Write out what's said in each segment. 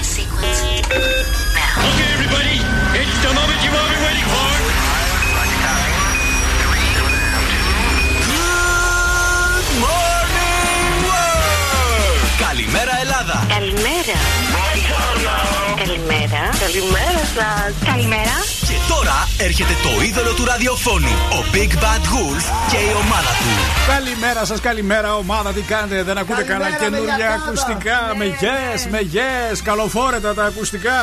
flight sequence. Now. Okay, everybody, it's the moment you've all been waiting for. Καλημέρα Ελλάδα! Καλημέρα. Καλημέρα. Καλημέρα σα. Καλημέρα. Και τώρα έρχεται το είδωλο του ραδιοφώνου, ο Big Bad Wolf και η ομάδα του. Καλημέρα σας, καλημέρα ομάδα. Τι κάνετε, δεν ακούτε Καλημέρα, κανένα καινούργια Μεγιακάδα. ακουστικά; Με yes, με yes, καλοφόρετα τα ακουστικά.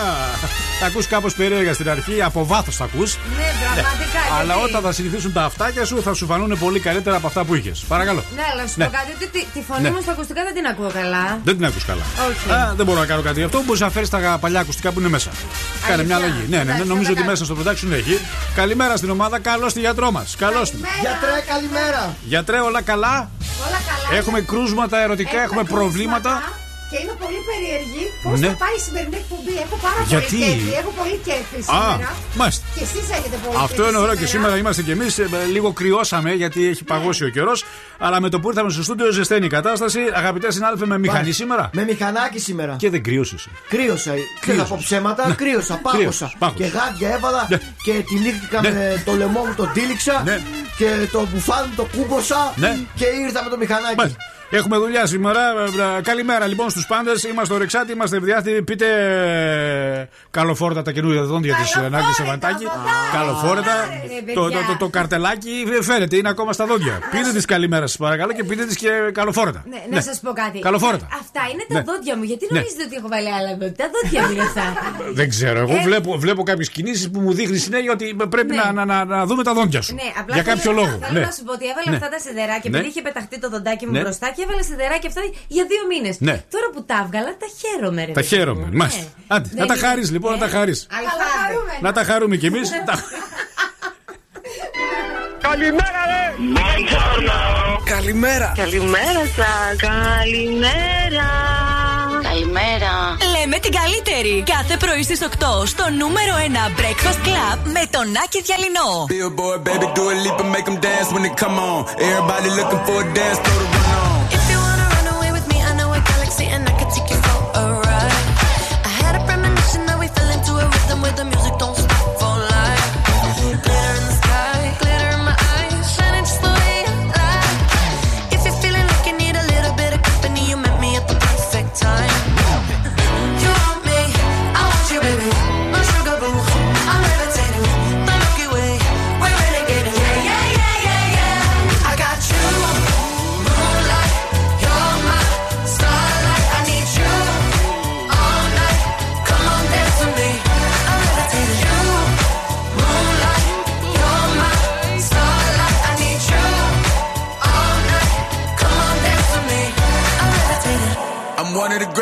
Τα ακούς κάπως περίεργα στην αρχή, από βάθος τα ακούς. Ναι, πραγματικά. Αλλά γιατί- όταν θα συνηθίσουν τα αυτάκια σου θα σου φανούν πολύ καλύτερα από αυτά που είχες. Παρακαλώ. Ναι, αλλά σου Ναι. πω κάτι, ότι τη, τη φωνή Ναι. μου στα ακουστικά δεν την ακούω καλά. Δεν την ακούς καλά. Όχι. Α, δεν μπορώ να κάνω κάτι γι' αυτό. Μπορείς να φέρεις τα παλιά ακουστικά που είναι μέσα. Κάνε μια αλλαγή. Ναι, ναι, ναι, Εντάξει, νομίζω θα ότι τα μέσα στο production έχει. Καλημέρα στην ομάδα, καλώς στη γιατρό μας. Καλώς την. Γιατρέ, καλημέρα. Γιατρέ, όλα καλά; Όλα καλά. Έχουμε κρούσματα ερωτικά, έχουμε προβλήματα. Και είμαι πολύ περίεργη πώς Ναι. θα πάει η σημερινή εκπομπή. Έχω πάρα Γιατί; πολύ κέφι. Έχω πολύ κέφι Α, σήμερα. μάλιστα. Και εσείς έχετε πολύ Αυτό κέφι είναι ωραίο και σήμερα είμαστε κι εμείς. Λίγο κρυώσαμε γιατί έχει παγώσει ο καιρός. Αλλά με το που ήρθαμε στο στούντιο ζεσταίνει η κατάσταση. Αγαπητέ συνάδελφε, με μηχανή σήμερα; Με μηχανάκι σήμερα. Και δεν κρύωσε. Κρύωσα. Δεν θα Κρύωσες. πω ψέματα, Ναι. κρύωσα, πάγωσα. Κρύωσες, πάγωσες. Και γάντια έβαλα Ναι. και τυλίχτηκα Ναι. με το λαιμό μου, το τύλιξα. Ναι. Και το μπουφάν το κούμποσα. Ναι. Και ήρθα με το μηχανάκι. Μάλιστα. Έχουμε δουλειά σήμερα. Ε, ε, Καλημέρα λοιπόν στους πάντες. Είμαστε ο Ρεξάτη, είμαστε ευδιάθετοι. Πείτε ε, καλοφόρτα τα καινούργια δόντια τη Καλοφόρετα, Νάκη Σεβαντάκη. δοντάρι. Καλοφόρετα. Ρε, Το, το, παιδιά. το, το καρτελάκι φαίνεται, είναι ακόμα στα δόντια. Πείτε τη καλημέρα σας παρακαλώ και πείτε τη και καλοφόρετα. Ναι, να σας πω κάτι. Καλοφόρετα. Αυτά είναι τα Ναι. δόντια μου. Γιατί Ναι. νομίζετε ότι έχω βάλει άλλα δόντια; Τα δόντια μου είναι αυτά. Δεν ξέρω. Εγώ Ε, βλέπω, βλέπω κάποιες κινήσεις που μου δείχνει συνέχεια ότι πρέπει Ναι. να, να, να, να δούμε τα δόντια σου. Ναι, απλά Για θέλω- κάποιο λόγο. Θέλω Ναι. να σου πω ότι έβαλα Ναι. αυτά τα σιδεράκια Ναι. επειδή είχε πεταχτεί το δοντάκι μου Ναι. μπροστά και έβαλα σιδεράκια αυτά για δύο μήνες. Ναι. Τώρα που τα έβγαλα, τα χαίρομαι. Ρε, Τα παιδί χαίρομαι. μου. Μάλιστα. Ναι. Άντε, Δεν να τα είναι- χαρεί λοιπόν, να τα Ε, χαρεί. αλφάδε. Να τα χαρούμε κι εμείς. Καλημέρα, ρε! Καλημέρα! Καλημέρα σα. Καλημέρα. Καλημέρα. Λέμε την καλύτερη. Κάθε πρωί στις 8 στο νούμερο 1 Breakfast Club με τον Άκη Διαλυνό. Billboard, baby, do a leap and make them dance when they come on. Everybody looking for a dance, throw the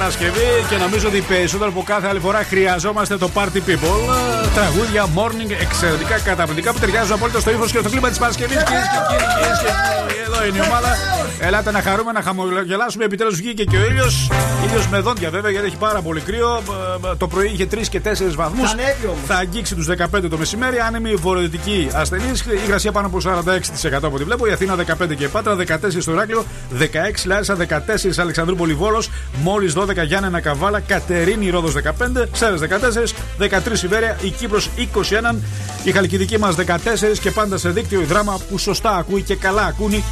Παρασκευή και νομίζω ότι περισσότερο από κάθε άλλη φορά χρειαζόμαστε το Party People. Ε, Τραγούδια morning εξαιρετικά καταπληκτικά που ταιριάζουν απόλυτα στο ύφος και στο κλίμα της Παρασκευής. Κυρίες και κύριοι, κυρίες και κύριοι, εδώ είναι η ομάδα. Ελάτε να χαρούμε, να χαμογελάσουμε. Επιτέλους βγήκε και ο ήλιος. ήλιος με δόντια βέβαια γιατί έχει πάρα πολύ κρύο. Ε, ε, Το πρωί είχε 3 και 4 βαθμούς. Θα ανέβει όμως. Θα αγγίξει τους 15 το μεσημέρι. Άνεμη βορειοδυτική ασθενής. Υγρασία πάνω από 46% από ό,τι βλέπω. Η Αθήνα 15 και η Πάτρα, 14 στο Ηράκλειο, 16 Λάρισα, 14 Αλεξανδρούπολη Βόλος, μόλις 12 Γιάννενα Καβάλα, Κατερίνη Ρόδος 15, Σέρες 14, 13 Ιβέρια, η Κύπρος 21, η Χαλκιδική μας 14 και πάντα σε δίκτυο η δράμα που σωστά ακούει και καλά ακούνε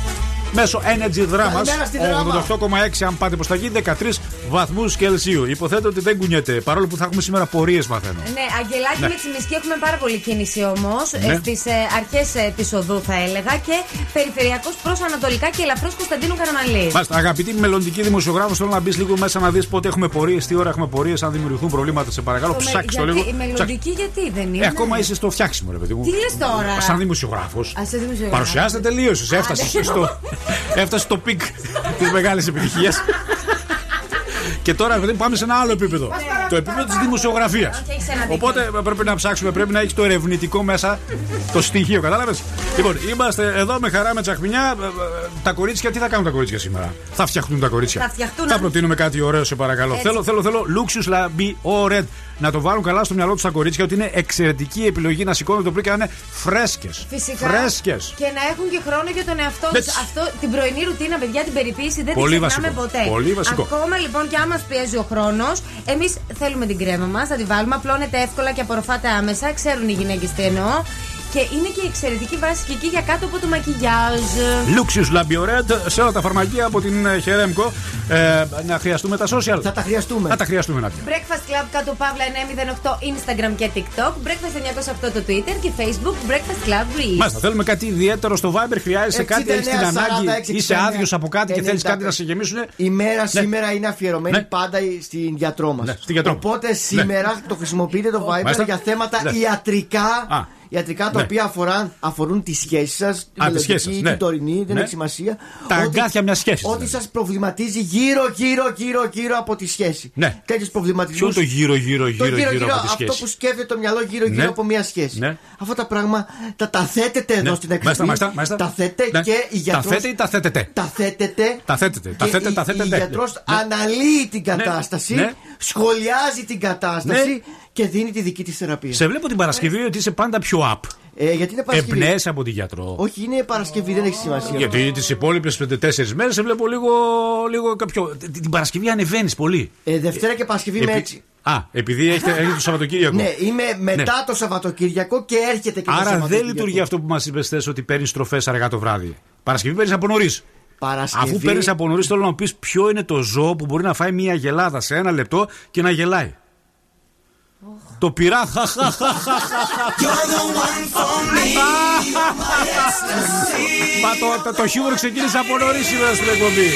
μέσω Energy Drama. Καλημέρα στη δράμα. 88,6 αν πάτε προς τα γη, 13 βαθμούς Κελσίου. Υποθέτω ότι δεν κουνιέται παρόλο που θα έχουμε σήμερα πορείες, μαθαίνω. Ναι, Αγγελάκι Ναι. με Τσιμισκή έχουμε πάρα πολύ κίνηση όμως. Ναι. Στις αρχές της οδού θα έλεγα και περιφερειακός προς Ανατολικά και ελαφρώς Κωνσταντίνου Καραμαλή. Μάλιστα, αγαπητή μελλοντική δημοσιογράφο, θέλω να μπεις λίγο μέσα να δεις πότε έχουμε πορείες, τι ώρα έχουμε πορείες, αν δημιουργηθούν προβλήματα. Σε παρακαλώ, Το με- ψάξτε το γιατί- λίγο. Η Ψάξτε. μελλοντική γιατί δεν είναι; Ε, ακόμα είσαι στο φτιάξιμο, ρε παιδί μου. Τι λες τώρα; Σαν δημοσιογράφος. Α, σε δημοσιογράφος. Παρουσιάζεται τελείωσε. Έφτασες ναι. στο, έφτασε στο peak της μεγάλης επιτυχίας. Και τώρα παιδί, πάμε σε ένα άλλο επίπεδο. Το επίπεδο της δημοσιογραφίας. Όχι, έχεις ένα δίκιο. Οπότε πρέπει να ψάξουμε, πρέπει να έχεις το ερευνητικό μέσα το στοιχείο, κατάλαβες; Λοιπόν, είμαστε εδώ με χαρά με τσαχμινιά. Ε, ε, Τα κορίτσια, τι θα κάνουν τα κορίτσια σήμερα; Θα φτιαχτούν τα κορίτσια. Θα φτιαχτούν. Θα προτείνουμε κάτι ωραίο, σε παρακαλώ. Έτσι. Θέλω, θέλω, θέλω. Luxus La Be All Red. Να το βάλουν καλά στο μυαλό τους τα κορίτσια ότι είναι εξαιρετική επιλογή να σηκώνουν το πρωί και να είναι φρέσκες. Φυσικά. Φρέσκες. Και να έχουν και χρόνο για τον εαυτό τους. Έτσι. Αυτό την πρωινή ρουτίνα, παιδιά, την περιποίηση δεν Πολύ την ξεχνάμε βασικό. ποτέ. Πολύ βασικό. Ακόμα λοιπόν και αν μα πιέζει ο χρόνος, εμείς θέλουμε την κρέμα μας, θα τη βάλουμε, απλώνεται εύκολα και απορροφάται άμεσα. Ξέρουν οι γυναίκες τι εννοώ. Και είναι και η εξαιρετική βάση και εκεί για κάτω από το μακιγιάζ. Luxus La Be All Red σε όλα τα φαρμακεία από την ε, Χερέμκο. Ε, να χρειαστούμε τα social; Θα τα χρειαστούμε. Θα τα χρειαστούμε να Breakfast Club κάτω παύλα 908 Instagram και TikTok. Breakfast 908 το Twitter και Facebook. Breakfast Club Greece. Μάλιστα, θέλουμε κάτι ιδιαίτερο στο Viber. Χρειάζεσαι κάτι, έχεις την 69, ανάγκη, 46, είσαι 69, άδειος από κάτι και θέλεις 90. κάτι να σε γεμίσουν. Η μέρα Ναι. σήμερα είναι αφιερωμένη Ναι. πάντα στην γιατρό μας. Ναι, στην γιατρό μας. Οπότε σήμερα το χρησιμοποιείτε το Viber Μάλιστα. για θέματα Ναι. ιατρικά. Α. Ιατρικά τα Ναι. οποία αφορά, αφορούν τη σχέση σας, την τις σχέσεις σας, μελλοντική, ναι. την τωρινή, δεν Ναι. έχει σημασία. Τα Ό,τι- αγκάθια μιας σχέσης, Ό,τι δηλαδή. σας προβληματίζει γύρω, γύρω, γύρω, γύρω από τη σχέση. Ναι. Τέτοιου προβληματισμού. Ποιο είναι το γύρω, γύρω, Το γύρω, γύρω, από τη αυτό σχέση; που σκέφτεται το μυαλό γύρω-γύρω Ναι. από μια σχέση. Ναι. Αυτά τα πράγματα τα, τα θέτετε εδώ Ναι. στην εκπομπή. Μάλιστα, μάλιστα, μάλιστα. Τα θέτε Ναι. και η Τα γιατρός θέτε ή τα θέτετε; τα θέτετε. Τα θέτετε, τα και θέτε, η- τα θέτετε. Η γιατρός Ναι. αναλύει την κατάσταση, Ναι. σχολιάζει την κατάσταση Ναι. Και δίνει τη δική της θεραπεία. Σε βλέπω την Παρασκευή ότι είσαι πάντα πιο up. Ε, γιατί είναι Παρασκευή; Εμπνέεσαι από τον γιατρό. Όχι, είναι Παρασκευή, δεν έχει σημασία. Γιατί τις υπόλοιπες 5-4 μέρες σε βλέπω λίγο, λίγο κάποιο. Την την Παρασκευή ανεβαίνεις πολύ. Ε, Δευτέρα και Παρασκευή είμαι Επί- έτσι. Α, επειδή έχετε, έχετε το Σαββατοκύριακο. Ναι, είμαι μετά Ναι. το Σαββατοκύριακο και έρχεται και το Άρα δεν Σαββατοκύριακο. λειτουργεί αυτό που μας είπες χθε ότι παίρνεις στροφέ αργά το βράδυ. Παρασκευή παίρνεις από νωρίς. Παρασκευή. Αφού παίρνεις από νωρίς, θέλω να μου πεις ποιο είναι το ζώο που μπορεί να φάει μια γελάδα σε ένα λεπτό και να γελάει. Το πειρά. χα, χα, χα, χα, Μα το, το, το χιούμορ ξεκίνησε από νωρίς σήμερα στην εκπομπή.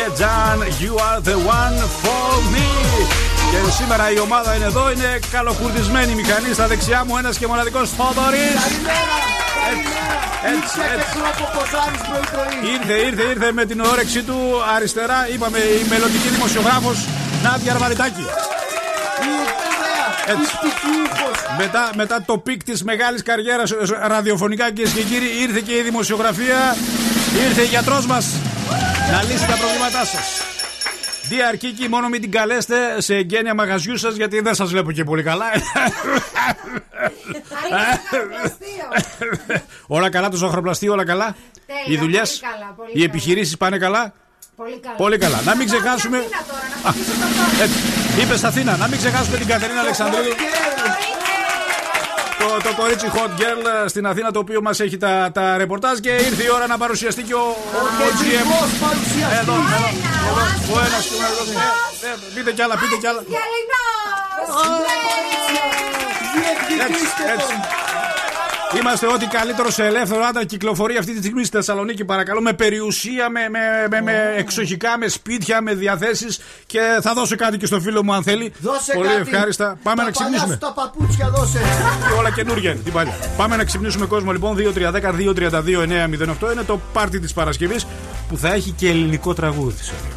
Get down. You are the one for me. Και σήμερα η ομάδα είναι εδώ, είναι καλοκουρδισμένη η μηχανή. Στα δεξιά μου ένας και μοναδικός Θόδωρης. Έτσι, έτσι. Ήρθε, ήρθε, ήρθε με την όρεξή του αριστερά. Είπαμε η μελλοντική δημοσιογράφος Νάντια Αρβαριτάκη. Έτσι. Μετά, μετά το peak της μεγάλης καριέρας ραδιοφωνικά κυρίες και κύριοι, ήρθε και η δημοσιογραφία. Ήρθε η γιατρός μας να λύσει τα προβλήματά σας. Διαρκήκη, μόνο μην την καλέστε σε εγγένεια μαγαζιού σας γιατί δεν σας βλέπω και πολύ καλά. όλα καλά, το ζωχροπλαστείο, όλα καλά. Τέλεια, Οι δουλειές, πολύ καλά, πολύ οι καλά. επιχειρήσεις πάνε καλά. Πολύ καλά. Πολύ καλά. Να μην ξεχάσουμε. Είπες Αθήνα, να μην ξεχάσουμε την Κατερίνα Αλεξανδρίδου. Το, το κορίτσι Hot Girl ε, στην Αθήνα το οποίο μας έχει τα, τα ρεπορτάζ και ήρθε η ώρα να παρουσιαστεί και ο, ο, ο GM. Εδώ, εδώ, εδώ, ο ένας και ο άλλος. Ε, ε, Πείτε κι άλλα, πείτε κι άλλα. Έτσι, έτσι. Είμαστε ό,τι καλύτερο σε ελεύθερο άντρα κυκλοφορεί αυτή τη στιγμή στη Θεσσαλονίκη, παρακαλώ, με περιουσία, με, με, με, με εξοχικά, με σπίτια, με διαθέσεις. Και θα δώσω κάτι και στο φίλο μου αν θέλει. Δώσε Πολύ κάτι. ευχάριστα. Πάμε Τα να παλιά ξυπνήσουμε. σου Τα παπούτσια δώσε. Και όλα καινούργια είναι. Την παλιά. Πάμε να ξυπνήσουμε κόσμο λοιπόν. 2-3-10-2-32-908 είναι το πάρτι της Παρασκευής που θα έχει και ελληνικό τραγούδι. σε λίγο.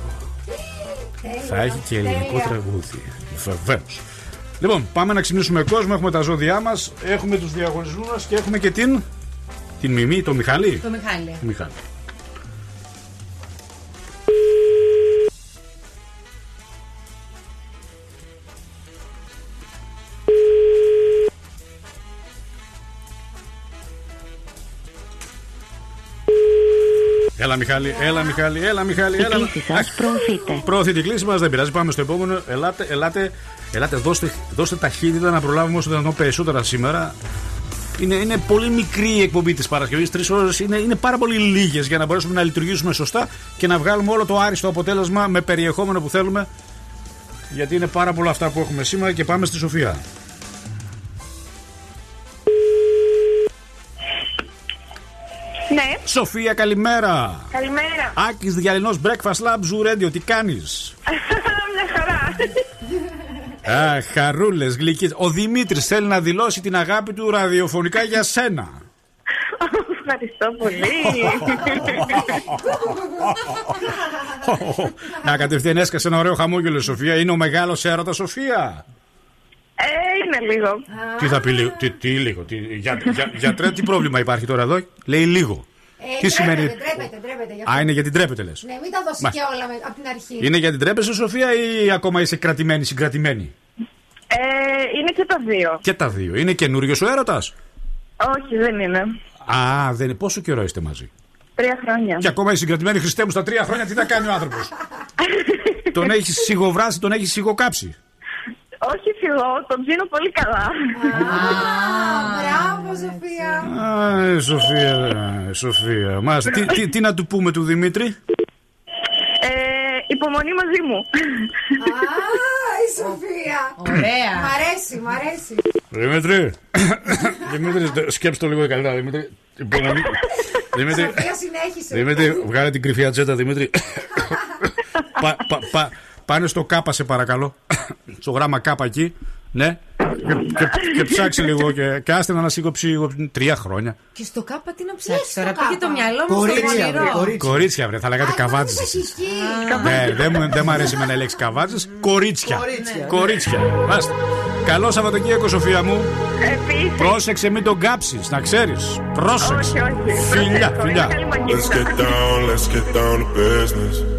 Θα έχει και ελληνικό τραγούδι. Βεβαίως. Λοιπόν, πάμε να ξυπνήσουμε κόσμο. Έχουμε τα ζώδιά μας, έχουμε τους διαγωνισμούς μας και έχουμε και την. Την Μιμή, το Μιχαλή. Το Μιχάλη. Το Μιχάλη. Έλα Μιχάλη, έλα Μιχάλη, έλα Μιχάλη, έλα. κλήση σας προωθείται. Προωθείται η κλίση μας, δεν πειράζει. Πάμε στο επόμενο. Ελάτε, ελάτε, ελάτε δώστε, δώστε ταχύτητα να προλάβουμε όσο δυνατόν περισσότερα σήμερα. Είναι, είναι πολύ μικρή η εκπομπή της Παρασκευής. Τρεις ώρες είναι, είναι πάρα πολύ λίγες για να μπορέσουμε να λειτουργήσουμε σωστά και να βγάλουμε όλο το άριστο αποτέλεσμα με περιεχόμενο που θέλουμε. Γιατί είναι πάρα πολλά αυτά που έχουμε σήμερα και πάμε στη Σοφία. Ναι, Σοφία, καλημέρα. καλημέρα. Άκης Διαλυνός Breakfast Lab Zoo Radio, τι κάνεις; Μια χαρά. Α, χαρούλες, γλυκίες Ο Δημήτρης θέλει να δηλώσει την αγάπη του ραδιοφωνικά για σένα Ευχαριστώ πολύ. Να κατευθείαν έσκασε ένα ωραίο χαμόγελο η Σοφία Είναι ο μεγάλος έρωτας Σοφία Ε, είναι λίγο. Τι θα πει λίγο, τι, τι λίγο τι, για, για, Γιατρέ, τι πρόβλημα υπάρχει τώρα εδώ; Λέει λίγο Ε, Τι σημαίνει; Τρέπεται, τρέπεται, τρέπεται. γι' αυτό. Α, είναι γιατί τρέπεται λες Ναι, μην τα δώσει Μα- και όλα με, από την αρχή. Είναι γιατί τρέπεσαι Σοφία ή ακόμα είσαι κρατημένη, συγκρατημένη; Ε, είναι και τα δύο. Και τα δύο Είναι καινούριος ο έρωτας; Όχι, δεν είναι. Α, δεν είναι. Πόσο καιρό είστε μαζί; Τρία χρόνια. Και ακόμα η συγκρατημένη Χριστέ μου στα τρία χρόνια τι θα κάνει ο άνθρωπος; τον έχεις σιγοβράσει, τον έχεις σιγοκάψει; Όχι φιλό, τον ψήνω πολύ καλά. Μπράβο, Σοφία. Α, ε, Σοφία, ε, Σοφία. Μας, τι, τι, τι να του πούμε του Δημήτρη; Ε, υπομονή μαζί μου. Α, η Σοφία. Ωραία. Μ' αρέσει, μ' αρέσει. Δημήτρη, Δημήτρη, σκέψτε το λίγο καλύτερα. Δημήτρη, υπομονή. Δημήτρη, Σοφία, συνέχισε. Δημήτρη, βγάλε την κρυφή ατζέντα, Δημήτρη. πα, πα, πα, πάνε στο κάπα, σε παρακαλώ. στο γράμμα κάπα εκεί. Ναι. Και, και, και ψάξει λίγο και, και άστε να ανασύκοψει τρία χρόνια. Και στο κάπα τι να ψάξεις Τώρα πήγε το μυαλό μου στο Κορίτσια, βρε, πονηρό. κορίτσια. Κορίτσια, βρε, θα λέγατε καβάτζες. Ναι, δεν μου, δεν μου αρέσει εμένα η λέξη καβάτζες. Κορίτσια. Κορίτσια. Κορίτσια. Μάλιστα. Καλό Σαββατοκύριακο, Σοφία μου. Επίσης. Πρόσεξε, μην τον κάψεις, να ξέρεις. Πρόσεξε. Όχι, όχι. Φιλιά, Προσέχω, φιλιά. είναι καλή Let's μαγείρισα. get down, let's get down to business.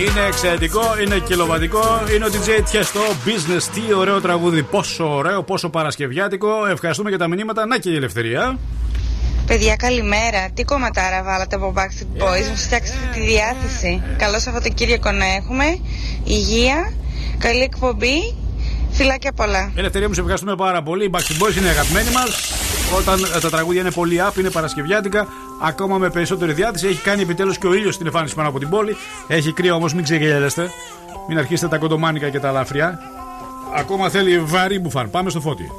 Είναι εξαιρετικό, είναι κιλοβατικό. Είναι ο DJ Τιεστό Business. Τι ωραίο τραγούδι. Πόσο ωραίο, πόσο παρασκευιάτικο. Ευχαριστούμε για τα μηνύματα. Να και η ελευθερία. Παιδιά, καλημέρα. Τι κομματάρα βάλατε από Backstreet Boys, μου φτιάξετε τη διάθεση. Καλό Σαββατοκύριακο να έχουμε. Υγεία, καλή εκπομπή. Φιλάκια πολλά. Ελευθερία μου, σε ευχαριστούμε πάρα πολύ. Οι Backstreet Boys είναι οι αγαπημένοι μας. Όταν ε, τα τραγούδια είναι πολύ up, είναι παρασκευιάτικα, ακόμα με περισσότερη διάθεση. Έχει κάνει επιτέλους και ο ήλιος την εμφάνιση πάνω από την πόλη. Έχει κρύο όμως, μην ξεγελιέστε. Μην αρχίσετε τα κοντομάνικα και τα ελαφριά. Ακόμα θέλει βαρύ μπουφάν. Πάμε στο φώτι.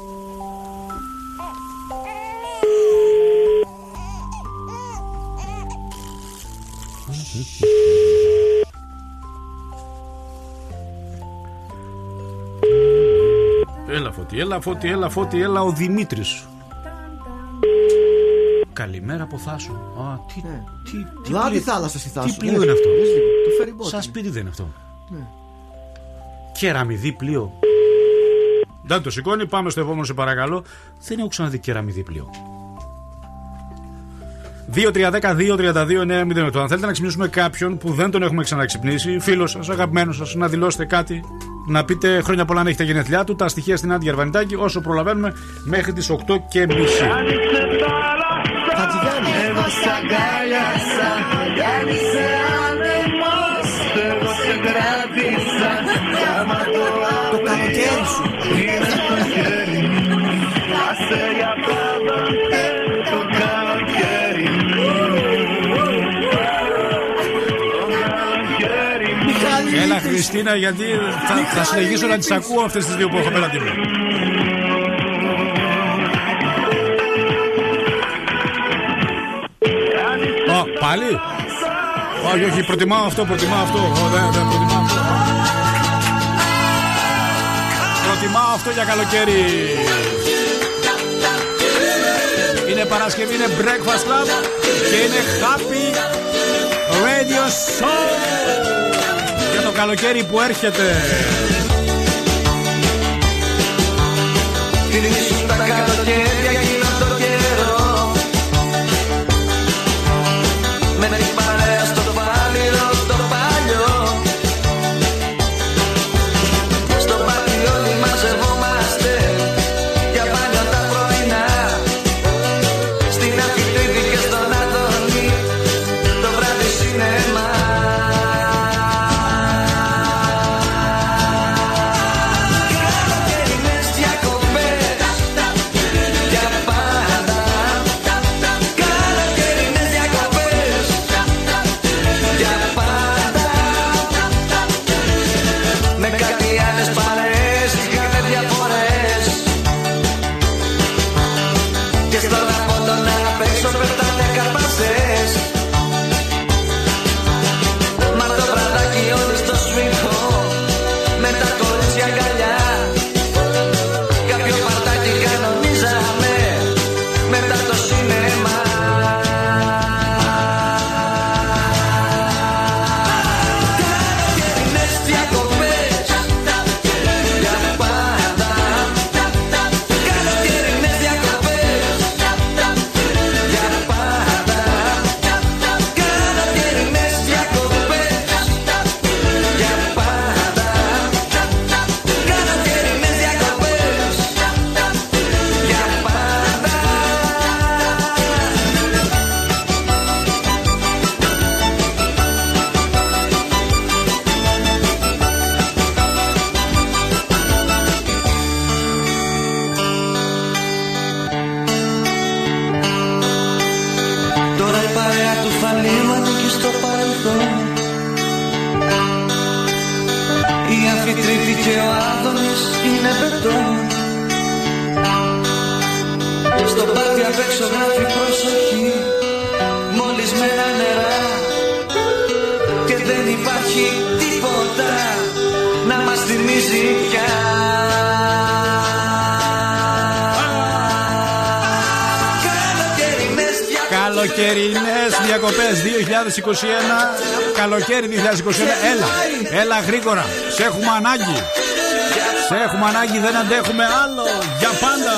Έλα φώτη, έλα φώτη, έλα φώτη, έλα ο Δημήτρης Καλημέρα από Θάσο. Α, τι, τι, τι, Λάδι πλοίο- θάλασσα στη Θάσο. Τι πλοίο Ναι, είναι αυτό; λες λίγο, το ferry boat Σαν είναι. σπίτι δεν είναι αυτό. Ναι. Κεραμιδί πλοίο. Δεν το σηκώνει, πάμε στο επόμενο σε παρακαλώ. Δεν έχω ξαναδεί κεραμιδί πλοίο. 2-3-10-2-32-9-08. Αν θέλετε να ξυπνήσουμε κάποιον που δεν τον έχουμε ξαναξυπνήσει, φίλος σας, αγαπημένος σας, να δηλώσετε κάτι, να πείτε χρόνια πολλά να έχετε γενέθλιά του, τα στοιχεία στην Άντια Αρβανιτάκη όσο προλαβαίνουμε μέχρι τις 8 και μισή. Χριστίνα, γιατί θα, θα συνεχίσω να τις ακούω αυτές τις δύο που έχω απέναντί μου. Ω, πάλι; Όχι, όχι, προτιμάω αυτό, προτιμάω αυτό. Ω, δεν, δεν, προτιμάω αυτό. Προτιμάω αυτό για καλοκαίρι. Είναι Παρασκευή, είναι Breakfast Club και είναι Happy Radio Show για το καλοκαίρι που έρχεται. Ήσουν τα καλοκαίρια Καλοκαίρι 2021. Έλα, έλα γρήγορα. Σε έχουμε ανάγκη. Σε έχουμε ανάγκη, δεν αντέχουμε άλλο. Για πάντα.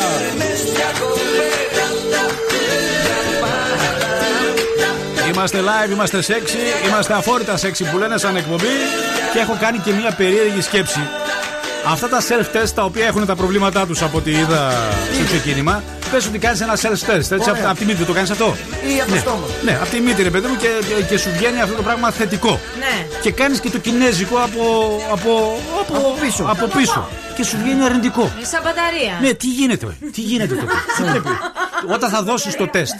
Είμαστε live, είμαστε sexy, είμαστε αφόρητα sexy που λένε σαν εκπομπή και έχω κάνει και μια περίεργη σκέψη. Αυτά τα self-test τα οποία έχουν τα προβλήματά τους από ό,τι είδα στο ξεκίνημα, πες ότι κάνεις ένα self-test. Έτσι, Ωραία. από, από τη μύτη το κάνεις αυτό; Ή από το ναι. στόμα. Ναι, από τη μύτη, ρε παιδί μου, και, και σου βγαίνει αυτό το πράγμα θετικό. Ναι. Και κάνεις και το κινέζικο από, από, από, Από πίσω. από πίσω. Και σου βγαίνει αρνητικό. Ε, Σαν μπαταρία. Ναι, τι γίνεται, ε, τι γίνεται τότε. Τι πρέπει. Όταν θα δώσεις το τεστ,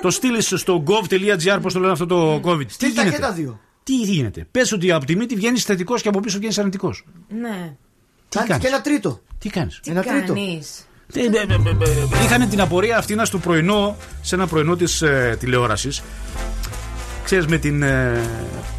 το στείλεις στο gov.gr, πώς το λένε αυτό το COVID. Τι Στείλ τα γίνεται; και τα δύο. Τι γίνεται; Πες ότι από τη μύτη βγαίνεις θετικός και από πίσω βγαίνεις αρνητικός. Ναι. Τι Κάνεις κάνεις; και ένα τρίτο. Τι κάνεις; Τι Ένα τρίτο. κάνεις; Είχαν την απορία αυτή να στο πρωινό, σε ένα πρωινό της ε, τηλεόρασης. Ξέρεις με την ε,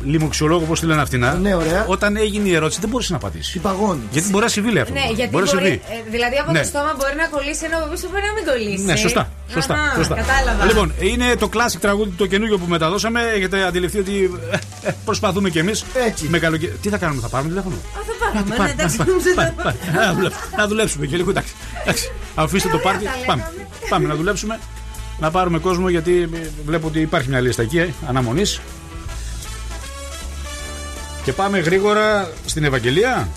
λιμοξιολόγο, πώς τη λένε αυτήν. α; Ναι, ωραία. Όταν έγινε η ερώτηση, δεν μπορούσε να απαντήσεις. Τι παγώνεις. Γιατί μπορεί να συμβεί, λέει αυτό. Ναι, γιατί μπορεί να μπορεί, συμβεί. ε, δηλαδή από Ναι. το στόμα μπορεί να κολλήσει ενώ από πίσω μπορεί να μην κολλήσει. Ναι, σωστά. Σωστά, Αχα, σωστά. Κατάλαβα. Λοιπόν, είναι το classic τραγούδι το καινούργιο που μεταδώσαμε. Έχετε αντιληφθεί ότι ε, ε, προσπαθούμε κι εμείς. Έτσι. Με καλοκαι... Τι θα κάνουμε, θα πάρουμε τηλέφωνο; Α, θα Άντε, πάρουμε. Ναι, εντάξει. πάρε, πάρε, πάρε, πάρε. Να δουλέψουμε- Να δουλέψουμε και λίγο. Εντάξει. εντάξει. Αφήστε το πάρτι. τα Πάμε. λέγαμε. Πάμε να δουλέψουμε. Να πάρουμε κόσμο γιατί ε, βλέπω ότι υπάρχει μια λίστα εκεί ε, αναμονής. Και πάμε γρήγορα στην Ευαγγελία.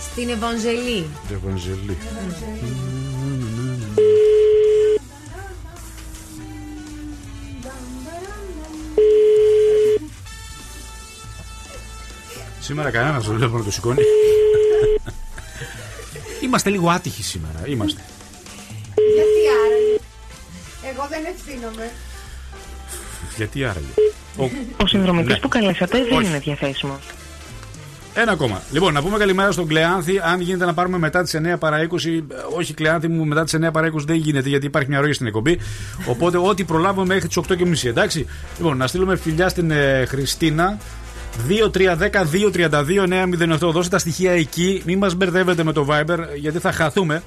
Στην Ευαγγελή. Ευαγγελή. Σήμερα κανένας δεν βλέπω να το σηκώνει. Είμαστε λίγο άτυχοι σήμερα. Είμαστε. Γιατί άραγε. Εγώ δεν ευθύνομαι. Γιατί άραγε; Ο... Ο συνδρομητής Ναι. που καλέσατε δεν Όχι. είναι διαθέσιμος. Ένα ακόμα. Λοιπόν, να πούμε καλημέρα στον Κλεάνθη. Αν γίνεται να πάρουμε μετά τις 9 παρά 20. ε, Όχι, Κλεάνθη μου, μετά τις 9 παρά 20 δεν γίνεται γιατί υπάρχει μια ροή στην εκπομπή. Οπότε, ό,τι προλάβουμε μέχρι τις 8.30. Εντάξει. Λοιπόν, να στείλουμε φιλιά στην ε, Χριστίνα. 2-3-10-2-32-908. Δώστε τα στοιχεία εκεί. Μην μας μπερδεύετε με το Viber γιατί θα χαθούμε.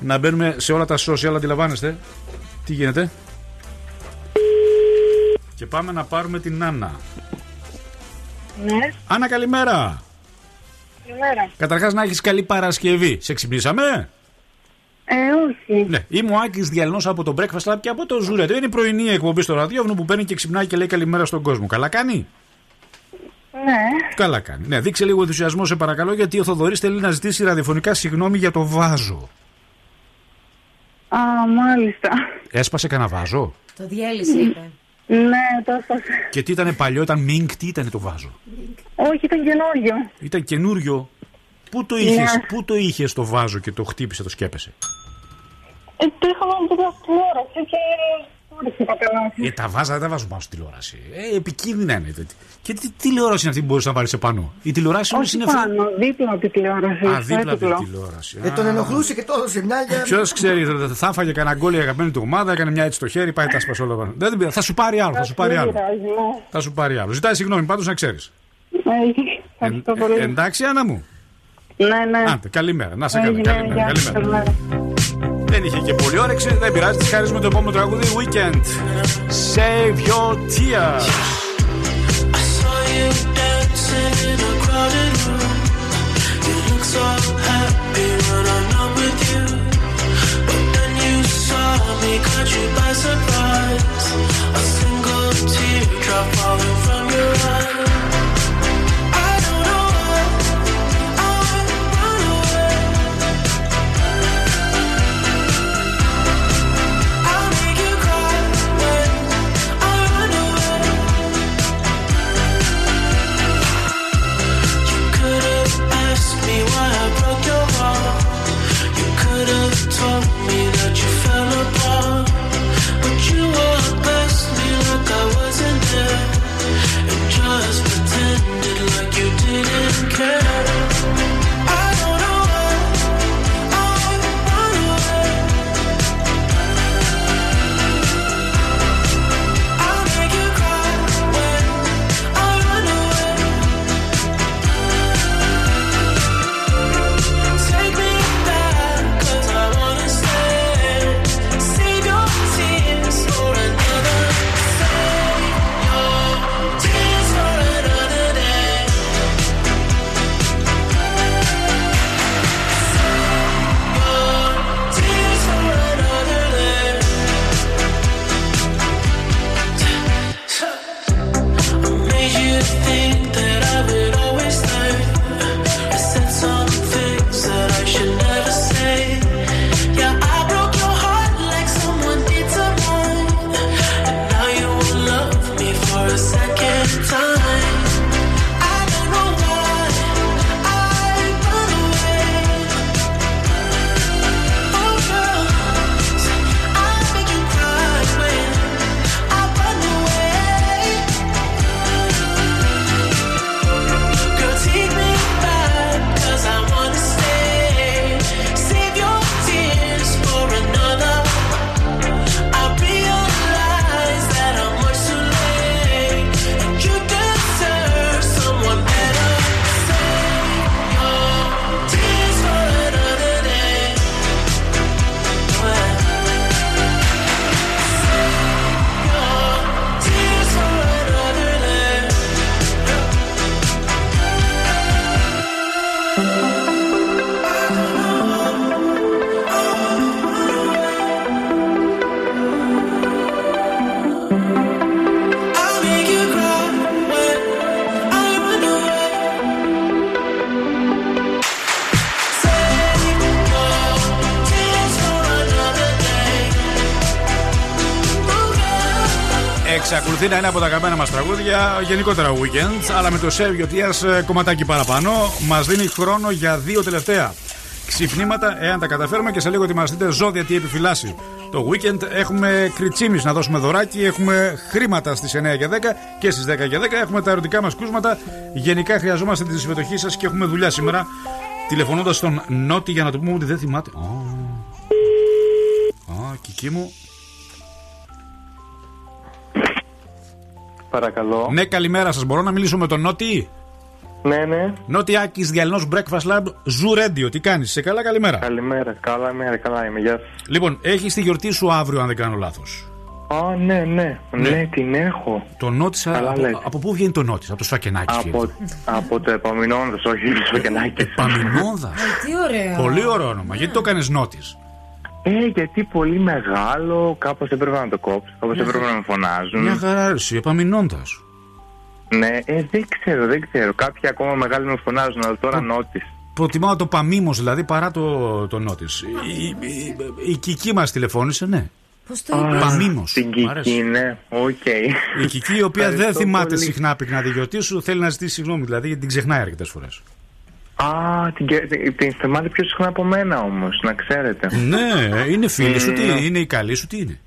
Να μπαίνουμε σε όλα τα social, αντιλαμβάνεστε. Τι γίνεται; Και πάμε να πάρουμε την Άννα. Ναι, Άννα, καλημέρα. καλημέρα. Καταρχάς να έχεις καλή Παρασκευή. Σε ξυπνήσαμε; Ε, όχι. Ναι, είμαι ο Άκης Διαλυνό από το Breakfast Club και από το Ζουρέτο. Είναι η πρωινή εκπομπή στο ραδιόφωνο που παίρνει και ξυπνάει και λέει καλημέρα στον κόσμο. Καλά κάνει; Ναι. Καλά κάνει. Ναι, δείξε λίγο ενθουσιασμό σε παρακαλώ γιατί ο Θοδωρής θέλει να ζητήσει ραδιοφωνικά συγγνώμη για το βάζο. Α, μάλιστα. Έσπασε κανένα βάζο; Το διέλυσε, είπε. Ναι, το έσπασε. Και τι ήταν παλιό, ήταν Μινγκ, τι ήταν το βάζο; Όχι, ήταν καινούριο. Ήταν καινούριο. Πού το είχες, Ναι. πού το είχες το βάζο και το χτύπησε, το σκέπεσε; Ε, το είχαμε από την τηλεόραση και χώρισε τα καλά. Ε, τα βάζα δεν τα βάζουν πάνω στη τηλεόραση. Ε, επικίνδυνα είναι. Και τι τηλεόραση είναι αυτή που μπορείς να βάλει επάνω. Η τηλεόραση όλες Όχι είναι πάνω, δίπλα από τη τηλεόραση. Α, στο δίπλα από έπιπλο. τη τηλεόραση. Ε, τον ενοχλούσε και το έδωσε μια για. Ποιος ξέρει, θα- θα έφαγε κανένα γκολ η αγαπημένη του ομάδα, έκανε μια έτσι στο χέρι, πάει τα σπασόλα όλα πάνω. Δεν την πειράζει. Θα σου πάρει άλλο, θα σου πάρει Δεν άλλο. πειράζει, ναι. Θα σου πάρει άλλο. Ζητάει συγγνώμη, πάντως να ξέρεις. Ε, Ευχαριστώ πολύ. εντάξει, Άννα μου. Ναι, ναι. Άντε, καλημέρα. Να σε καλά. Έγινε, Καλημέρα. Δεν είχε και πολύ όρεξη, δεν πειράζει. Τη χαρίζουμε το επόμενο τραγούδι. Weekend. Save your tears. saw you dancing in a crowded room. You look so happy when I'm not with you. But then you saw me, caught you by surprise. A single teardrop falling from your eye. why I broke your heart. You could have told me that you fell apart, but you walked past me like I wasn't there, and just pretended like you didn't care. Είναι από τα αγαπημένα μας τραγούδια, γενικότερα weekend, αλλά με το Σέβιο Τία κομματάκι παραπάνω μας δίνει χρόνο για δύο τελευταία ξυπνήματα, εάν τα καταφέρουμε και σε λίγο ετοιμαστείτε ζώδια τι επιφυλάσσει. Το weekend έχουμε κριτσίμις να δώσουμε δωράκι, έχουμε χρήματα στις 9 και 10 και στις 10 και 10 έχουμε τα ερωτικά μας κούσματα. Γενικά χρειαζόμαστε τη συμμετοχή σας και έχουμε δουλειά σήμερα. Τηλεφωνώντας στον Νότι για να του πούμε ότι δεν θυμάται. Α, Α, κική μου. Παρακαλώ. Ναι, καλημέρα σας. Μπορώ να μιλήσω με τον Νότι; Ναι, ναι. Νότι Άκης Διαλυνό Breakfast Lab Zoo Radio. Τι κάνεις, σε καλά, καλημέρα. Καλημέρα. Καλά, μέρα, καλά είμαι. Γεια σας. Λοιπόν, έχεις τη γιορτή σου αύριο, αν δεν κάνω λάθος. Α, ναι, ναι, ναι. την έχω. Το νότισα. Καλά Από, λέτε. από πού βγαίνει το νότις, από το σφακενάκι. Από, από το επαμεινόντα, όχι το σφακενάκι. Επαμεινόντα. Τι ωραίο. Πολύ ωραίο όνομα. Γιατί το έκανες Νότης; Ε, γιατί πολύ μεγάλο, κάπως έπρεπε να το κόψω, κάπως έπρεπε να με φωνάζουν. Μια χαρά, εσύ, Επαμεινώντας. Ναι, ε, δεν ξέρω, δεν ξέρω. Κάποιοι ακόμα μεγάλοι με φωνάζουν, αλλά τώρα Νότης. Προτιμάω το Παμίνος δηλαδή παρά το, το Νότης. Η, η, η, η Κική μας τηλεφώνησε, ναι. Πώς το Α, είπες; Παμίνο. Την Κική, ναι, οκ. Η Κική, η οποία δεν Ευχαριστώ θυμάται πολύ. συχνά πυκνά τη γιορτή σου, θέλει να ζητήσει συγγνώμη δηλαδή γιατί την ξεχνάει αρκετές φορές. Α, την, κε- την, την θυμάται πιο συχνά από μένα όμως, να ξέρετε. Ναι, είναι φίλη σου, Mm. τι είναι η καλή σου, τι είναι;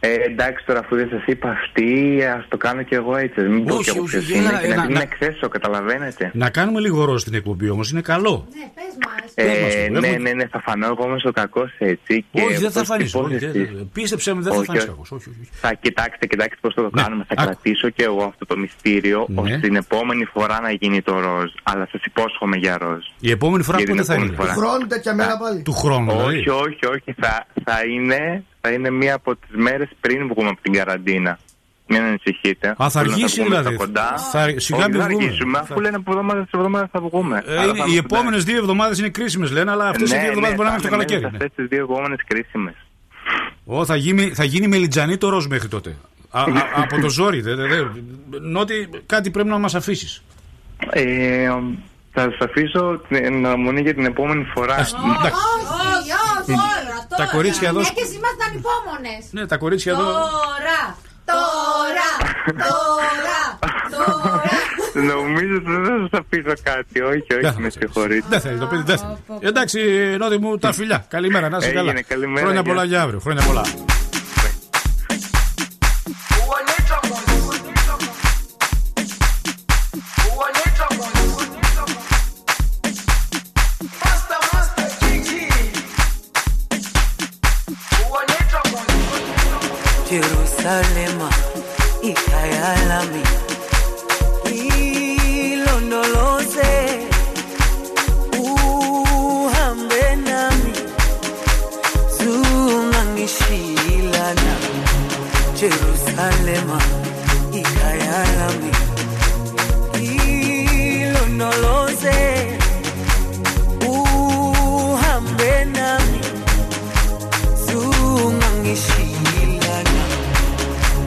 Ε, εντάξει τώρα αφού δεν σας είπα αυτή, ας το κάνω κι εγώ έτσι, μην πω Όχι, κι εγώ όχι, ποιος όχι, είναι έλα, και να έλα, την να- εκθέσω, καταλαβαίνετε. Να κάνουμε λίγο ροζ στην εκπομπή όμως, είναι καλό. Πες μας, Ε, το, ναι, έχουμε- ναι, ναι, θα φανώ εγώ όμως ο κακός έτσι. Και όχι, δεν θα πώς φανείς. τυπώσεις τις- Πίστεψε με, δεν θα Όχι, φανείς όχι. κακός. Όχι, όχι. Θα κοιτάξτε, κοιτάξτε πώς θα το Ναι, κάνουμε. Θα άκου. κρατήσω και εγώ αυτό το μυστήριο, Ναι. ώστε την επόμενη φορά να γίνει το ροζ. Αλλά σας υπόσχομαι για ροζ. Η επόμενη φορά Για την πότε θα επόμενη είναι; φορά. Χρόνου τέτοια μέρα πάλι. Του χρόνου, δηλαδή. Όχι, όχι, όχι. Θα, θα, είναι, θα είναι μία από τις μέρες πριν βγούμε από την καραντίνα. Μην ανησυχείτε. Α, θα Θέλω να αργήσει βγούμε δηλαδή. στα Κοντά. Θα- σιγά Όχι, μην θα βγούμε. αργήσουμε. Θα- Αφού λένε από εβδομάδα σε εβδομάδα θα βγούμε. Ε, Άρα είναι- θα οι είμαστε επόμενες δύο εβδομάδες είναι κρίσιμες, λένε, αλλά αυτές οι Ναι, δύο εβδομάδες ναι, μπορεί να είναι θα το καλοκαίρι. μέσα ναι. Αυτές τις δύο επόμενες κρίσιμες. Ω, θα γίνει, θα γίνει μελιτζανί το ροζ μέχρι τότε. Α, α, από το ζόρι. Δε, δε, δε. Νότι κάτι πρέπει να μας αφήσεις. Ε, θα σας αφήσω την αναμονή για την επόμενη φορά. Όχι, όχι, τώρα, Τα τώρα. κορίτσια εδώ- Οι γυναίκες ήμασταν υπόμονες. Ναι, τα κορίτσια εδώ. Τώρα, τώρα, τώρα, τώρα. Νομίζω ότι δεν θα σας αφήσω κάτι. Όχι, Δεν θα όχι, με μας συγχωρείτε. Δεν θέλει το παιδί, δεν θέλει. Εντάξει, Νότι μου, τα φιλιά. Καλημέρα, να είσαι Έγινε, καλά. καλημέρα, Χρόνια γεια. πολλά για αύριο. Χρόνια πολλά. Jerusalema ikhaya lami ilondoloze uhambe nami zungangishilana Jerusalema ikhaya ilondoloze uhambe nami zungangishilana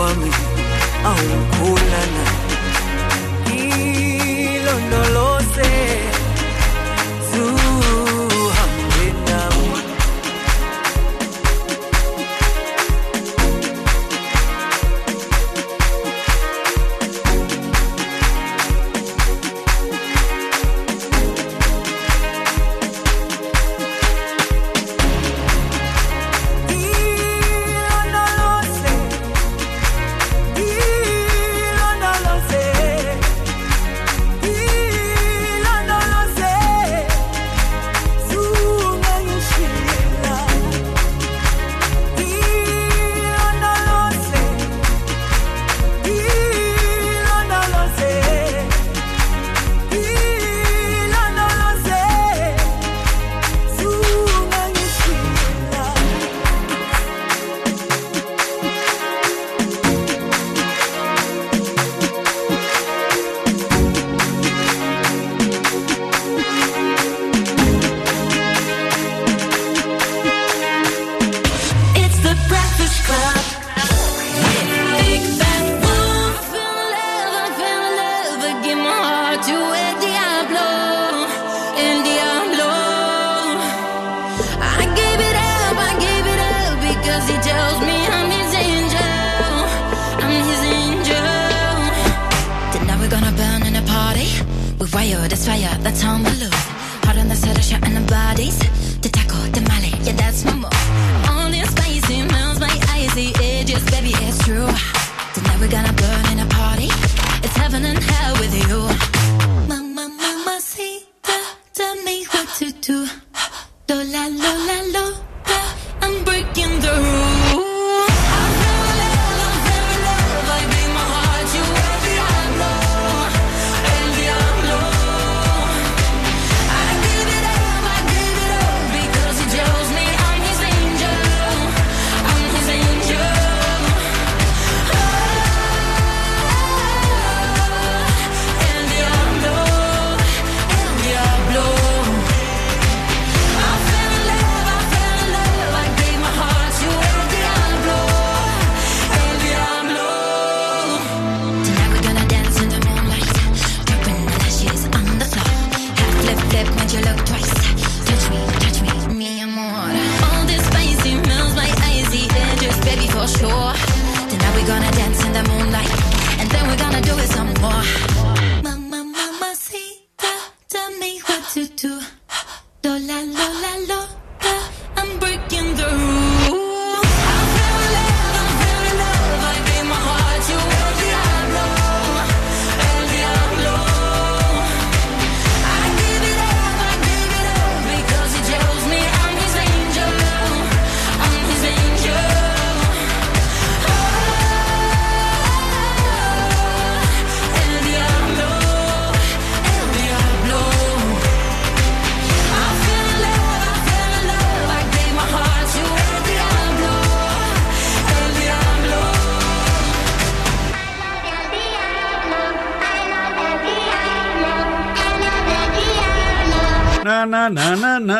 wami au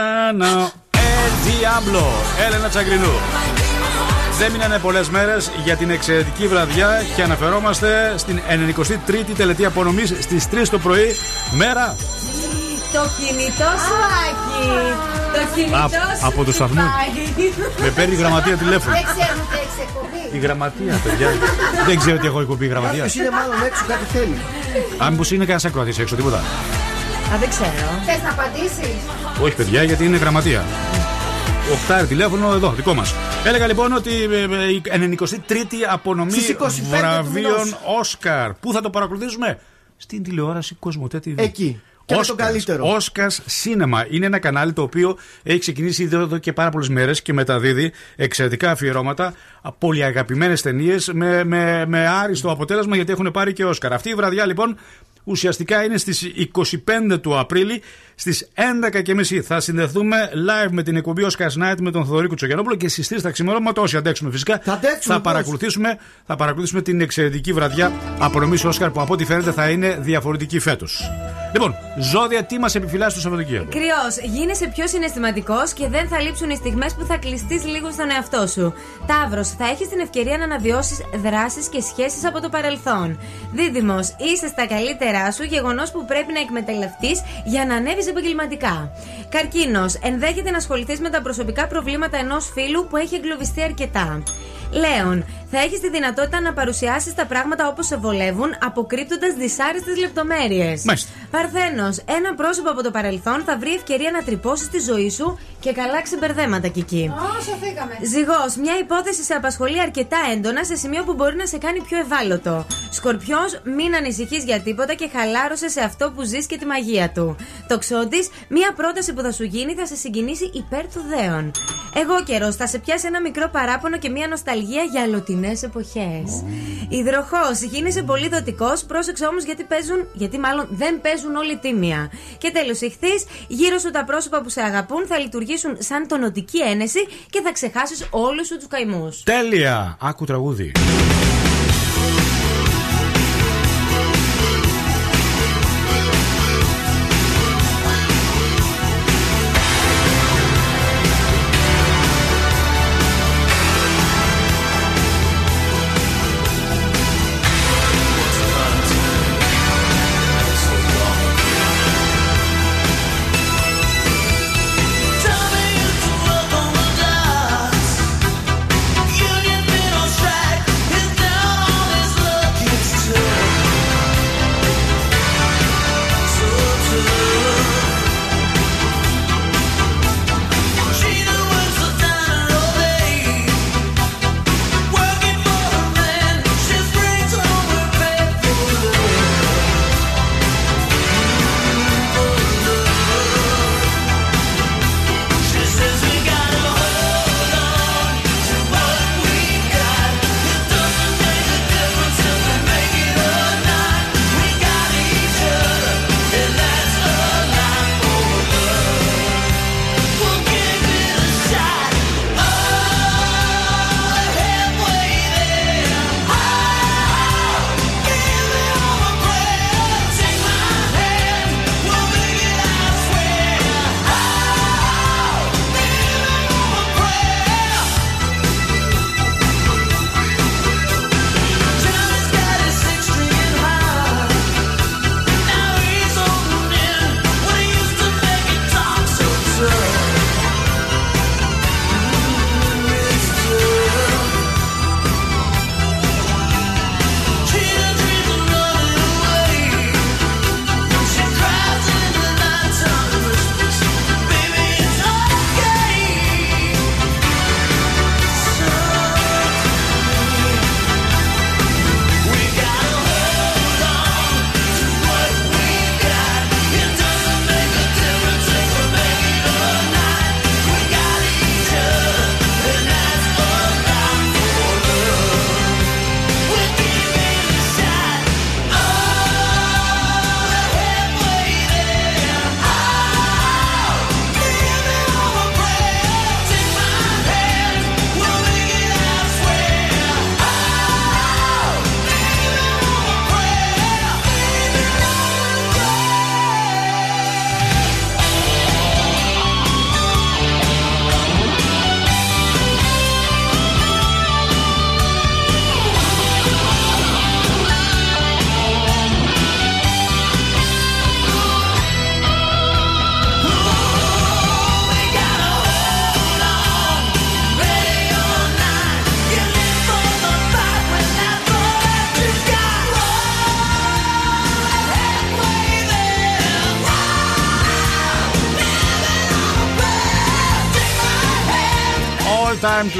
να, να, να, να. El Diablo, Έλενα Τσαγκρινού. Δεν μείνανε πολλές μέρες για την εξαιρετική βραδιά και αναφερόμαστε στην 93η τελετή απονομής στις 3 το πρωί. Μέρα Το κινητό σου, Άκη. Το κινητό Α, σου. από τους σταθμούς. χτυπάει. με παίρνει η γραμματεία τηλέφωνο. Δεν ξέρουν τι έχεις εκπομπή. Η γραμματεία, παιδιά. Δεν ξέρω τι έχω εκπομπή η γραμματεία. Κάποιος είναι μάλλον έξω, κάτι θέλει. Αν μήπως είναι κανένας ακροατής έξω, τίποτα. Α, δεν ξέρω. Θες να απαντήσεις; Όχι, παιδιά, γιατί είναι γραμματεία. Οχτάρι τηλέφωνο εδώ, δικό μας. Έλεγα λοιπόν ότι ε, ε, η 93η απονομή Στις 25 του βραβείων μηνός. Όσκαρ. Πού θα το παρακολουθήσουμε, Στην τηλεόραση Κοσμοτέ TV. Εκεί. Και με τον καλύτερο. Όσκαρς Cinema είναι ένα κανάλι το οποίο έχει ξεκινήσει ήδη εδώ και πάρα πολλές μέρες και μεταδίδει εξαιρετικά αφιερώματα, πολύ αγαπημένες ταινίες με, με, με άριστο αποτέλεσμα γιατί έχουν πάρει και Όσκαρ. Αυτή η βραδιά λοιπόν ουσιαστικά είναι στις 25 του Απρίλη στις 11.30 θα συνδεθούμε live με την εκπομπή Oscars Night με τον Θοδωρή Κουτσογιανόπουλο και στις 3 τα ξημερώματα όσοι αντέξουμε φυσικά θα, πώς; παρακολουθήσουμε, θα παρακολουθήσουμε την εξαιρετική βραδιά απονομής Όσκαρ που από ό,τι φαίνεται θα είναι διαφορετική φέτος. Λοιπόν, ζώδια, τι μας επιφυλάσσει το Σαββατοκύριακο; Κρυός, γίνεσαι πιο συναισθηματικός και δεν θα λείψουν οι στιγμές που θα κλειστείς λίγο στον εαυτό σου. Ταύρος, θα έχεις την ευκαιρία να αναβιώσεις δράσεις και σχέσεις από το παρελθόν. Δίδυμος, είσαι στα καλύτερά σου, γεγονός που πρέπει να εκμεταλλευτείς για να ανέβεις επαγγελματικά. Καρκίνος, ενδέχεται να ασχοληθείς με τα προσωπικά προβλήματα ενός φίλου που έχει εγκλωβιστεί αρκετά. Λέων, θα έχεις τη δυνατότητα να παρουσιάσεις τα πράγματα όπως σε βολεύουν, αποκρύπτοντας δυσάρεστες λεπτομέρειες. Μάλιστα. Παρθένος, ένα πρόσωπο από το παρελθόν θα βρει ευκαιρία να τρυπώσεις τη ζωή σου και καλά ξεμπερδέματα κι εκεί. Όσο φύγαμε. Ζυγός, μια υπόθεση σε απασχολεί αρκετά έντονα σε σημείο που μπορεί να σε κάνει πιο ευάλωτο. Σκορπιός, μην ανησυχείς για τίποτα και χαλάρωσε σε αυτό που ζεις και τη μαγεία του. Τοξότης, μια πρόταση που θα σου γίνει θα σε συγκινήσει υπέρ του δέον. Εγώ καιρός, θα σε πιάσει ένα μικρό παράπονο και μια νοσταλγία για αλλοτινέ εποχές. Υδροχό, γίνεσαι πολύ δοτικός, πρόσεξε όμως γιατί παίζουν, γιατί μάλλον δεν παίζουν όλοι τίμια. Και τέλος, ηχθείς, γύρω σου τα πρόσωπα που σε αγαπούν θα λειτουργήσουν σαν τονωτική ένεση και θα ξεχάσεις όλους σου τους καημούς. Τέλεια! Άκου τραγούδι.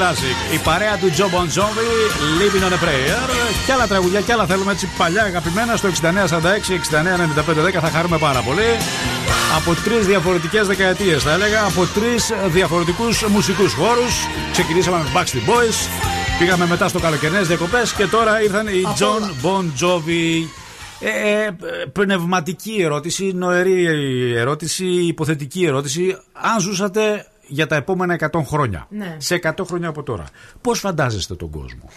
Classic. Η παρέα του Joe Bon Jovi, Living on a Prayer. Και άλλα τραγουδιά και άλλα θέλουμε έτσι παλιά αγαπημένα στο 6946-699510 θα χαρούμε πάρα πολύ. Από τρεις διαφορετικές δεκαετίες θα έλεγα, από τρεις διαφορετικούς μουσικούς χώρους. Ξεκινήσαμε με Backstreet Boys, πήγαμε μετά στο καλοκαιρινές διακοπές και τώρα ήρθαν οι John Bon Jovi. Ε, ε, πνευματική ερώτηση, νοερή ερώτηση, υποθετική ερώτηση. Αν ζούσατε για τα επόμενα 100 χρόνια, Ναι. σε 100 χρόνια από τώρα, πώς φαντάζεστε τον κόσμο;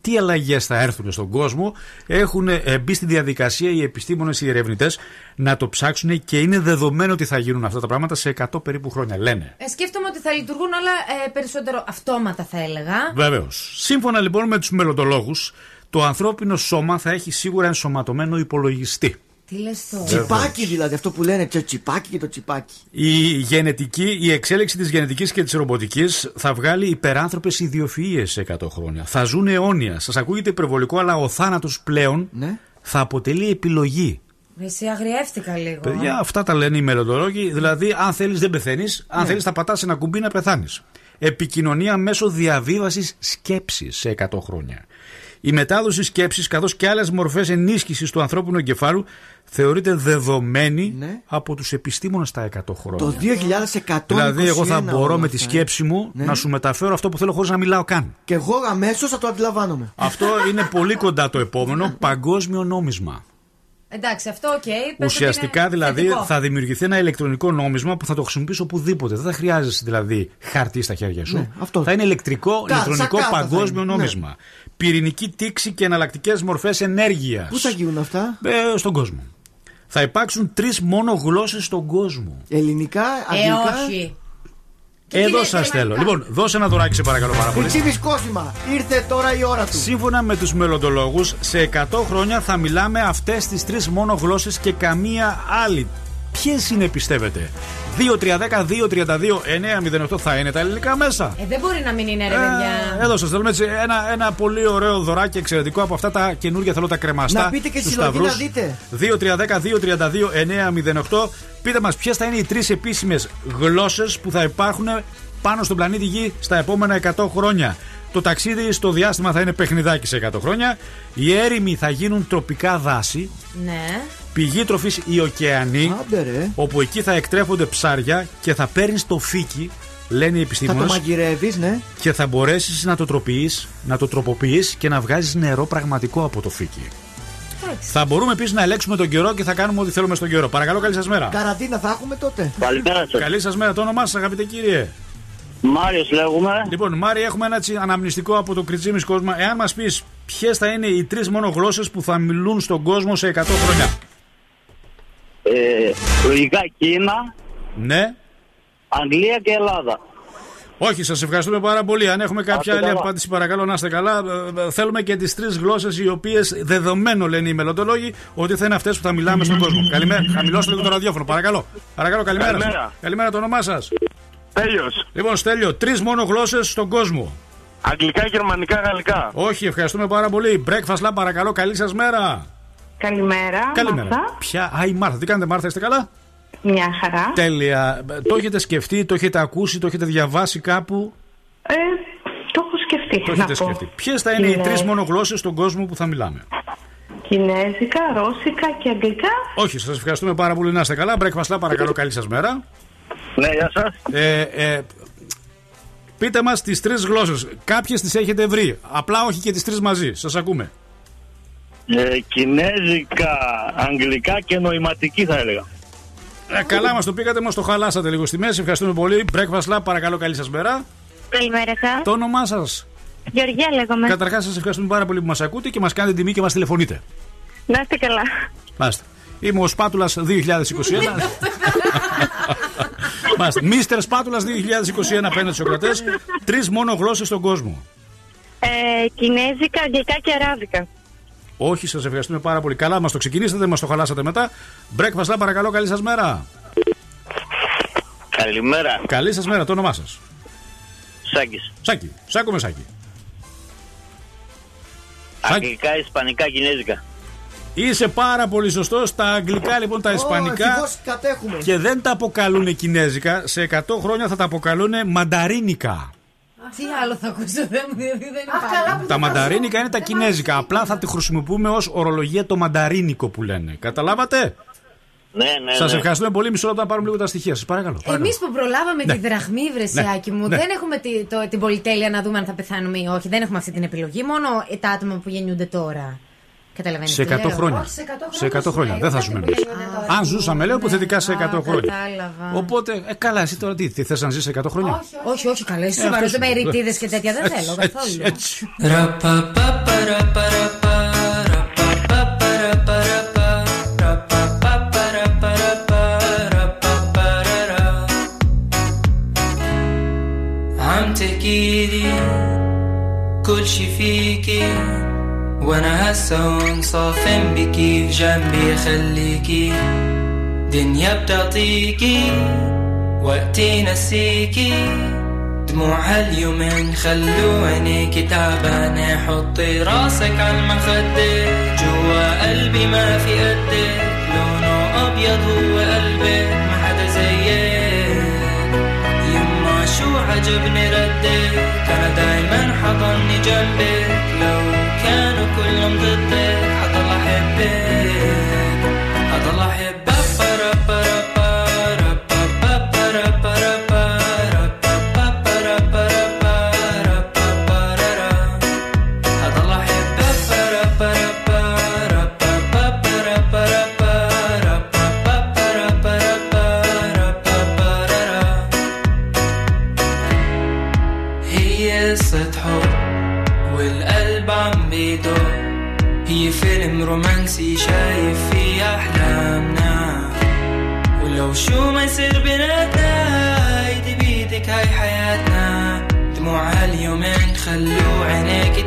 Τι αλλαγές θα έρθουν στον κόσμο, έχουν ε, μπει στη διαδικασία οι επιστήμονες, οι ερευνητές να το ψάξουν και είναι δεδομένο ότι θα γίνουν αυτά τα πράγματα σε 100 περίπου χρόνια. Λένε. Ε, σκέφτομαι ότι θα λειτουργούν όλα ε, περισσότερο αυτόματα, θα έλεγα. Βεβαίως. Σύμφωνα λοιπόν με τους μελλοντολόγους, το ανθρώπινο σώμα θα έχει σίγουρα ενσωματωμένο υπολογιστή. Τι λες τώρα; Τσιπάκι δηλαδή, αυτό που λένε το τσιπάκι και το τσιπάκι. Η γενετική, η εξέλιξη της γενετικής και της ρομποτικής θα βγάλει υπεράνθρωπες ιδιοφυΐες σε 100 χρόνια. Θα ζουν αιώνια. Σας ακούγεται υπερβολικό, αλλά ο θάνατος πλέον Ναι. θα αποτελεί επιλογή. Εσύ αγριεύτηκα λίγο. Παιδιά, αυτά τα λένε οι μελλοντολόγοι. Δηλαδή, αν θέλεις δεν πεθαίνεις, αν Ναι. θέλεις θα πατάς ένα κουμπί να πεθάνεις. Επικοινωνία μέσω διαβίβασης σκέψης σε 100 χρόνια. Η μετάδοση σκέψης καθώς και άλλες μορφές ενίσχυσης του ανθρώπινου εγκεφάλου θεωρείται δεδομένη Ναι. από τους επιστήμονες στα 100 χρόνια. Το 2121. Δηλαδή, εγώ θα μπορώ όλα με τη αυτά, ε. σκέψη μου Ναι. να σου μεταφέρω αυτό που θέλω χωρίς να μιλάω καν. Και εγώ αμέσως θα το αντιλαμβάνομαι. Αυτό είναι πολύ κοντά το επόμενο παγκόσμιο νόμισμα. Εντάξει, αυτό οκ. πες Ουσιαστικά ότι είναι δηλαδή θετικό. θα δημιουργηθεί ένα ηλεκτρονικό νόμισμα που θα το χρησιμοποιήσει οπουδήποτε. Δεν θα χρειάζεσαι δηλαδή χαρτί στα χέρια σου. Ναι, αυτό. Θα είναι ηλεκτρικό, Κα- ηλεκτρονικό σαν κάρτα θα παγκόσμιο είναι, νόμισμα. Πυρηνική τήξη και εναλλακτικές μορφές ενέργειας. Πού θα γίνουν αυτά, Ε, στον κόσμο. Θα υπάρξουν τρεις μόνο γλώσσες στον κόσμο. Ελληνικά, Ε, αγγλικά; όχι. Και Εδώ τι σας λέτε, θέλω. γερμανικά. Λοιπόν, δώσε ένα δωράκι σε παρακαλώ πάρα πολύ. Πριτσίμις Κόσμημα, ήρθε τώρα η ώρα του. Σύμφωνα με τους μελλοντολόγους, σε 100 χρόνια θα μιλάμε αυτές τις τρεις μόνο γλώσσες και καμία άλλη. Ποιες είναι πιστεύετε; 2-3-10-2-32-9-08 θα είναι τα ελληνικά μέσα. Ε, δεν μπορεί να μην είναι ρε παιδιά. Ε, εδώ σας θέλουμε έτσι ένα, ένα πολύ ωραίο δωράκι εξαιρετικό από αυτά τα καινούργια θέλω τα κρεμαστά. Να πείτε και στους συλλογή να σταυρούς. δείτε. 2-3-10-2-32-9-08 Πείτε μας ποιες θα είναι οι τρεις επίσημες γλώσσες που θα υπάρχουν πάνω στον πλανήτη Γη στα επόμενα 100 χρόνια. Το ταξίδι στο διάστημα θα είναι παιχνιδάκι σε 100 χρόνια. Οι έρημοι θα γίνουν τροπικά δάση. Ναι. Πηγή τροφής οι ωκεανοί. Άντε ρε. Όπου εκεί θα εκτρέφονται ψάρια και θα παίρνεις το φύκι, λένε οι Θα το επιστήμονες μαγειρεύεις, ναι. και θα μπορέσεις να το τροποποιείς, να το τροποποιείς και να βγάζεις νερό πραγματικό από το φύκι. Εντάξει. Θα μπορούμε επίσης να ελέγξουμε τον καιρό και θα κάνουμε ό,τι θέλουμε στον καιρό. Παρακαλώ, καλή σας μέρα. Καραντίνα θα έχουμε τότε. Καλημέρα σας. Καλή σας μέρα, το όνομά σας, αγαπητέ κύριε. Μάριος λέγουμε. Λοιπόν, Μάρι, έχουμε ένα έτσι αναμνηστικό από το Κριτσίμι Κόσμα. Εάν μας πεις ποιες θα είναι οι τρεις μόνο γλώσσες που θα μιλούν στον κόσμο σε 100 χρόνια; Ε, λογικά Κίνα, Ναι. Αγγλία και Ελλάδα. Όχι, σας ευχαριστούμε πάρα πολύ. Αν έχουμε κάποια Άστε άλλη καλά. απάντηση, παρακαλώ να είστε καλά. Ε, ε, Θέλουμε και τις τρεις γλώσσες οι οποίες δεδομένο λένε οι μελλοντολόγοι ότι θα είναι αυτές που θα μιλάμε στον κόσμο. Καλημέρα. Χαμηλώστε λίγο το ραδιόφωνο, παρακαλώ. Παρακαλώ, καλημέρα. σας. Καλημέρα. Καλημέρα, το όνομά σας. Τέλειος. Λοιπόν, Στέλιο, τρεις μόνο γλώσσες στον κόσμο. Αγγλικά, γερμανικά, γαλλικά. Όχι, ευχαριστούμε πάρα πολύ. Breakfast Lab, παρακαλώ, καλή σας μέρα. Καλημέρα. Καλημέρα. Μάρθα. Ποια; Α, η Μάρθα. Τι κάνετε, Μάρθα, είστε καλά; Μια χαρά. Τέλεια. Το έχετε σκεφτεί, το έχετε ακούσει, το έχετε διαβάσει κάπου; Ε, το έχω σκεφτεί. Το να έχετε πω. σκεφτεί. Ποιες θα είναι οι Ναι. τρεις μόνο γλώσσε στον κόσμο που θα μιλάμε; Κινέζικα, ρώσικα και αγγλικά. Όχι, σας ευχαριστούμε πάρα πολύ να είστε καλά. Breakfast Lab, παρακαλώ, καλή σας μέρα. Ναι, γεια σας. Ε, ε, πείτε μας τις τρεις γλώσσες. Κάποιες τις έχετε βρει. Απλά όχι και τις τρεις μαζί. Σας ακούμε. Ε, κινέζικα, αγγλικά και νοηματική θα έλεγα. Ε, καλά μας το πήγατε, μας το χαλάσατε λίγο στη μέση. Ευχαριστούμε πολύ. Breakfast Lab, παρακαλώ, καλή σας μέρα. Καλημέρα σας. Το όνομά σας; Γεωργία λέγομαι. Καταρχάς, σας ευχαριστούμε πάρα πολύ που μας ακούτε και μας κάνετε τιμή και μας τηλεφωνείτε. Να είστε καλά. Μάλιστα. Είμαι ο Σπάτουλας 2021. Μάλιστα. Μίστερ Σπάτουλας 2021 απέναντι στους κρατέ. Τρεις μόνο γλώσσες στον κόσμο. Ε, κινέζικα, αγγλικά και αράβικα. Όχι, σας ευχαριστούμε πάρα πολύ. Καλά, μας το ξεκινήσατε, δεν μας το χαλάσατε μετά. Breakfast Lab, παρακαλώ, καλή σας μέρα. Καλημέρα. Καλή σας μέρα, το όνομά σας. Σάκης. Σάκη, Σάκο με Σάκη. Αγγλικά, Ισπανικά, Κινέζικα. Είσαι πάρα πολύ σωστός. Τα αγγλικά λοιπόν, τα ισπανικά. ευτυχώς κατέχουμε. Και δεν τα αποκαλούν κινέζικα. Σε 100 χρόνια θα τα αποκαλούν μανταρίνικα. Τι άλλο θα ακούσω, δεν μου δηλαδή δεν υπάρχει. Τα μανταρίνικα είναι τα κινέζικα. Απλά θα τη χρησιμοποιούμε ως ορολογία το μανταρίνικο που λένε. Καταλάβατε; Ναι, ναι. Σας ναι. ευχαριστούμε πολύ. Μισό λεπτό να πάρουμε λίγο τα στοιχεία σας. Παρακαλώ. Εμείς που προλάβαμε Ναι. τη δραχμή, βρεσιάκι μου, Ναι. δεν έχουμε τη, το, την πολυτέλεια να δούμε αν θα πεθάνουμε ή όχι. Δεν έχουμε αυτή την επιλογή. Μόνο τα άτομα που γεννιούνται τώρα. Σε 100 χρόνια. Σε 100 χρόνια. Δεν θα ζούμε εμείς. Αν ζούσαμε, λέω, υποθετικά σε 100 χρόνια. Οπότε, ε, καλά, εσύ τώρα τι, θες να ζεις σε 100 χρόνια; Όχι, όχι, καλά. Εσύ ε, με ρητίδες και τέτοια δεν θέλω καθόλου. وأنا هسه وانصافن بكي جنبي خليكي. دنيا بتعطيكي وقتي نسيكي. دموع هاليومين خلو عينيكي تعبانة حطي راسك عالمخدة جوا قلبي ما في قدك لونه أبيض هو قلبك ما حدا زيك. يما شو عجبني ردك أنا دايما حضني جنبك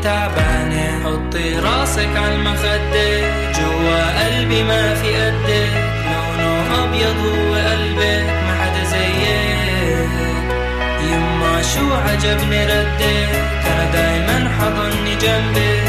تعبانة حطي راسك عالمخدة جوا قلبي ما في قدك لونه أبيض هو قلبك ما حدا زيك. يما شو عجبني ردك أنا دايما حضني جنبك.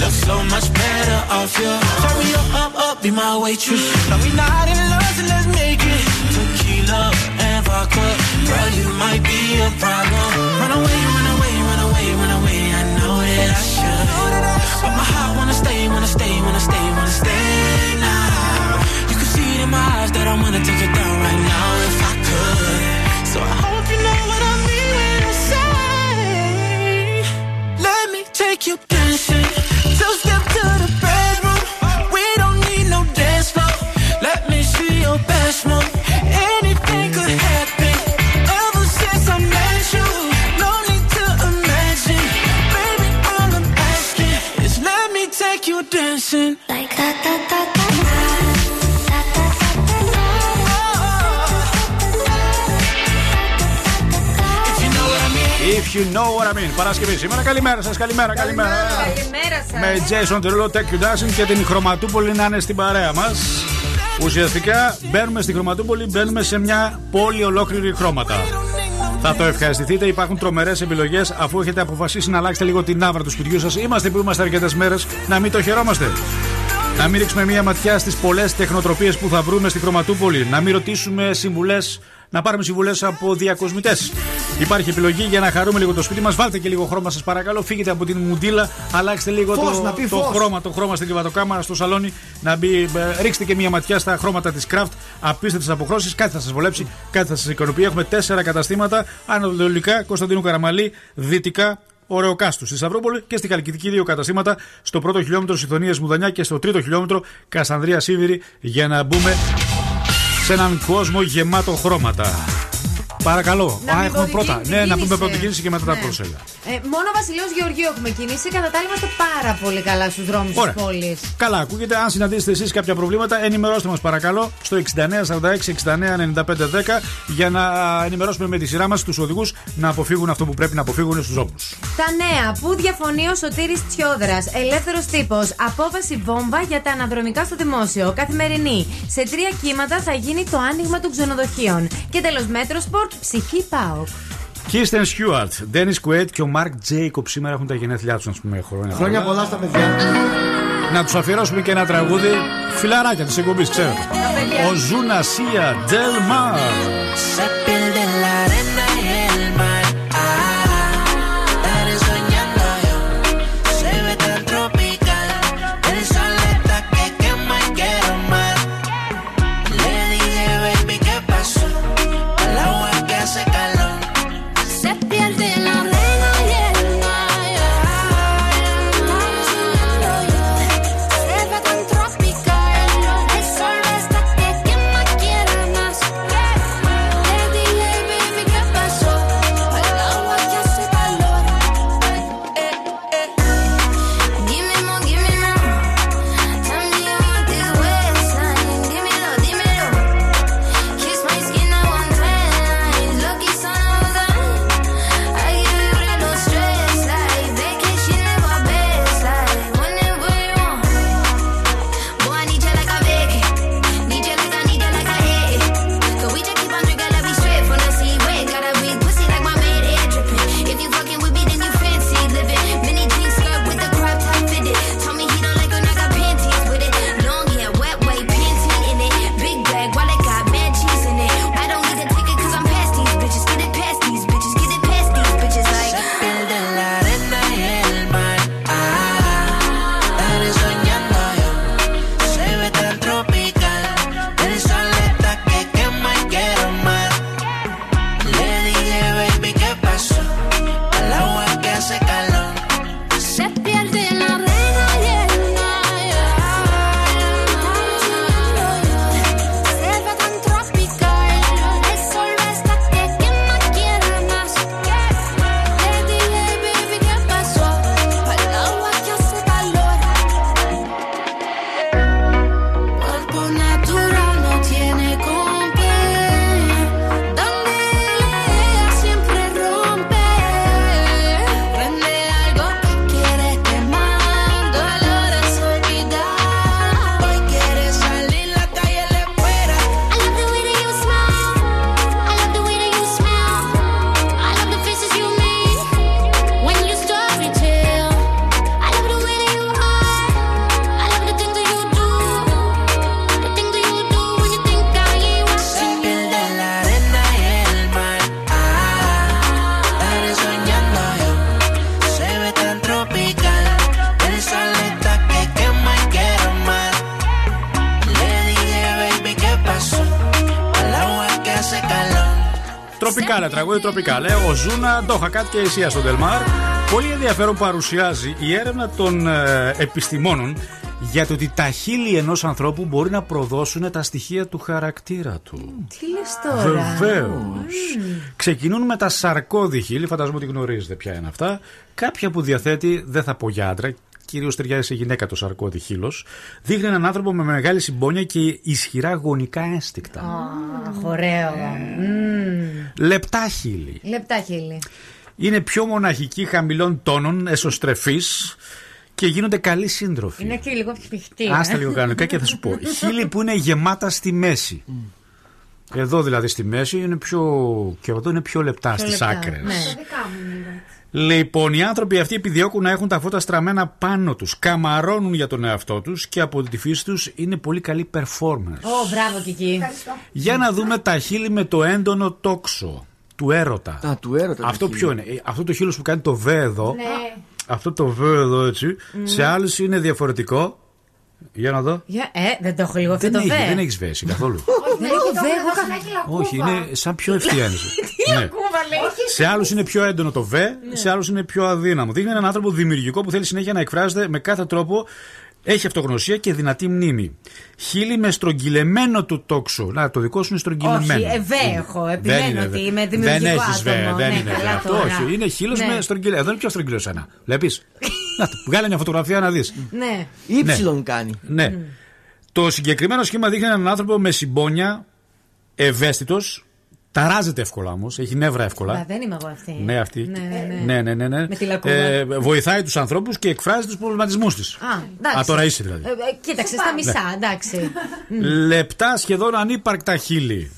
Looks so much better off you. Me up, up, up, be my waitress. Now we not in love, so let's make it tequila and vodka. Girl, you might be a problem. Run away, run away, run away, run away. I know that I should, but my heart wanna stay, wanna stay, wanna stay, wanna stay now. You can see it in my eyes that I wanna take it down right now if I could. So I hope you know what I mean when I say, let me take you dancing. You know what I mean. Παρασκευή σήμερα. Καλημέρα σας, καλημέρα, καλημέρα. Καλημέρα σας. Με Jason Derulo, Tech You Dancing και την Χρωματούπολη να είναι στην παρέα μας. Ουσιαστικά μπαίνουμε στην Χρωματούπολη, μπαίνουμε σε μια πόλη ολόκληρη χρώματα. Θα το ευχαριστηθείτε. Υπάρχουν τρομερές επιλογές αφού έχετε αποφασίσει να αλλάξετε λίγο την άβρα του σπιτιού σας. Είμαστε που είμαστε αρκετές μέρες να μην το χαιρόμαστε. Να μην ρίξουμε μια ματιά στις πολλές τεχνοτροπίες που θα βρούμε στη Χρωματούπολη. Να μην ρωτήσουμε συμβουλές, να πάρουμε συμβουλές από διακοσμητές. Υπάρχει επιλογή για να χαρούμε λίγο το σπίτι μας. Βάλτε και λίγο χρώμα, σας παρακαλώ. Φύγετε από την μουντίλα, αλλάξτε λίγο Φως, το, να πει το φως. χρώμα, το χρώμα στην κρεβατοκάμαρα, στο σαλόνι. Να μπει, ε, ρίξτε και μια ματιά στα χρώματα της Craft. Απίστευτες αποχρώσεις. Κάτι θα σας βολέψει, κάτι θα σας ικανοποιεί. Έχουμε τέσσερα καταστήματα. Ανατολικά, Κωνσταντίνου Καραμαλή, δυτικά, Ωρεοκάστους. Στη Σταυρούπολη και στη Χαλκιδική δύο καταστήματα. Στο πρώτο χιλιόμετρο Συθωνία Μουδανιά και στο τρίτο χιλιόμετρο Κασσάνδρεια Σίβηρη για να μπούμε σε έναν κόσμο γεμάτο χρώματα. Παρακαλώ. Να Α, μην έχουμε πω πρώτα. την Ναι, να πούμε κίνηση. πρώτη κίνηση και μετά τα Ναι. πρόσελα. Ε, μόνο Βασιλέως Γεωργίου έχουμε κίνηση. Κατά τα άλλα είμαστε πάρα πολύ καλά στους δρόμους της Ωραία. πόλης. Καλά, ακούγεται. Αν συναντήσετε εσείς κάποια προβλήματα, ενημερώστε μας παρακαλώ στο 6946 69 95 10 για να ενημερώσουμε με τη σειρά μας τους οδηγούς να αποφύγουν αυτό που πρέπει να αποφύγουν στους δρόμους. Τα νέα. Πού διαφωνεί ο Σωτήρης Τσιόδρας. Ελεύθερος τύπος. Απόφαση βόμβα για τα αναδρομικά στο δημόσιο. Καθημερινή. Σε τρία κύματα θα γίνει το άνοιγμα των ξενοδοχείων. Και τέλος Metrosport. Ψυχή ΠΑΟΚ. Κίστεν Στιούαρτ, Ντένι Κουέτ και ο Μαρκ Τζέικοπ σήμερα έχουν τα γενέθλιά τους, α πούμε. Χρόνια, Χρόνια πολλά στα παιδιά. Να τους αφιερώσουμε και ένα τραγούδι. Φιλαράκια της εκπομπής, ξέρω. Ο Ζούνα Σία Ντελ Μαρ. Τροπικάλε, τραγούδι τροπικάλε. Ο Ζούνα, Ντόχα Κάτ και η Ισία στο Ντελμάρ. Πολύ ενδιαφέρον παρουσιάζει η έρευνα των ε, επιστημόνων για το ότι τα χείλη ενός ανθρώπου μπορεί να προδώσουν τα στοιχεία του χαρακτήρα του. Τι λες τώρα; Βεβαίως. Ξεκινούν με τα σαρκώδη χείλη, φαντάζομαι ότι γνωρίζετε ποια είναι αυτά. Κάποια που διαθέτει, δεν θα πω για άντρα, κυρίως ταιριάζει σε γυναίκα το σαρκώδη χείλος. Δείχνει έναν άνθρωπο με μεγάλη συμπόνια και ισχυρά γονικά ένστικτα. Αχ, ωραίο. Μμμ. Λεπτά χείλη. Λεπτά χείλη. Είναι πιο μοναχικοί χαμηλών τόνων, εσωστρεφείς και γίνονται καλοί σύντροφοι. Είναι και λίγο πιχτή. Άστα λίγο κανονικά και θα σου πω. Χείλη που είναι γεμάτα στη μέση. Εδώ δηλαδή στη μέση είναι πιο. και εδώ είναι πιο λεπτά Πιο στις λεπτά, άκρες. ναι. Λοιπόν, οι άνθρωποι αυτοί επιδιώκουν να έχουν τα φώτα στραμμένα πάνω τους, καμαρώνουν για τον εαυτό τους και από τη φύση τους είναι πολύ καλοί performers. Ω, μπράβο και εκεί. Για να δούμε τα χείλη με το έντονο τόξο του έρωτα. Α, του έρωτα. τα Αυτό χείλη. ποιο είναι, Ε, αυτό το χείλος που κάνει το β εδώ. Ναι. Αυτό το β εδώ έτσι. Σε άλλους είναι διαφορετικό. Για να δω. Για, ε, δεν το έχω λίγο αυτό Δεν, το έχει, βέ. δεν έχεις βέσει καθόλου. Δεν έχω βέ, εγώ κα- Όχι, είναι σαν πιο ευθιάνηση. Τι ακούβα λέει. Σε άλλους είναι πιο έντονο το β, σε άλλους είναι πιο αδύναμο. Δείχνει έναν άνθρωπο δημιουργικό που θέλει συνέχεια να εκφράζεται με κάθε τρόπο. Έχει αυτογνωσία και δυνατή μνήμη. Χείλη με στρογγυλεμένο του τόξο. Να, το δικό σου είναι στρογγυλεμένο. Όχι, ε, βέ έχω. Δεν Επιμένω είναι, ότι βε. είμαι Δεν δημιουργικό έχεις βέ, άτομο. δεν Ναι, είναι. καλά Αυτό τώρα. όχι. Είναι χείλος Ναι. με στρογγυλέ. Εδώ είναι πιο στρογγυλός ένα. Βλέπεις; Να το, βγάλε μια φωτογραφία να δεις. Ναι. Ήψιλον κάνει. Ναι. Το συγκεκριμένο σχήμα δείχνει έναν άνθρωπο με συμπόνια, ευαίσθητος, ταράζεται εύκολα όμως, έχει νεύρα εύκολα. Μα δεν είμαι εγώ αυτή. Ναι, αυτή. Ναι, ναι, ναι. Ναι, ναι, ναι, ναι. Με τη λακκούβα. Ε, βοηθάει τους ανθρώπους και εκφράζει τους προβληματισμούς της. Α, εντάξει. Α, τώρα είσαι δηλαδή. Ε, ε, κοίταξε, στα μισά, εντάξει. Λεπτά σχεδόν ανύπαρκτα χείλη.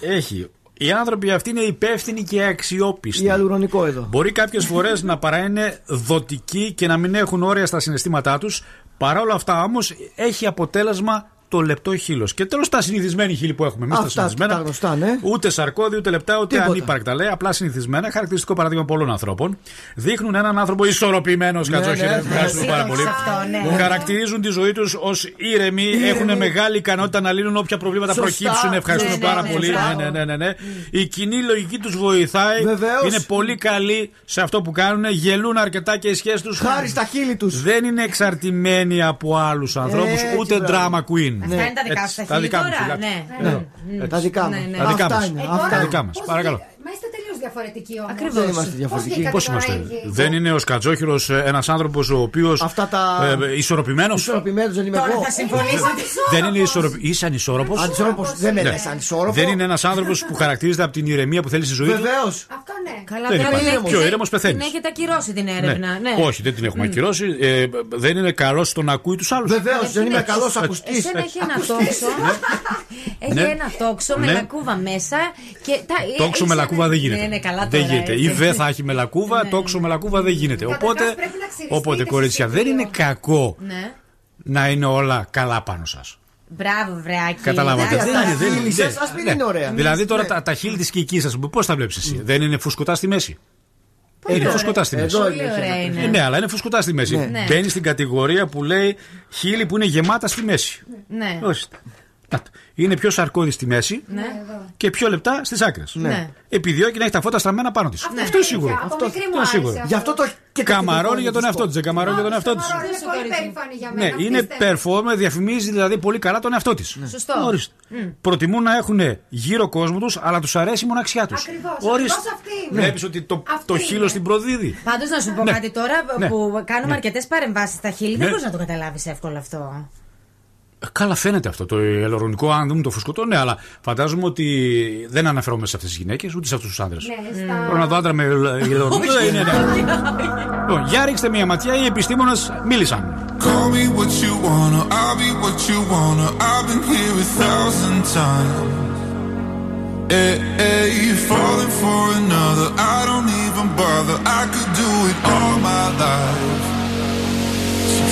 Έχει. Οι άνθρωποι αυτοί είναι υπεύθυνοι και αξιόπιστοι. Ιαλουρονικό εδώ. Μπορεί κάποιες φορές να παραείνε δοτικοί και να μην έχουν όρια στα συναισθήματά τους. Παρά όλα αυτά όμως έχει αποτέλεσμα το λεπτό χείλος. Και τέλος τα συνηθισμένη χείλη που έχουμε εμείς τα Αυτά συνηθισμένα. τα γνωστά, ναι. Ούτε σαρκώδη, ούτε λεπτά, ούτε Τίποτα. ανύπαρκτα. Λέει απλά συνηθισμένα, χαρακτηριστικό παράδειγμα πολλών ανθρώπων. Δείχνουν έναν άνθρωπο ισορροπημένος, Ναι, Κατσόχυρε. ναι. Ευχαριστούμε Εσύ πάρα το πολύ. έχεις αυτό, ναι. Χαρακτηρίζουν τη ζωή τους ως ήρεμοι, έχουν μεγάλη ικανότητα να λύνουν όποια προβλήματα Σωστά. προκύψουν. Ευχαριστούμε Ναι, ναι, πάρα ναι, πολύ. σωστά. Ναι, ναι, ναι, ναι. Η κοινή λογική τους βοηθάει. Βεβαίως. Είναι πολύ καλοί σε αυτό που κάνουν. Γελούν αρκετά και οι σχέσεις τους. Χάρη στα χείλη τους. Δεν είναι εξαρτημένοι από άλλους ανθρώπους, Έτσι, ούτε μπράβο. drama queen. Αυτά είναι τα δικά Έτσι, σου τα τα χείλη δικά μου, τώρα; φιλάκια. Ναι. Ναι. Μμ. Τα δικά μου. Ναι, ναι. Τα δικά Αυτά μας. είναι. Ε, Αυτά τώρα, Τα δικά μας. πώς Παρακαλώ. βγήκα- Μα είστε τελείως διαφορετικοί όμως. Ακριβώς. Δεν είμαστε διαφορετικοί. Πώς είμαστε. Δεν είναι ο Σκατζόχυρος ένας άνθρωπος ο οποίος. Αυτά τα. Ε, ισορροπημένος; Ισορροπημένου δεν είμαι Τώρα εγώ. θα συμφωνήσετε. Δεν είναι ισορροπημένο. Είσαι ανισόρροπος; Ανισόρροπος δεν με Ναι. λε ανισόρροπο. Δεν είναι ένας άνθρωπος που χαρακτηρίζεται από την ηρεμία που θέλει στη ζωή του; Βεβαίως. Αυτό ναι. Καλά, Δεν τώρα υπάρχει. την έχετε- Πιο ήρεμος πεθαίνεις. Την έχετε ακυρώσει την Ναι. έρευνα. Ναι. Όχι, δεν την έχουμε ακυρώσει. Ε, δεν είναι καλός στο να ακούει τους άλλους. Βεβαίως δεν είμαι έχεις- καλός ακουστής. Εσένα έχει ένα τόξο. Έχει Ναι. ένα τόξο με Ναι. λακκούβα μέσα. Και τα, Τόξο με είσαι- λακκούβα δεν Ναι, γίνεται. ναι, καλά δεν τώρα, γίνεται. έτσι. Η ΒΕ θα έχει με λακκούβα, Ναι. τόξο με λακκούβα δεν γίνεται. Καταρχάς Οπότε, πρέπει να ξυριστείτε οπότε σε κορίτσια, δεν σιτηρίο. είναι κακό Ναι. να είναι όλα καλά πάνω σας. Μπράβο, βρεάκι. Καταλάβατε. Ναι, Δεν τα είναι, δεν χείλη είναι. σας, δεν- ας μην ναι. είναι ωραία. Δηλαδή τώρα Ναι. τα, τα χείλη της κικής σα, πώς τα βλέπεις εσύ; Δεν είναι φουσκωτά στη μέση; Είναι ωραία. φουσκωτά στη μέση. Εδώ Πολύ είναι. ωραία Ε, είναι. Ναι, αλλά είναι φουσκωτά στη μέση. Ναι. Μπαίνει στην κατηγορία που λέει χείλη που είναι γεμάτα στη μέση. Ναι. Ορίστε. Να το. Είναι πιο σαρκώδη στη μέση Ναι. και πιο λεπτά στις άκρες. Ναι. Επιδιώκει να έχει τα φώτα στραμμένα πάνω της. Αυτό είναι σίγουρο. Από Αυτό- μικρή αυτό μου είναι άρεσε σίγουρο. αυτό. Γι' αυτό το και το Καμαρώνει τηλεφώνημα για τον της εαυτό της. Δεν καμαρώνει για τον εαυτό της. Είναι πολύ περήφανη για μένα. Ναι, είναι απίστευτη. performer, διαφημίζει δηλαδή πολύ καλά τον εαυτό της. Σωστό. Ορίστε. Προτιμούν να έχουν γύρω κόσμο τους, αλλά τους αρέσει η μοναξιά τους. Ακριβώς, ακριβώς αυτή είναι. Βλέπεις ότι το, Αυτή το είναι. χείλο την προδίδει. Πάντως να σου πω Ναι. κάτι τώρα Ναι. που κάνουμε Ναι. αρκετές παρεμβάσεις στα χείλη. Ναι. Δεν μπορείς να το καταλάβεις εύκολα αυτό. Ε, Καλά φαίνεται αυτό το ελωρονικό, αν δούμε το φουσκωτό, ναι, αλλά φαντάζομαι ότι δεν αναφερόμαστε σε αυτές τις γυναίκες ούτε σε αυτούς τους άντρε. Ναι, στα- Μπορώ να δω άντρα με ελωρονικό. Ναι, ναι, ναι. Λοιπόν, για ρίξτε μια ματιά, οι επιστήμονες μίλησαν. Call me what you wanna, I'll be what you wanna. I've been here a thousand times. Hey, hey, falling for another, I don't even bother. I could do it all my life.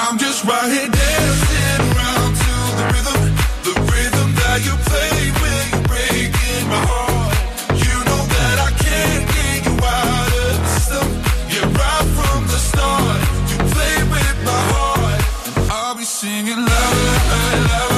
I'm just right here dancing around to the rhythm, the rhythm that you play when you're breaking my heart. You know that I can't get you out of system. Yeah, right from the start, you play with my heart. I'll be singing la la la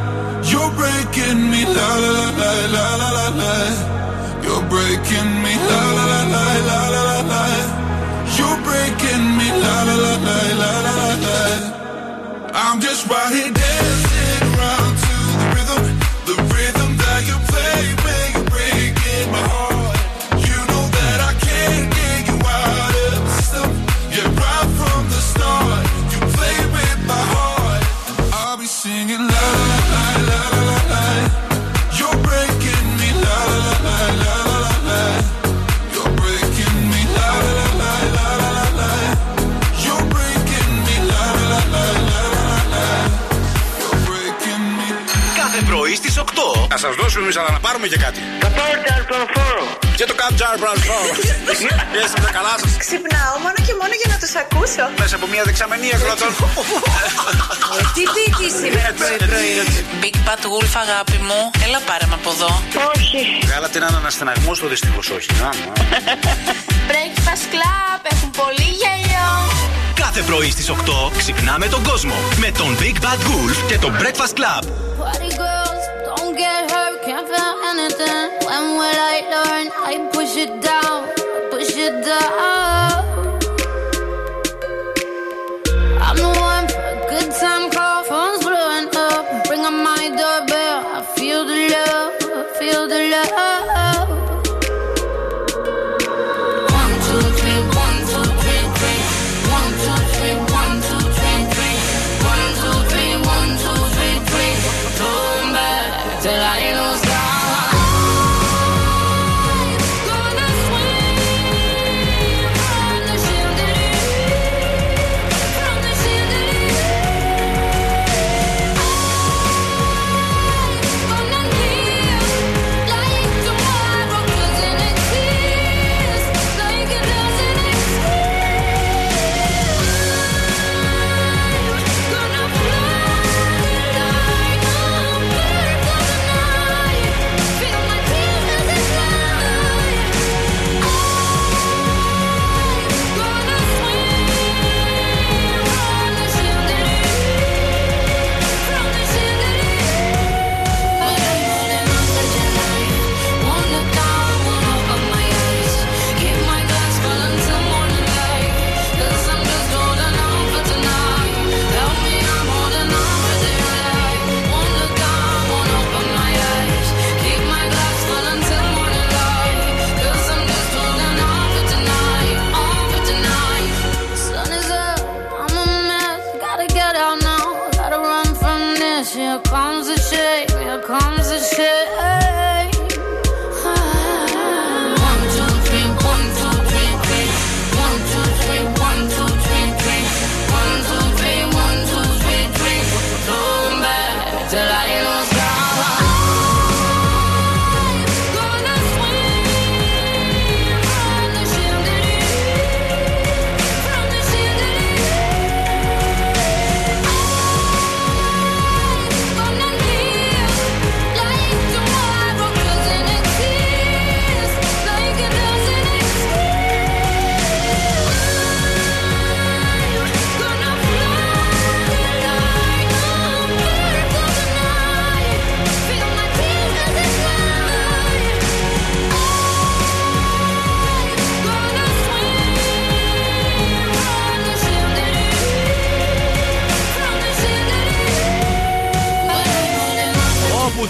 breaking me, la la la la la la la. You're breaking me, la la la la la la la. la. You're breaking me, la la la la la la. I'm just right here. Να σας δώσουμε εμείς, αλλά να πάρουμε και κάτι. Το Portal Φόρο. Και το Capjar Φόρο. Είστε καλά σας. Ξυπνάω μόνο και μόνο για να τους ακούσω. Μέσα από μια δεξαμενή εκδοτών. Τι πίτι σήμερα πρωί-πρωί. Big Bad Wolf, αγάπη μου, έλα πάρε με από εδώ. Όχι. Βγάλατε έναν αναστεναγμό στο δυστυχώς, όχι. Να, να. Breakfast Club έχουν πολύ γέλιο. Κάθε πρωί στις 8 ξυπνάμε τον κόσμο με τον Big Bad Wolf και τον Breakfast Club. Party girls, don't get hurt, can't feel anything. When will I learn? I push it down, push it down.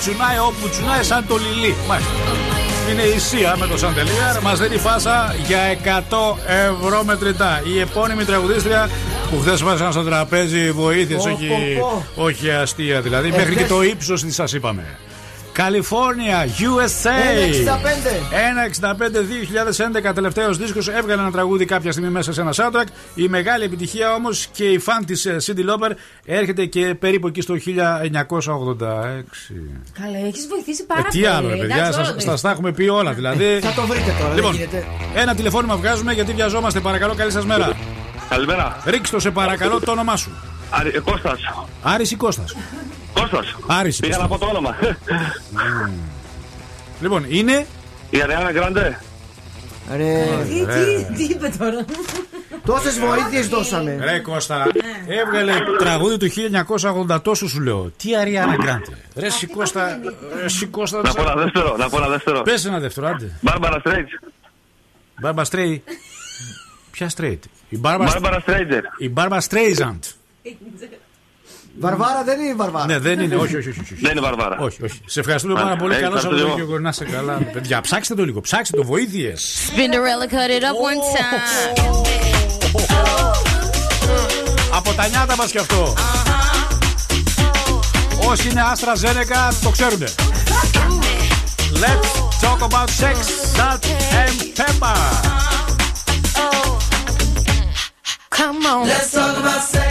Τσουνάει όπου τσουνάει σαν το λιλί. Μάλιστα. Είναι η Σία με το Σαντελίαρ. Μας δίνει φάσα για 100 ευρώ μετρητά. Η επώνυμη τραγουδίστρια που χθες βάζαν στο τραπέζι βοήθειες, Πω, όχι, πω, πω. όχι αστεία δηλαδή. Ε, μέχρι και χθες- το ύψος της σας είπαμε. Καλιφόρνια, USA. 1,65. 1,65 2011 τελευταίος δίσκος. Έβγαλε ένα τραγούδι κάποια στιγμή μέσα σε ένα soundtrack. Η μεγάλη επιτυχία όμως και η φαν της Cindy Lauper έρχεται και περίπου εκεί στο 1986. Καλά, έχεις βοηθήσει πάρα Ε, πολύ. τι άλλο, ρε παιδιά, Εντάξει, σας- όλο το σας τα έχουμε πει όλα δηλαδή. Θα το βρείτε τώρα, Λοιπόν, δεν γίνεται. ένα τηλεφώνημα βγάζουμε γιατί βιαζόμαστε. Παρακαλώ, καλή σας μέρα. Καλημέρα. Ρίξτε το σε παρακαλώ το όνομά σου. Άρη, ε, Κώστας. Άρης ή Κώστας; Κώστας. Άρης. Πήγα να πω το όνομα. Λοιπόν, είναι. Η Αριάννα Γκραντέ. Ρε. Τι, τι, τι είπε τώρα. Τόσες βοήθειες δώσαμε. Ρε Κώστα, έβγαλε τραγούδι του 1980 τόσο σου λέω. Τι Αριάννα Γκράντε. Ρε εσύ Κώστα, ρε εσύ Κώστα. Να πω ένα δεύτερο, να πω ένα δεύτερο. Πες ένα δεύτερο, άντε. Μπάρμπαρα Στρέιτ. Μπάρμπα Στρέι. Ποια Στρέιτ; Η Μπάρμπα Μπάρμπαρα Στρέιτζερ. Η Μπάρμπα Στρέιζαντ. Βαρβάρα δεν είναι η Βαρβάρα. Ναι, δεν είναι, όχι, όχι, όχι. όχι. Δεν είναι Βαρβάρα. Όχι, όχι. Σε ευχαριστούμε πάρα Μάλιστα. πολύ. Ε, Καλό ευχαριστώ Σαββατοκύριακο. Να είσαι καλά. Παιδιά, ψάξτε το λίγο. Ψάξτε το. Βοήθειες. Spinderella cut it up one time. Από τα νιάτα μας κι αυτό. Όσοι είναι Άστρα Ζένεκα το ξέρουνε. Let's talk about sex, salt and pepper. Come on. Let's talk about sex,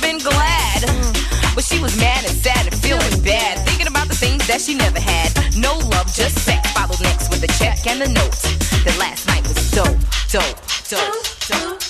that she never had. No love, just sex. Followed next with a check and a note. That last night was dope, dope, dope, dope.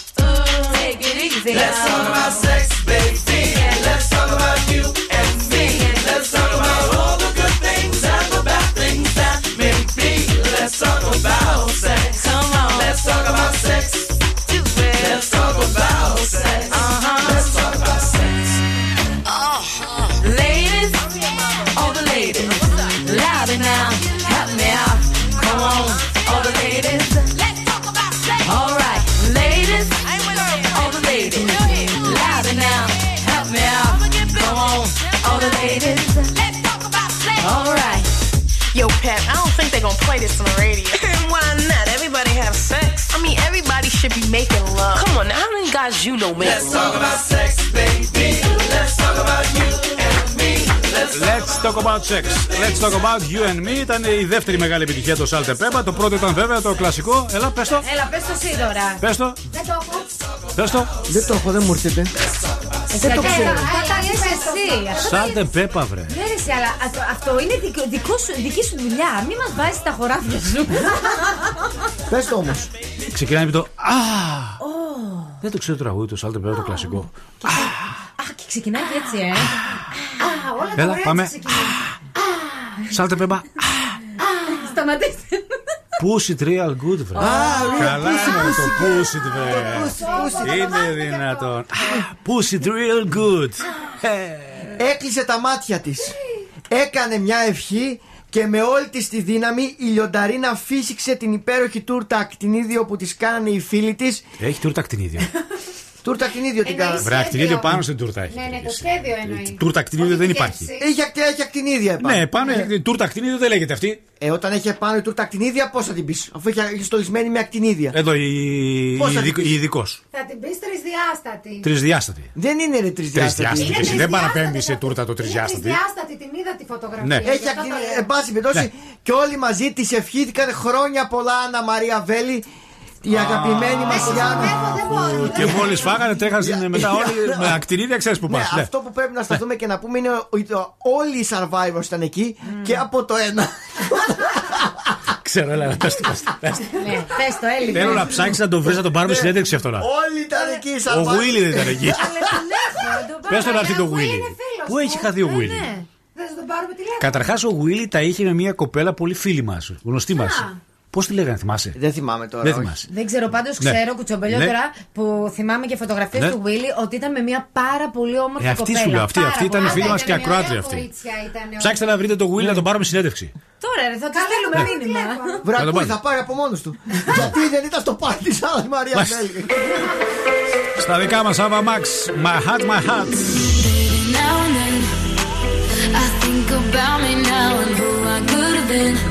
Guys you know make Let's love? talk about sex, baby. Let's talk about you and me. Let's Let's talk about sex. Let's talk about you and me. Ήταν η δεύτερη μεγάλη επιτυχία το Salt and Pepper. Το πρώτο ήταν βέβαια το κλασικό. Έλα, πες το. Έλα, πες το εσύ τώρα. Πες το. Δεν το έχω. Πες το. Δεν το έχω, δεν μου έρχεται. Δεν το ξέρω. Θα τα λες εσύ. Αυτό Salt and Pepper, βρε. Ναι, ρε, εσύ, αλλά αυτό, αυτό είναι δικό, δικό σου, δική σου δουλειά. Μην μας βάζεις τα χωράφια σου. Πες το όμως. Ξεκινάει με το. Α! Ω, Δεν το ξέρω το τραγούδι, το Salt and Pepper, το κλασικό. Α, και ξεκινάει και έτσι, ε. Α, όλα τα Έλα, ωραία πάμε. έτσι ξεκινάνε. Salt and Pepper. Σταματήστε. Push it real good, βρε. Καλά είναι το push it, βρε. push it. Είναι δυνατόν. Α, Push it real good. Ε, Έκλεισε τα μάτια της. Έκανε μια ευχή και με όλη της τη δύναμη η λιονταρίνα φύσηξε την υπέροχη τούρτα ακτινίδιο που της κάνανε οι φίλοι της. Έχει τούρτα ακτινίδιο. Τούρτα ακτινίδιο την κάνανε. Βρε, ακτινίδιο πάνω στην τούρτα έχει. Ναι, ναι, το σχέδιο εννοείς. Τούρτα ακτινίδιο δεν υπάρχει. Έχει, ακ- έχει ακτινίδια επάνω. Ναι, πάνω έχει τούρτα ακτινίδιο δεν λέγεται αυτή. Ε, όταν έχει επάνω η τούρτα ακτινίδια, πώς θα την πεις, αφού έχει, έχει στολισμένη με ακτινίδια. Εδώ η, Πώς θα η, την πεις; ειδικός. Θα την πεις τρισδιάστατη. Τρισδιάστατη. Δεν είναι ρε τρισδιάστατη. Τρισδιάστατη. Είναι Εσύ δεν τρισδιάστατη. παραπέμπει σε τούρτα το τρισδιάστατη. Τρισδιάστατη, την είδα τη φωτογραφία. Ναι. γι' Έχει αυτό το ακτινίδια. λέω. Εν πάση περιπτώσει, Ναι. και όλοι μαζί της ευχήθηκαν χρόνια πολλά Άννα Μαρία Βέλη, η αγαπημένη μας Γιάννα. Δεν μπορώ. Και μόλις φάγανε, τρέχασαν μετά όλοι με ακτινίδια, ξέρεις που Ναι, πας. αυτό που πρέπει να σταθούμε και να πούμε είναι ότι όλοι οι survivors ήταν εκεί και από το ένα. Ξέρω, έλα, πες το, πες το, πες το. Ναι, πες το, Έλλη. Θέλω να ψάξεις να τον βρεις να τον πάρουμε συνέντευξη αυτό να. Όλοι ήταν εκεί οι Ο survivors. Γουίλι δεν ήταν εκεί. Πες τον να έρθει το Γουίλι. Πού έχει χαθεί ο Γουίλι. Δεν θα τον πάρουμε τηλέφωνο; Καταρχάς ο Γουίλι τα είχε με μια κοπέλα πολύ φίλη μας, γνωστή μας. Πώς τη λέγανε, θυμάσαι; Δεν θυμάμαι τώρα. Δεν όχι. θυμάσαι. Δεν ξέρω, πάντως Ναι. ξέρω κουτσομπελιότερα Ναι. που θυμάμαι και φωτογραφίες Ναι. του Βίλι ότι ήταν με μια πάρα πολύ όμορφη Ε, αυτή κοπέλα. σου λέω, αυτή, Πάρα αυτή ήταν πολύ. φίλη μας Ήταν και μια ακροάτρια ωραία αυτή. Κορίτσια ήταν. Ψάξτε να βρείτε τον Γουίλι να τον πάρουμε συνέντευξη. Τώρα ρε, θα τους στείλουμε μήνυμα. Να τον Βρακούι, πάρει. θα πάρει από μόνος του. Γιατί δεν ήταν στο πάρτι της Άννα Μαρίας Μάλιστα. Βέλη. Στα δικά μας, Ava Max, My Heart, My Heart. Now and then, I think about me now and who I could have been.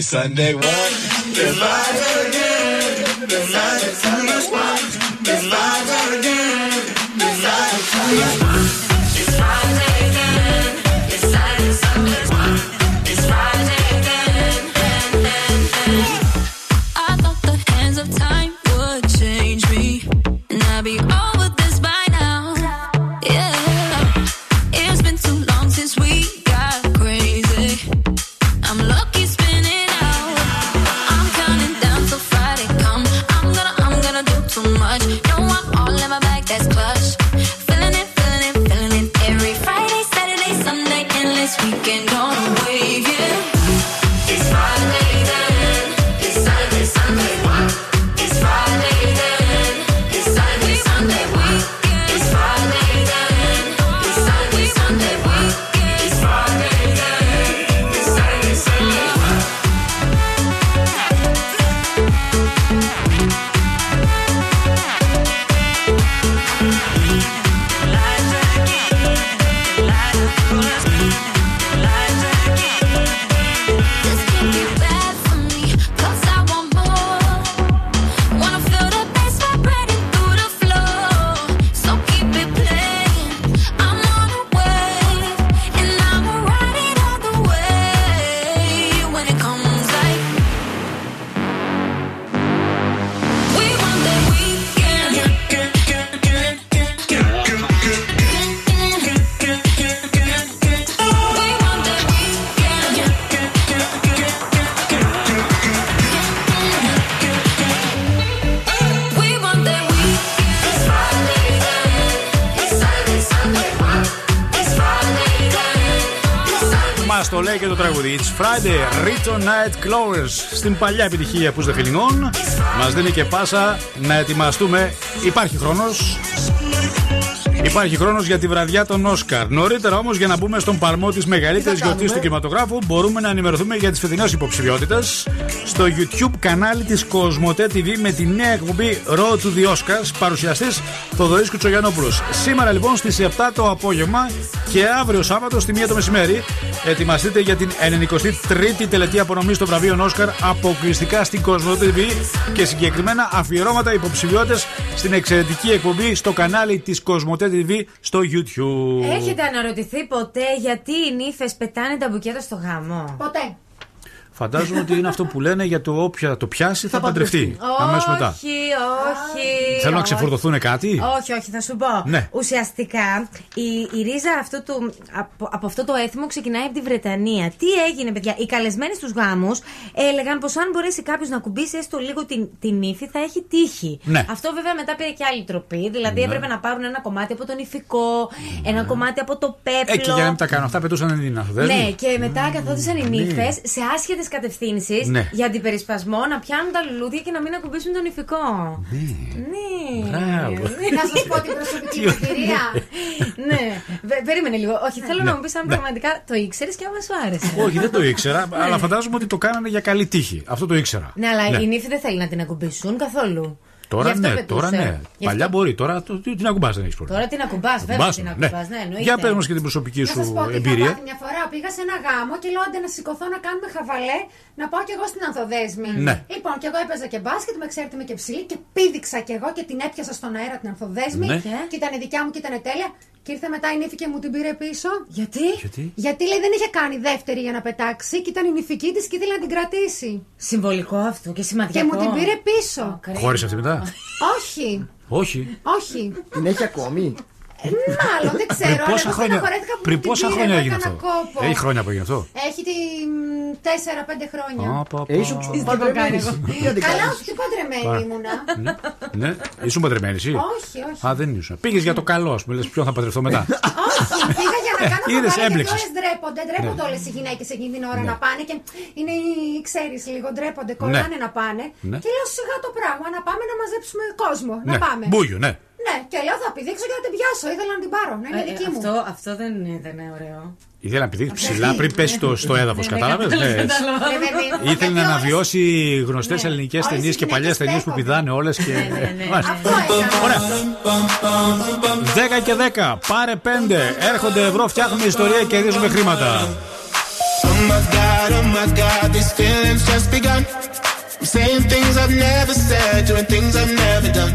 Sunday, Sunday, one. Night Clowers. Στην παλιά επιτυχία που The Feeling On. Μας δίνει και πάσα να ετοιμαστούμε. Υπάρχει χρόνος. Υπάρχει χρόνος για τη βραδιά των Όσκαρ. Νωρίτερα όμως, για να μπούμε στον παλμό της μεγαλύτερης γιορτής του κινηματογράφου, μπορούμε να ενημερωθούμε για τις φετινές υποψηφιότητες στο YouTube κανάλι της Κοσμοτέ TV με τη νέα εκπομπή Road to the Oscars. Παρουσιαστής Θοδωρής Κουτσογιανόπουλος. Σήμερα λοιπόν στις 7 το απόγευμα και αύριο Σάββατο στη 1 το μεσημέρι ετοιμαστείτε για την 93η τελετή απονομής των βραβείων Όσκαρ αποκλειστικά στην Κοσμοτέ TV και συγκεκριμένα αφιερώματα υποψηφιότητες στην εξαιρετική εκπομπή στο κανάλι της Κοσμοτέ TV στο YouTube. Έχετε αναρωτηθεί ποτέ γιατί οι νύφες πετάνε τα μπουκέτα στο γάμο; Ποτέ. Φαντάζομαι ότι είναι αυτό που λένε για το όποια το πιάσει θα παντρευτεί. Αμέσως μετά. Όχι, όχι. Θέλουν να όχι. ξεφορτωθούν κάτι; Όχι, όχι, θα σου πω. Ναι. Ουσιαστικά η, η ρίζα αυτού του, από, από αυτό το έθιμο ξεκινάει από τη Βρετανία. Τι έγινε, παιδιά; Οι καλεσμένοι στους γάμους έλεγαν πως αν μπορέσει κάποιος να κουμπίσει έστω λίγο την, την ύφη θα έχει τύχη. Ναι. Αυτό βέβαια μετά πήρε και άλλη τροπή. Δηλαδή Ναι. έπρεπε να πάρουν ένα κομμάτι από τον ηφικό, ένα κομμάτι από το πέπλο. Ε, και για να μην τα κάνω αυτά, πετούσαν την Ναι, Αθοδέλη. και μετά καθόντουσαν οι νύφες σε άσχετες κατευθύνσεις Ναι. για αντιπερισπασμό να πιάνουν τα λουλούδια και να μην ακουμπήσουν τον ηφικό. Ναι. Μπράβο. Να σας πω την προσωπική μου εμπειρία. ναι. Βε- περίμενε λίγο. Όχι, θέλω Ναι, να μου πεις αν ναι. πραγματικά το ήξερες και άμα σου άρεσε. Όχι, δεν το ήξερα, αλλά φαντάζομαι ότι το κάνανε για καλή τύχη. Αυτό το ήξερα. Ναι, αλλά η νύφη δεν θέλει να την ακουμπήσουν καθόλου. Γι' Τώρα αυτό ναι, πετούσε. τώρα ναι. Γι' Παλιά αυτό- μπορεί, τώρα το- τι- την ακουμπάς δεν έχεις πρόβλημα. Τώρα την ακουμπάς, βέβαια Ακουμπάς, την ναι. ακουμπάς. Ναι, εννοείται. Για πες μας και την προσωπική Να σου σας πω ότι είχα εμπειρία. πάθει μια φορά πήγα σε ένα γάμο και λέω άντε να σηκωθώ να κάνουμε χαβαλέ να πάω κι εγώ στην Ανθοδέσμη. Ναι. Λοιπόν, και εγώ έπαιζα και μπάσκετ, με ξέρετε με και ψηλή και πήδηξα κι εγώ και την έπιασα στον αέρα την Ανθοδέσμη. Ναι. Και ήταν η δικιά μου και ήταν τέλεια. Και ήρθε μετά η νύφη και μου την πήρε πίσω. Γιατί; Γιατί; Λέει δεν είχε κάνει δεύτερη για να πετάξει και ήταν η νυφική της και ήθελε να την κρατήσει. Συμβολικό αυτό και σημαντικό. Και μου την πήρε πίσω. Χώρισε αυτή μετά; Όχι, Όχι. όχι. Την έχει ακόμη; Ε, Μάλλον δεν ξέρω. Πριν αλλά πόσα εγώ χρόνια, στεναχωρέθηκα που πριν μου την πόσα πήρε, χρόνια μου έγινε έκανα αυτό; κόπο. Έχει χρόνια που έγινε αυτό; Έχει τη 4-5 χρόνια. Α, πα, πα. Ε, ήσουν παντρεμένη. Γιατί Καλά, κάνεις; όχι, τι παντρεμένη Πα. ήμουνα. Ναι, ναι. Ήσουν παντρεμένη εσύ; Όχι, όχι. Α, δεν ήσουν. Πήγες για το καλό, ας πούμε. Λες, ποιον θα παντρευτώ μετά; Όχι, πήγα για να κάνω Είδες, χαβαλέ γιατί έμπλεξες. όλες ντρέπονται. Ντρέπονται Ναι. όλες οι γυναίκες εκείνη την ώρα Ναι. να πάνε και είναι, οι- ξέρεις λίγο, ντρέπονται, κολλάνε να πάνε. Ναι. Και λέω σιγά το πράγμα, να πάμε να μαζέψουμε κόσμο. Ναι, Να πάμε. μπούγιο, ναι. Ναι, και λέω θα πηδήξω και να την πιάσω. Ήθελα να την πάρω, να είναι Ε, δική μου. αυτό, αυτό δεν ήταν ωραίο. Ήθελε να πηδήξει ψηλά πριν πέσει στο, στο έδαφος, κατάλαβες; Ναι, παιδί μου, Ήθελε να γιατί αναβιώσει γνωστές ελληνικές Όλες οι ταινίε και παλιές γυναίκες ταινίες που πηδάνε όλες. Και... Ναι, Μάλιστα. Αυτό έκανα. Ωραία. 10 και 10, πάρε 5. Έρχονται ευρώ, φτιάχνουμε ιστορία και κερδίζουμε χρήματα. Oh my god, oh my god, these feelings just begun. I'm saying things I've never said, doing things I've never done.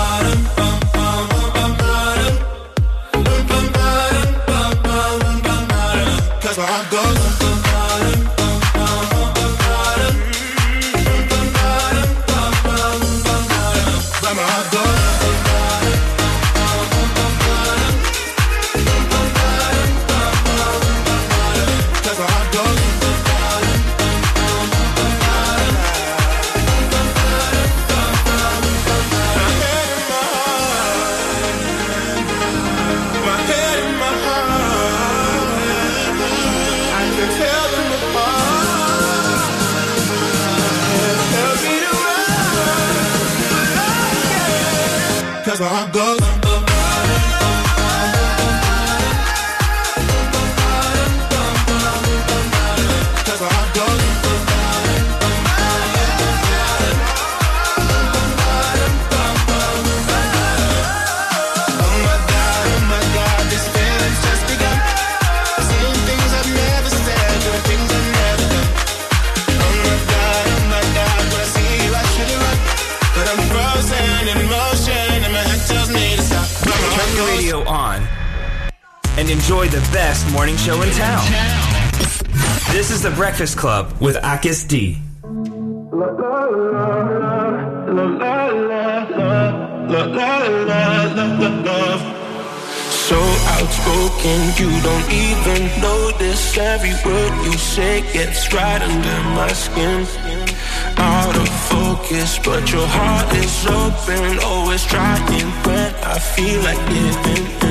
I'm gonna. The best morning show in town. This is the Breakfast Club with Akis D. So outspoken, you don't even notice every word you say gets right under my skin. Out of focus, but your heart is open, always trying when I feel like giving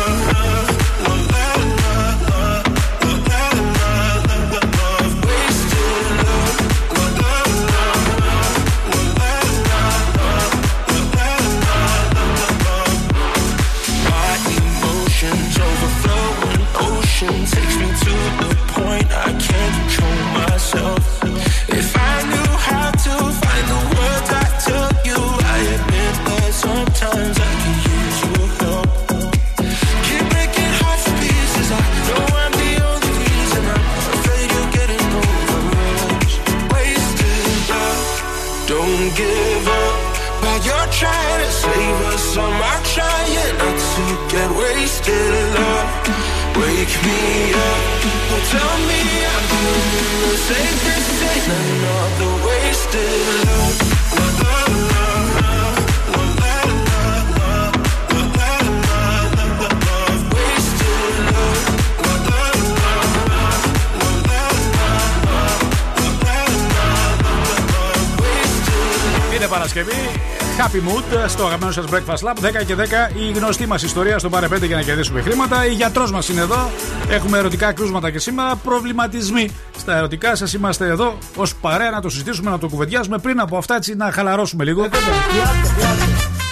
Παρασκευή. Happy mood στο αγαπημένο σας Breakfast Lab. 10 και 10 η γνωστή μας ιστορία στο Πάρε 5 για να κερδίσουμε χρήματα. Η γιατρός μας είναι εδώ. Έχουμε ερωτικά κρούσματα και σήμερα. Προβληματισμοί στα ερωτικά σα. Είμαστε εδώ ω παρέα να το συζητήσουμε, να το κουβεντιάσουμε. Πριν από αυτά, έτσι να χαλαρώσουμε λίγο.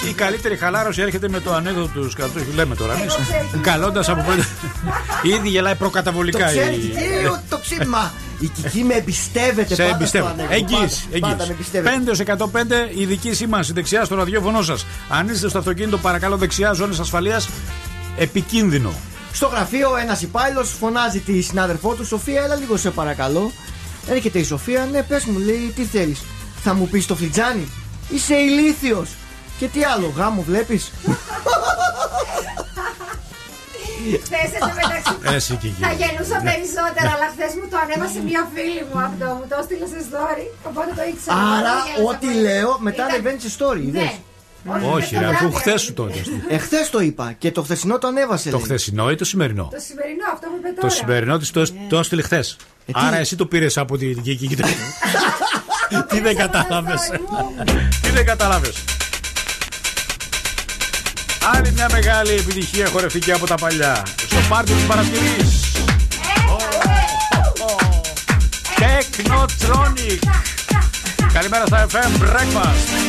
Η καλύτερη χαλάρωση έρχεται με το ανέκδοτο του κρατού. Λέμε τώρα εμεί. Καλώντα από πριν. Ήδη γελάει Το προκαταβολικά. ξέρει, η- τι, το ξύπνημα. Η Κική με εμπιστεύεται Σε πάντα εμπιστεύω. στο ανέκδοτο. Εγγύηση. Πάντα- Πάντα με εμπιστεύεται. 5 105 η δική σήμανση δεξιά στο ραδιόφωνο σα. Αν είστε στο αυτοκίνητο, παρακαλώ δεξιά, ζώνη ασφαλεία. Επικίνδυνο. Στο γραφείο ένας υπάλληλος φωνάζει τη συνάδελφό του, Σοφία, έλα λίγο σε παρακαλώ. Έρχεται η Σοφία, ναι, πες μου, λέει, τι θέλεις. Θα μου πεις το φλιτζάνι. Είσαι ηλίθιος. Και τι άλλο, γάμο βλέπεις. Χθες εν τω μεταξύ Εσύ και εκεί. θα γεννούσα περισσότερα, αλλά χθες μου το ανέβασε μια φίλη μου αυτό. Μου το έστειλε σε story. Οπότε το ήξερα. Άρα, Γέλασα ό,τι πολύ. λέω μετά Ήταν- ανεβαίνεις σε story. Ναι. Είδες. Όχι, ρε, αφού χθες σου το έδωσε. Εχθέ το είπα και το χθεσινό το ανέβασε. Το λέει. χθεσινό ή το σημερινό; Το σημερινό, αυτό μου είπε Το τώρα. σημερινό της το, το έστειλε χθες. τι- Άρα εσύ το πήρες από την Κική. Τι δεν κατάλαβες. Τι δεν κατάλαβες. Άλλη μια μεγάλη επιτυχία χορευτική από τα παλιά. Στο πάρτι της Παρασκευής. Technotronic. Καλημέρα στα FM Breakfast.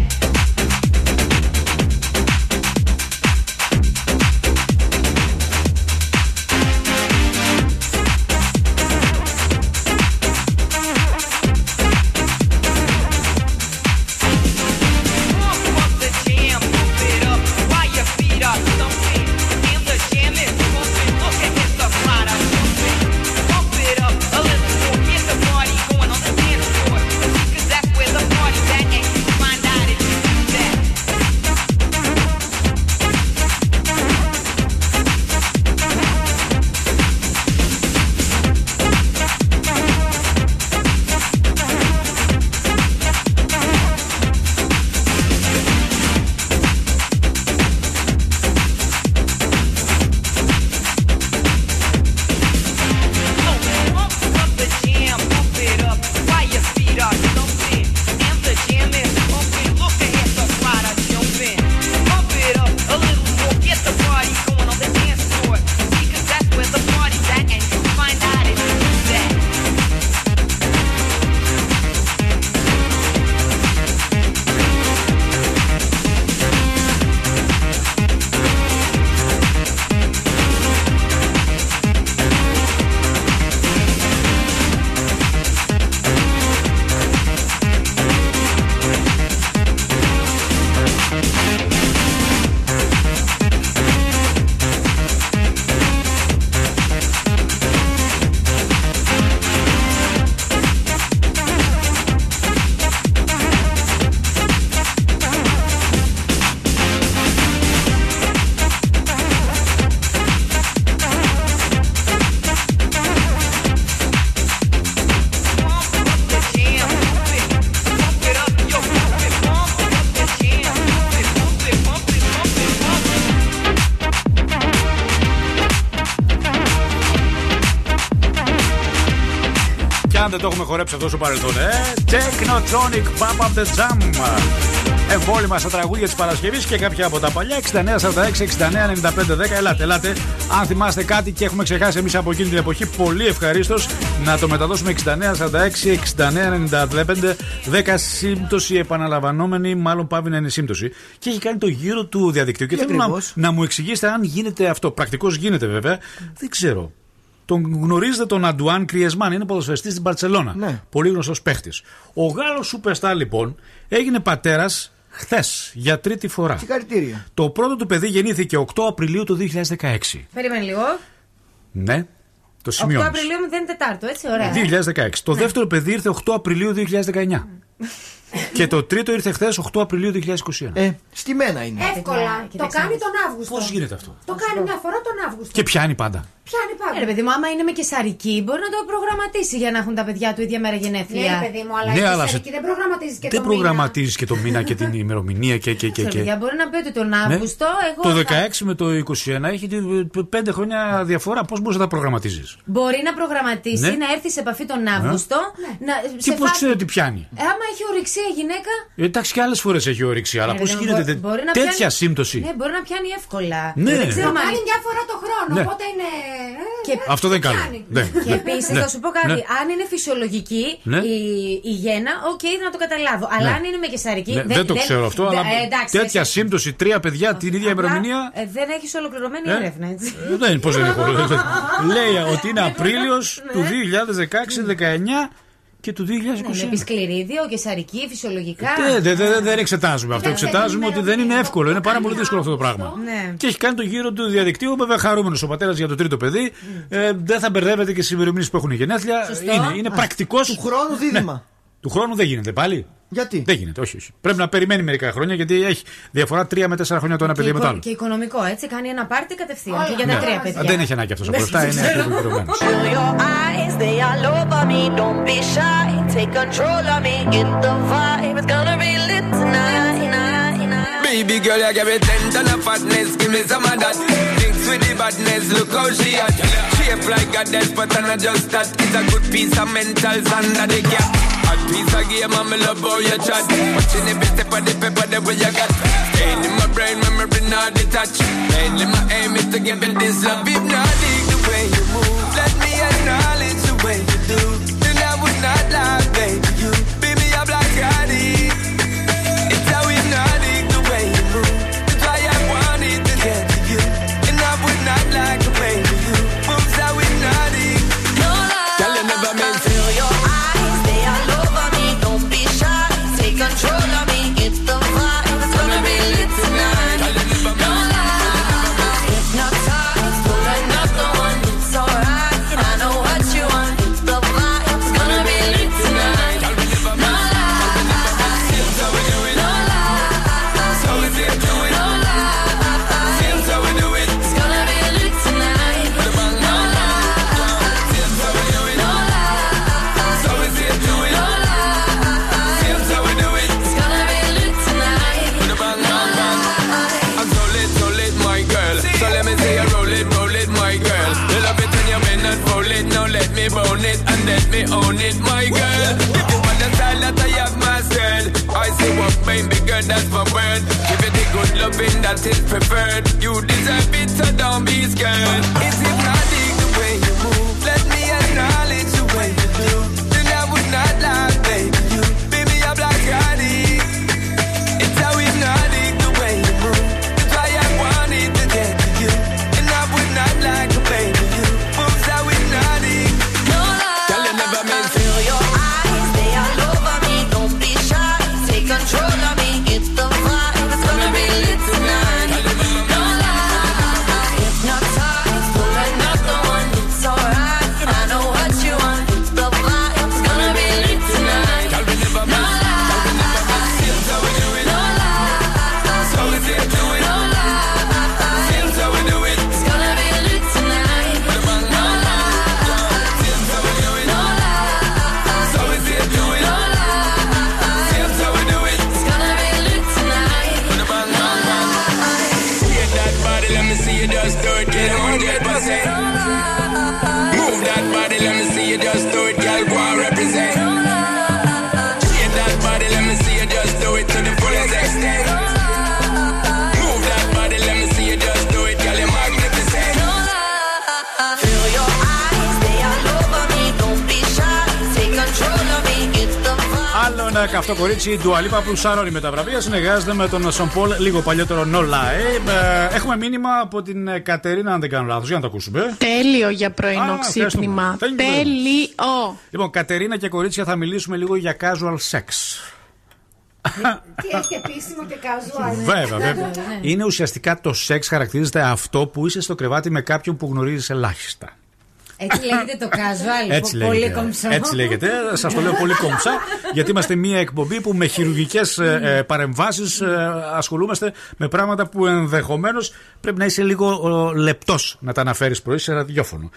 Χορέψει αυτός στο παρελθόν, ε; Technotronic Pop Up the Jam. Εμβόλυμα στα τραγούδια της Παρασκευής και κάποια από τα παλιά 69, 46, 69, 95, 10. Ελάτε, ελάτε. Αν θυμάστε κάτι και έχουμε ξεχάσει εμείς από εκείνη την εποχή, πολύ ευχαρίστως να το μεταδώσουμε 69, 46, 69, 95, 10 σύμπτωση επαναλαμβανόμενη, μάλλον πάβει να είναι σύμπτωση. Και έχει κάνει το γύρο του διαδικτύου. Και Τι θέλω να, ακριβώς; να μου εξηγήσετε αν γίνεται αυτό. Πρακτικώς γίνεται βέβαια. Δεν ξέρω. Τον γνωρίζετε τον Αντουάν Κριεσμάν, είναι ποδοσφαιριστής στην Παρσελώνα. Ναι. Πολύ γνωστός παίχτης. Ο Γάλλος Σούπερστάρ λοιπόν έγινε πατέρας χθες για τρίτη φορά. Συγχαρητήρια. Το πρώτο του παιδί γεννήθηκε 8 Απριλίου του 2016. Περίμενε λίγο. Ναι, το 8 σημειώνεις. Απριλίου δεν είναι Τετάρτο, έτσι, ωραία. 2016. Το δεύτερο παιδί ήρθε 8 Απριλίου 2019. Και το τρίτο ήρθε χθες 8 Απριλίου 2021. Ε, στη μένα είναι. Εύκολα. Το Κοιτάξτε κάνει να δεις. τον Αύγουστο. Πώς γίνεται αυτό; Το κάνει μια φορά τον Αύγουστο. Και πιάνει πάντα. Πιάνει πάντα. Ε, ρε παιδί μου, άμα είναι με κεσαρική, μπορεί να το προγραμματίσει για να έχουν τα παιδιά του ίδια μέρα Ναι, γενέθλια. ρε παιδί μου, αλλά Ναι, η αλλά Θεσσαλονίκη σε- δεν προγραμματίζει και Δεν το προγραμματίζει και το μήνα και την ημερομηνία και. και, και, Στα και. παιδιά μπορεί να πει ότι τον Ναι. Αύγουστο εγώ. Το θα- 16 με το 21 έχει 5 χρόνια διαφορά. Πώς μπορείς να τα προγραμματίζεις; Μπορεί να προγραμματίσει, Ναι. να έρθει σε επαφή τον Αύγουστο. Να, Τι σε πώς φάση- ξέρει ότι πιάνει; Ε, άμα έχει ορυξία η γυναίκα; Ε, Εντάξει και άλλες φορές έχει όρεξη, αλλά ε, πώς ρε, γίνεται μπο- τε- μπορεί να τέτοια πιάνει- σύμπτωση; Ναι, μπορεί να πιάνει εύκολα. Ναι. Δεν ξέρω Το αν κάνει μια φορά το χρόνο, Ναι. οπότε είναι. ε, Και- Αυτό δεν είναι καλό. πιάνει. Ναι. Και επίσης Ναι. θα σου πω κάτι. Ναι. Αν είναι φυσιολογική Ναι. η, η γέννα, οκ, να το καταλάβω. Αλλά Ναι. αν είναι με καισαρική. Ναι, δεν το ξέρω αυτό, αλλά ε, εντάξει, τέτοια εσύ- σύμπτωση, τρία παιδιά την ίδια Απλά, ημερομηνία. ε, δεν έχεις ολοκληρωμένη Ε, έρευνα, έτσι. ε, Δεν είναι πώς δεν έχω. Λέει ότι είναι Απρίλιος Ναι. του 2016-19 και του Ναι, με 2021. επισκληρίδιο, κεσαρική, φυσιολογικά. Ε, Δεν δεν- δεν- δεν εξετάζουμε αυτό. Ε, Εξετάζουμε ότι δεν είναι εύκολο. Είναι πάρα πολύ δύσκολο αυτό το πράγμα. Ναι. Και έχει κάνει το γύρο του διαδικτύου. Βέβαια, χαρούμενος ο πατέρας για το τρίτο παιδί. Ε, δεν θα μπερδεύεται και στις ημερομηνίες που έχουν γενέθλια. Σωστό. Είναι, είναι πρακτικός. Του χρόνου δίδυμα. Του χρόνου δεν γίνεται πάλι. Γιατί; Δεν γίνεται, όχι, όχι. Πρέπει να περιμένει μερικά χρόνια γιατί έχει διαφορά τρία με τέσσερα χρόνια το ένα και παιδί. Και οικονομικό, έτσι. Κάνει ένα πάρτι κατευθείαν. Και για να ναι. τρία παιδιά. Δεν έχει ανάγκη αυτός από αυτά. Είναι A piece of game, I'm love how you chat. Watching every step of the paper, the way you got. Staying in my brain, memory not detached. Mainly my aim is to give you this love. If not dig the way you move, let me acknowledge the way you do. Then I would not lie, baby. Καυτό κορίτσι, η Ντουαλίπα που σαρώνει με τα βραβεία. Συνεργάζεται με τον Σον Πολ, λίγο παλιότερο No Lie. Ε, Έχουμε μήνυμα από την ε, Κατερίνα, αν δεν κάνω λάθος, για να το ακούσουμε. Τέλειο για Α, πρωινό ευχαριστούμε. ξύπνημα. Thank you very much. Τέλειο. Λοιπόν, Κατερίνα και κορίτσια, θα μιλήσουμε λίγο για casual sex. Τι έχει επίσημο και casual. Βέβαια, βέβαια. Είναι ουσιαστικά το σεξ χαρακτηρίζεται αυτό που είσαι στο κρεβάτι με κάποιον που γνωρίζεις ελάχιστα. Έτσι λέγεται το casual. Έτσι πο- πολύ λέγεται. κομψό. Έτσι λέγεται. Σας το λέω πολύ κομψά, γιατί είμαστε μια εκπομπή που με χειρουργικές ε, παρεμβάσεις ασχολούμαστε με πράγματα που ενδεχομένως πρέπει να είσαι λίγο λεπτός να τα αναφέρεις πρωί σε ραδιόφωνο.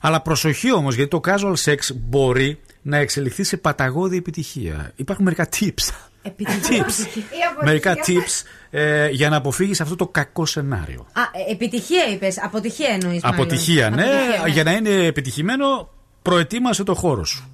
Αλλά προσοχή όμως, γιατί το casual sex μπορεί να εξελιχθεί σε παταγώδη επιτυχία. Υπάρχουν μερικά tips. tips. μερικά tips ε, για να αποφύγεις αυτό το κακό σενάριο. Α, ε, επιτυχία είπες. Αποτυχία εννοείς. Αποτυχία, ναι. Για να είναι επιτυχημένο, προετοίμασε το χώρο σου.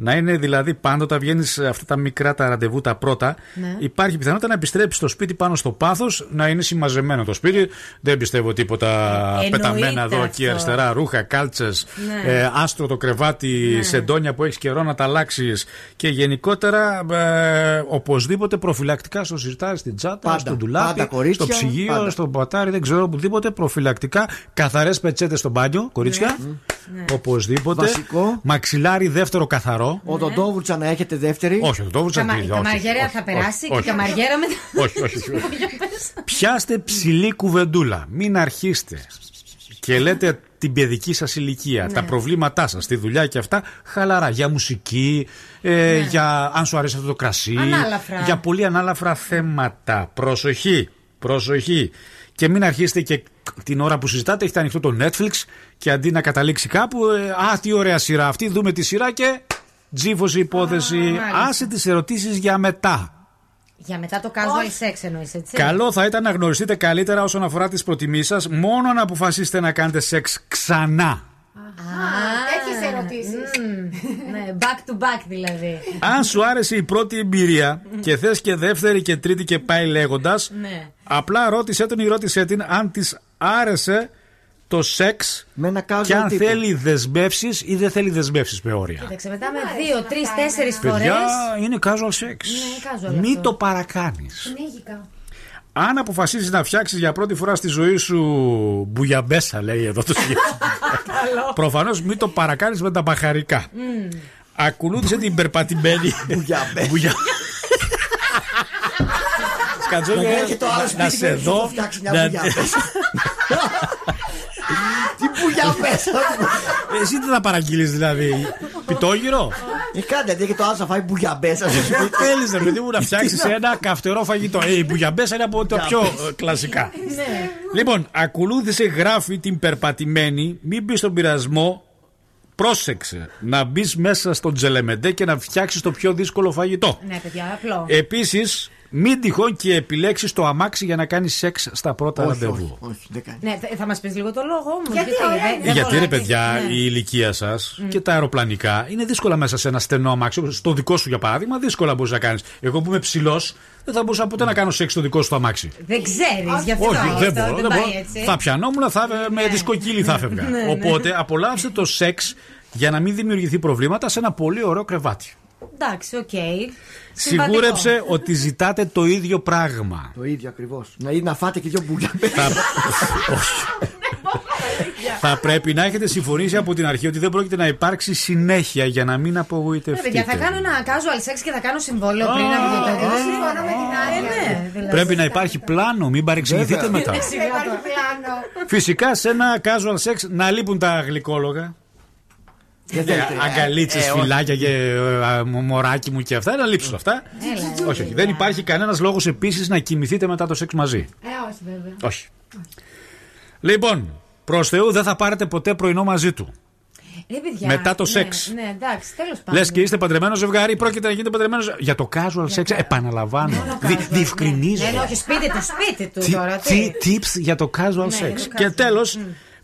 Να είναι δηλαδή πάντοτε βγαίνεις αυτά τα μικρά τα ραντεβού τα πρώτα. Ναι. Υπάρχει πιθανότητα να επιστρέψεις στο σπίτι πάνω στο πάθος, να είναι συμμαζεμένο το σπίτι. Δεν πιστεύω τίποτα εννοείται πεταμένα εδώ, εκεί αυτό. αριστερά, ρούχα, κάλτσες, Ναι. ε, άστρο το κρεβάτι, Ναι. σεντόνια που έχεις καιρό να τα αλλάξεις. Και γενικότερα, ε, οπωσδήποτε προφυλακτικά στο σιρτάρι, στην τσάτα, Πάντα. στο ντουλάπι, Πάντα, κορίτσια, στο ψυγείο, πάντα. στο πατάρι, δεν ξέρω οπουδήποτε. Προφυλακτικά, καθαρές πετσέτες στο μπάνιο, κορίτσια. Οπωσδήποτε. Βασικό. Μαξιλάρι δεύτερο καθαρό. Ο Δοντόβουρτσα να έχετε δεύτερη. Όχι, ο Δόβουρτσα Καμα- τι, Η όχι, καμαριέρα όχι, θα όχι, περάσει και η όχι. καμαριέρα μετά. Όχι, όχι, όχι. Πιάστε ψηλή κουβεντούλα. Μην αρχίστε. Και λέτε την παιδική σας ηλικία, Ναι. τα προβλήματά σας, τη δουλειά και αυτά, χαλαρά. Για μουσική, ε, για αν σου αρέσει αυτό το κρασί. Ναι. Ανάλαφρα. Για πολύ ανάλαφρα θέματα. Προσοχή, προσοχή. Και μην αρχίσετε και την ώρα που συζητάτε, έχετε ανοιχτό το Netflix και αντί να καταλήξει κάπου, ε, α, τι ωραία σειρά αυτή, δούμε τη σειρά και τζίφωση υπόθεση. μάλιστα. Άσε τις ερωτήσεις για μετά. Για μετά το casual sex εννοείς, έτσι; Καλό θα ήταν να γνωριστείτε καλύτερα όσον αφορά τις προτιμήσεις σας, μόνο να αποφασίσετε να κάνετε σεξ ξανά. Τέτοιε ερωτήσεις. Ναι, back to back δηλαδή. Αν σου άρεσε η πρώτη εμπειρία και θες και δεύτερη και τρίτη και πάει λέγοντας, Ναι. απλά ρώτησέ τον ή ρώτησέ την αν της άρεσε το σεξ με ένα και αν τύπο. θέλει δεσμεύσεις ή δεν θέλει δεσμεύσεις με όρια. Κοίταξε, μετά με δύο, τρεις, τέσσερις φορές. Παιδιά, είναι casual sex. Ναι, casual Μην αυτό. το παρακάνεις. Πνίγηκα. Αν αποφασίσεις να φτιάξεις για πρώτη φορά στη ζωή σου μπουγιαμπέσα, λέει εδώ το σχέδιο. Προφανώς μην το παρακάνεις με τα μπαχαρικά. Ακολούθησε την περπατημένη. Μπουγιαμπέσα. Σκατζόγια, Να έρχεται ο άλλος να σπίτι σε και θα δω. φτιάξει μια να- μπουγιαμπέσα. Τι μπουγιαμπέσα. Εσύ τι θα παραγγείλεις δηλαδή, πιτόγυρο; Ε, κάντε, γιατί και το άλλο θα φάει μπουγιαμπέσα. Θέλεις ρε παιδί μου να φτιάξεις ένα καυτερό φαγητό. Ε, η μπουγιαμπέσα είναι από τα πιο ε, κλασικά. Ναι. Λοιπόν, ακολούθησε γράφει την περπατημένη, μην μπεις στον πειρασμό. Πρόσεξε να μπεις μέσα στον τζελεμεντέ και να φτιάξεις το πιο δύσκολο φαγητό. Ναι, παιδιά, απλό. Επίσης, μην τυχόν και επιλέξεις το αμάξι για να κάνεις σεξ στα πρώτα Όχι, ραντεβού. όχι, όχι, δεν κάνει. Ναι, θα- θα μας πεις λίγο το λόγο όμως. Γιατί, ωραία. δεν Γιατί μπορώ ρε να- παιδιά, Ναι. η ηλικία σας και τα αεροπλανικά είναι δύσκολα μέσα σε ένα στενό αμάξι. όπως Στο δικό σου για παράδειγμα, δύσκολα μπορείς να κάνεις. Εγώ που είμαι ψηλός, δεν θα μπορούσα ποτέ να κάνω σεξ στο δικό σου το αμάξι. Δεν ξέρεις γι' αυτό. Όχι, αυτό δεν μπορώ. δεν δεν πάει μπορώ. έτσι. Θα πιανόμουν, θα, με δισκοκήλη θα 'φευγα. Ναι, ναι. Οπότε απολαύστε το σεξ για να μην δημιουργηθεί προβλήματα σε ένα πολύ ωραίο κρεβάτι. Εντάξει, οκ. Σιγουρέψτε ότι ζητάτε το ίδιο πράγμα. Το ίδιο ακριβώς. Να, να φάτε και δυο μπουγιαμπέσα. Θα... Όχι. θα πρέπει να έχετε συμφωνήσει από την αρχή ότι δεν πρόκειται να υπάρξει συνέχεια για να μην Ναι, απογοητευτείτε. παιδιά, θα κάνω ένα casual sex και θα κάνω συμβόλαιο πριν από το τέτοιο. Δεν συμφωνώ με την άλλη. Ναι, δηλαδή. Πρέπει να υπάρχει πλάνο, μην παρεξηγηθείτε Βέβαια. μετά. Ναι, Δεν υπάρχει πλάνο. Φυσικά σε ένα casual sex να λείπουν τα γλυκόλογα. Δεν θέλετε. Αγκαλίτσες, Ε, όχι. φυλάκια και ε, μ- μωράκι μου και αυτά. Να λείψουν αυτά. Έλα, Όχι, όχι. Δεν υπάρχει κανένας λόγος επίσης να κοιμηθείτε μετά το σεξ μαζί. Ε, όχι βέβαια. Όχι. Λοιπόν, προς Θεού δεν θα πάρετε ποτέ πρωινό μαζί του. Ρε, παιδιά, Μετά το ναι, σεξ. Ναι, εντάξει, τέλος πάντων. Λες και είστε παντρεμένο ζευγάρι, πρόκειται να γίνετε παντρεμένο. Για το casual sex, επαναλαμβάνω. Δι- Διευκρινίζω. Ναι, ναι, όχι, σπίτι του, σπίτι του Τι, τώρα. τι tips για το casual Ναι, sex. για το Και casual. τέλος,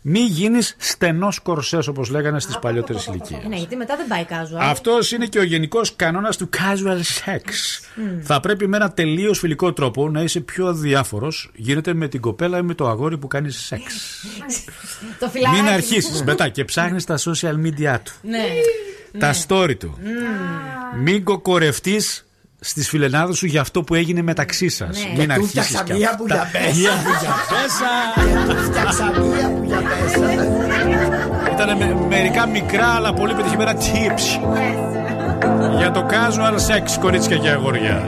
μη γίνεις στενός κορσές όπως λέγανε στις παλιότερες ηλικίες. Ναι, γιατί μετά δεν πάει casual. Αυτός είναι και ο γενικός κανόνας του casual sex. Θα πρέπει με ένα τελείως φιλικό τρόπο να είσαι πιο αδιάφορος. Γίνεται με την κοπέλα ή με το αγόρι που κάνεις σεξ. το φιλάκι. Μην αρχίσεις μετά και ψάχνεις τα social media του. Ναι. Τα ναι. story του. Μην κοκορευτείς στις φιλενάδες σου για αυτό που έγινε μεταξύ σας. Ναι. Μην αρχίσεις. Φτιάξα μία που για πέσα. Φτιάξα μία που για πέσα. Ήταν με, μερικά μικρά αλλά πολύ πετυχημένα tips. για το casual sex, κορίτσια και αγόρια.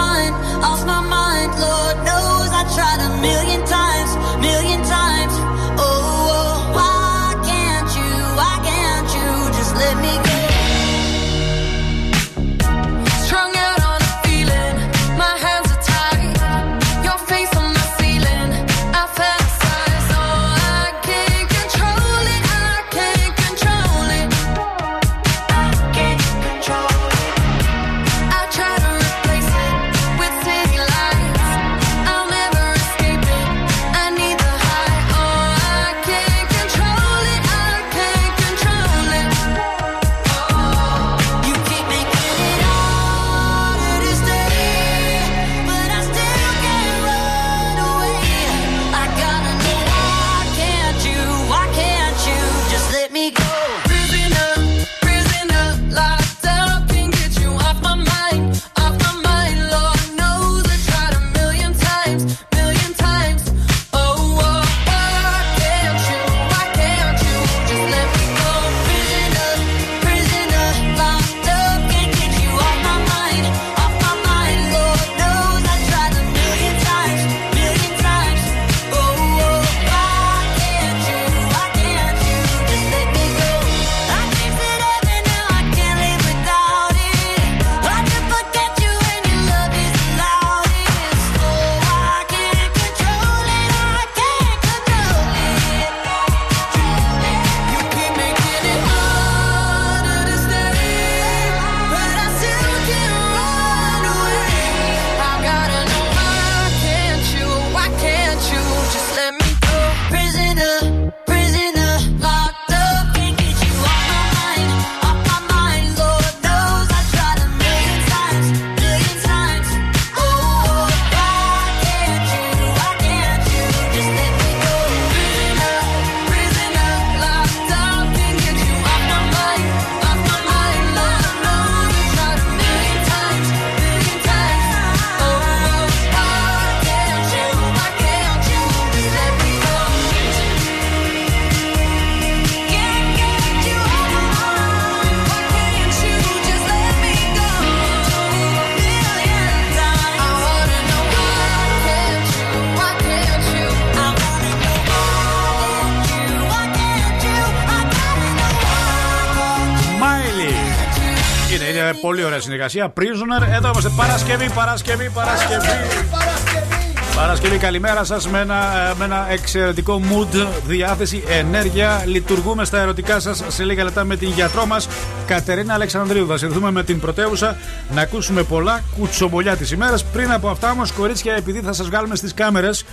mind, off my mind. Lord knows I tried a million times, million. Συνεργασία. Prisoner. Εδώ είμαστε Παρασκευή, Παρασκευή, Παρασκευή. Παρασκευή, καλημέρα σας με, ένα, ε, με ένα εξαιρετικό mood, διάθεση, ενέργεια. Λειτουργούμε στα ερωτικά σας σε λίγα λεπτά με την γιατρό μας, Κατερίνα Αλεξανδρίου. Θα συνδεθούμε με την πρωτεύουσα να ακούσουμε πολλά κουτσομπολιά της ημέρας. Πριν από αυτά όμως, κορίτσια, επειδή θα σας βγάλουμε στις κάμερες,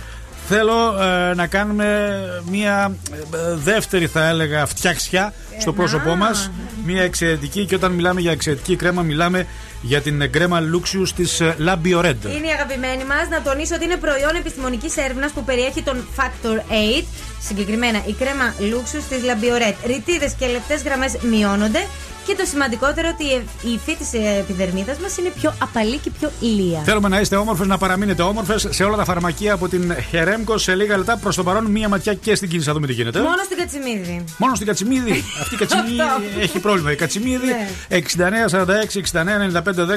θέλω ε, να κάνουμε μια ε, δεύτερη, θα έλεγα, φτιαξιά στο πρόσωπό μας. Μια εξαιρετική, και όταν μιλάμε για εξαιρετική κρέμα, μιλάμε για την κρέμα Luxius της Labiored. Είναι η αγαπημένη μας. Να τονίσω ότι είναι προϊόν επιστημονικής έρευνας που περιέχει τον Factor 8. Συγκεκριμένα η κρέμα Luxus της Labioret. Ρητίδες και λεπτές γραμμές μειώνονται. Και το σημαντικότερο ότι η υφή της επιδερμίδας μας είναι πιο απαλή και πιο ηλία. Θέλουμε να είστε όμορφες, να παραμείνετε όμορφες σε όλα τα φαρμακεία από την Χερέμκο. Σε λίγα λεπτά προς το παρόν, μία ματιά και στην κίνηση. Θα δούμε τι γίνεται. Μόνο στην Κατσιμίδη. Μόνο στην Κατσιμίδη. Αυτή η Κατσιμίδη έχει πρόβλημα. Η Κατσιμίδη Ναι.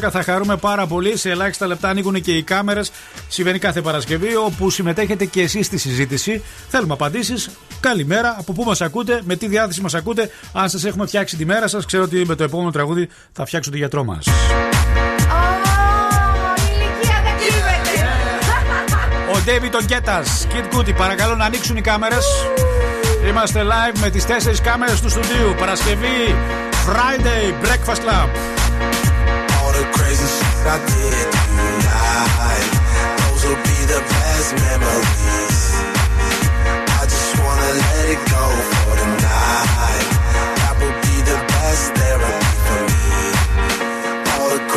69-46-69-95-10 θα χαρούμε πάρα πολύ. Σε ελάχιστα λεπτά ανοίγουν και οι κάμερες. Συμβαίνει κάθε Παρασκευή όπου συμμετέχετε και εσείς στη συζήτηση. Θέλουμε απαντήσεις. Καλημέρα. Από πού μας ακούτε, με τι διάθεση μας ακούτε. Αν σας έχουμε φτιάξει τη μέρα σας, ξέρω ότι με το επόμενο τραγούδι θα φτιάξω το γιατρό μας. Ο David ο Γκέτα, Kid Cudi, παρακαλώ να ανοίξουν οι κάμερες. Είμαστε live με τις τέσσερις κάμερες του στούντιου. Παρασκευή, Friday, Breakfast Club. All the crazy shit I did tonight. Those will be the best memories.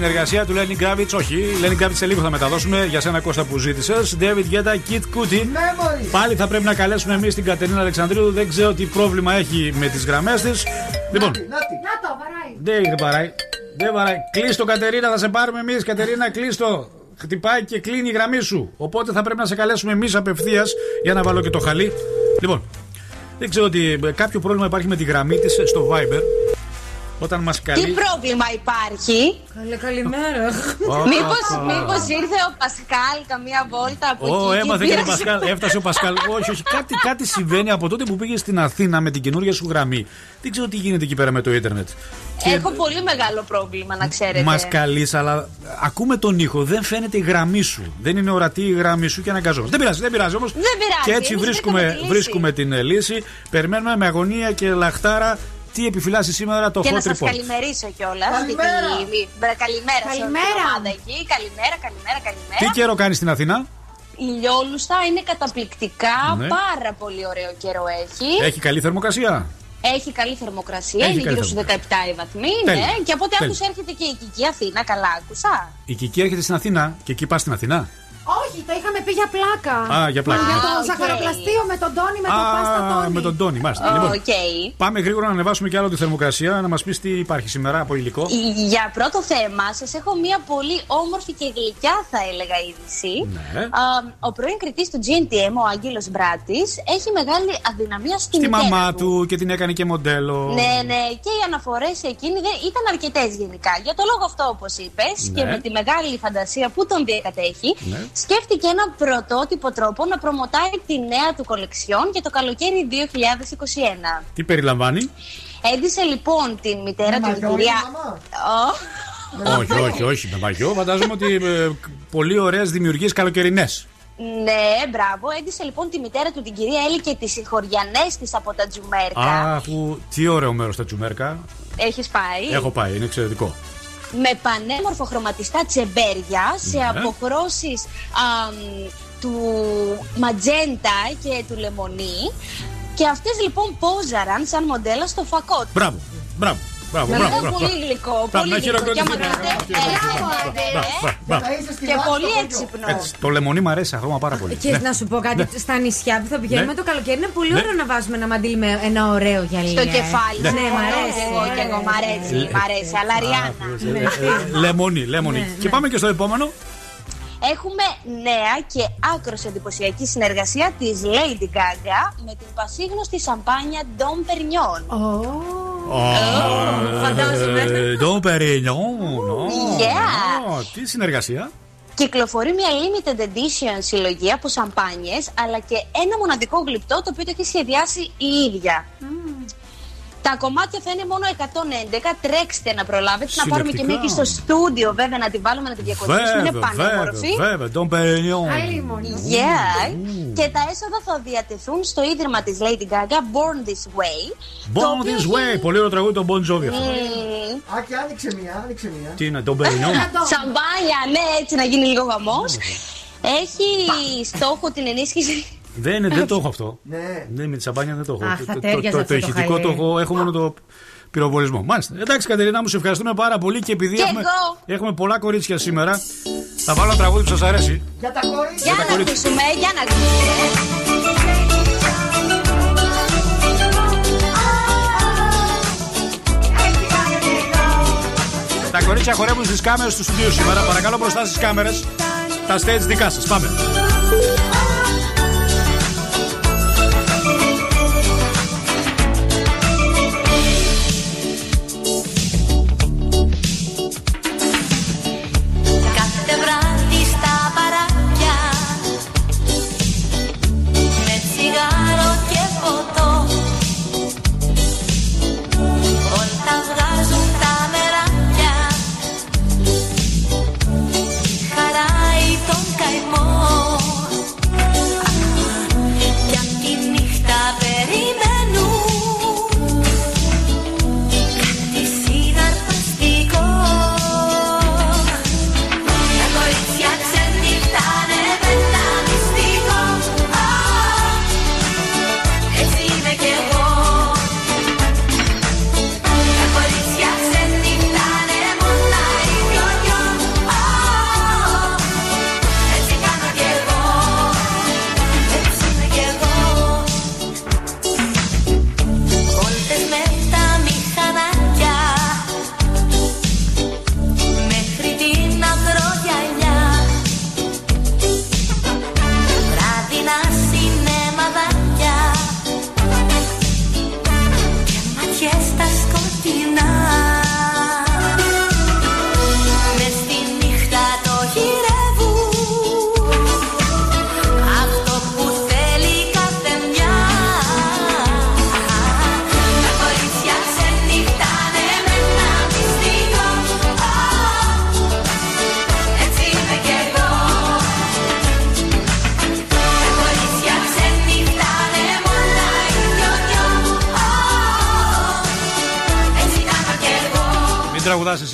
Συνεργασία του Lenny Gravitz, όχι. Lenny Gravitz σε λίγο θα μεταδώσουμε για σένα Κώστα που ζήτησες. David Guetta, Kid Cudi. Πάλι θα πρέπει να καλέσουμε εμείς την Κατερίνα Αλεξανδρίου. Δεν ξέρω τι πρόβλημα έχει με τις γραμμές της. Λοιπόν, Να το, βαράει. δεν παράει. Δεν παράει. Κλείστο Κατερίνα, θα σε πάρουμε εμείς. Κατερίνα, κλείστο. Χτυπάει και κλείνει η γραμμή σου. Οπότε θα πρέπει να σε καλέσουμε εμείς απευθείας για να βάλω και το χαλί. Λοιπόν, δεν ξέρω ότι ε, κάποιο πρόβλημα υπάρχει με τη γραμμή της στο Viber. Όταν μας Τι καλεί. πρόβλημα υπάρχει; Καλή, καλημέρα. Μήπως, Ω, ω, ω. μήπως ήρθε ο Πασκάλ καμία βόλτα από Ω, εκεί. έμαθε και τον πήρασε- Πασκάλ. Έφτασε ο Πασκάλ. όχι, όχι. Κάτι, κάτι συμβαίνει από τότε που πήγε στην Αθήνα με την καινούργια σου γραμμή. Δεν ξέρω τι γίνεται εκεί πέρα με το ίντερνετ. Έχω πολύ μεγάλο πρόβλημα να ξέρετε. Μας καλείς, αλλά ακούμε τον ήχο. Δεν φαίνεται η γραμμή σου. Δεν είναι ορατή η γραμμή σου και αναγκαζόμαστε. Δεν πειράζει, δεν πειράζει όμως. Δεν πειράζει, Και έτσι εμείς βρίσκουμε, βρήκαμε τη λύση. βρίσκουμε την ε, λύση. Περιμένουμε με αγωνία και λαχτάρα τι επιφυλάσσεις σήμερα το Και να Hot σας Report. καλημερίσω κιόλας. Καλημέρα. Καλημέρα. σε όλη την Καλημέρα. ομάδα εκεί. Καλημέρα, καλημέρα, καλημέρα. Τι καιρό κάνεις στην Αθήνα, Ηλιόλουστα είναι καταπληκτικά. Ναι. Πάρα πολύ ωραίο καιρό έχει. Έχει καλή θερμοκρασία; Έχει καλή θερμοκρασία. Έχει είναι καλή γύρω στους 17 οι βαθμοί. Τέλεια. Ναι. Και από ό,τι Τέλεια. άκουσα έρχεται και η Κική Αθήνα. Καλά άκουσα. Η Κική έρχεται στην Αθήνα και εκεί πας στην Αθήνα; Όχι, το είχαμε πει για πλάκα. Α, για πλάκα. Για Α, το οκ. ζαχαροπλαστείο με τον Τόνι, με τον Πάστα Α, Τόνι. με τον Τόνι, μάλιστα. Οκ. Λοιπόν, πάμε γρήγορα να ανεβάσουμε κι άλλο τη θερμοκρασία, να μας πεις τι υπάρχει σήμερα από υλικό. Για πρώτο θέμα, σας έχω μια πολύ όμορφη και γλυκιά, θα έλεγα, είδηση. Ναι. Α, ο πρώην κριτής του GNTM, ο Άγγελος Μπράτης, έχει μεγάλη αδυναμία στη, Στη μητέρα μαμά του. του και την έκανε και μοντέλο. Ναι, ναι, και οι αναφορές εκείνη δεν ήταν αρκετές γενικά. Για το λόγο αυτό, όπως είπες, Ναι. και με τη μεγάλη φαντασία που τον διακατέχει, Ναι. Σκέφτηκε ένα πρωτότυπο τρόπο να προμοτάρει τη νέα του κολεξιόν για το καλοκαίρι 2021. Τι περιλαμβάνει; Έντισε λοιπόν την μητέρα του, την μαγιό κυρία. είναι, Ω, όχι, όχι, όχι. Με μαγιό. Φαντάζομαι ότι ε, πολύ ωραίες δημιουργίες καλοκαιρινές. Ναι, μπράβο. Έντισε λοιπόν τη μητέρα του, την κυρία Έλλη και τις συγχωριανές της από τα Τζουμέρκα. Α, αφού. Τι ωραίο μέρος τα τσουμέρκα. Έχεις πάει; Έχω πάει, είναι εξαιρετικό. Με πανέμορφο χρωματιστά τσεμπέρια σε Ναι. αποχρώσεις αμ, του ματζέντα και του λεμονί και αυτές λοιπόν πόζαραν σαν μοντέλα στο φακό τους. Μπράβο, μπράβο. Μπράβο, Είναι μπράβο, μπράβο. πολύ γλυκό, Μπράβο, πολύ να γλυκό. Και άμα χειροκροτήσουμε. δείτε, Μπράβο, μπράβο, μπράβο, άντε, μπράβο, ε. μπράβο. και πολύ έξυπνος. Έτσι, το λεμονί μου αρέσει ακόμα πάρα πολύ. Και Ναι. να σου πω κάτι, Ναι. στα νησιά που θα πηγαίνουμε Ναι. το καλοκαίρι είναι πολύ Ναι. ωραίο να βάζουμε ένα μαντίλι με ένα ωραίο γυαλί. Στο ε. κεφάλι. Ναι, Ναι, μ' αρέσει. Εγώ και εγώ, μ' αρέσει, μ' αρέσει. Αλλά Ριάννα. Ε, ε, Λεμονί, λεμονί. Και πάμε και στο επόμενο. Έχουμε νέα και άκρος εντυπωσιακή συνεργασία της Lady Gaga με την πασίγνωστη σαμπάνια Dom Perignon. Φαντάζομαι. Τον Περινιόν. Yeah. Τι συνεργασία. Κυκλοφορεί μια limited edition συλλογή από σαμπάνιες αλλά και ένα μοναδικό γλυπτό το οποίο το έχει σχεδιάσει η ίδια. Τα κομμάτια θα είναι μόνο 111. Τρέξτε να προλάβετε. Να πάρουμε και Συλλεκτικά. μία και στο στούντιο, βέβαια, να την βάλουμε να την διακοσμήσουμε. Είναι Βέβαια, πανέμορφη. βέβαια, βέβαια. Τον Περινιόν. Yeah. Και τα έσοδα θα διατεθούν στο ίδρυμα της Lady Gaga Born This Way. το Born οποίο this έχει- way. Πολύ ωραίο τραγούδι τον Bon Jovi αυτό. Μμμ. Α, και άνοιξε μία, άνοιξε μία. Τι είναι, τον Περινιόν. Σαμπάνια, ναι, έτσι να γίνει λίγο γαμός. Έχει στόχο την ενίσχυση. Δεν, δεν το έχω αυτό. Ναι. Ναι, με της σαμπάνιας δεν το έχω. Αχ, Το- θα το- τέριαζε το, το, αυτό το ηχητικό χαλί. το έχω, έχω μόνο το πυροβολισμό. Μάλιστα. Εντάξει, Κατερίνα μου, σε ευχαριστούμε πάρα πολύ και επειδή Και έχουμε, εγώ. έχουμε πολλά κορίτσια σήμερα, θα βάλω ένα τραγούδι που σας αρέσει. Για τα κορίτσια. Για να ακούσουμε, για να ακούσουμε. Τα κορίτσια χορεύουν στις κάμερες του στούντιο σήμερα. Παρακαλώ μπροστά στις κάμερες. Τα stage δικά σας. Πάμε.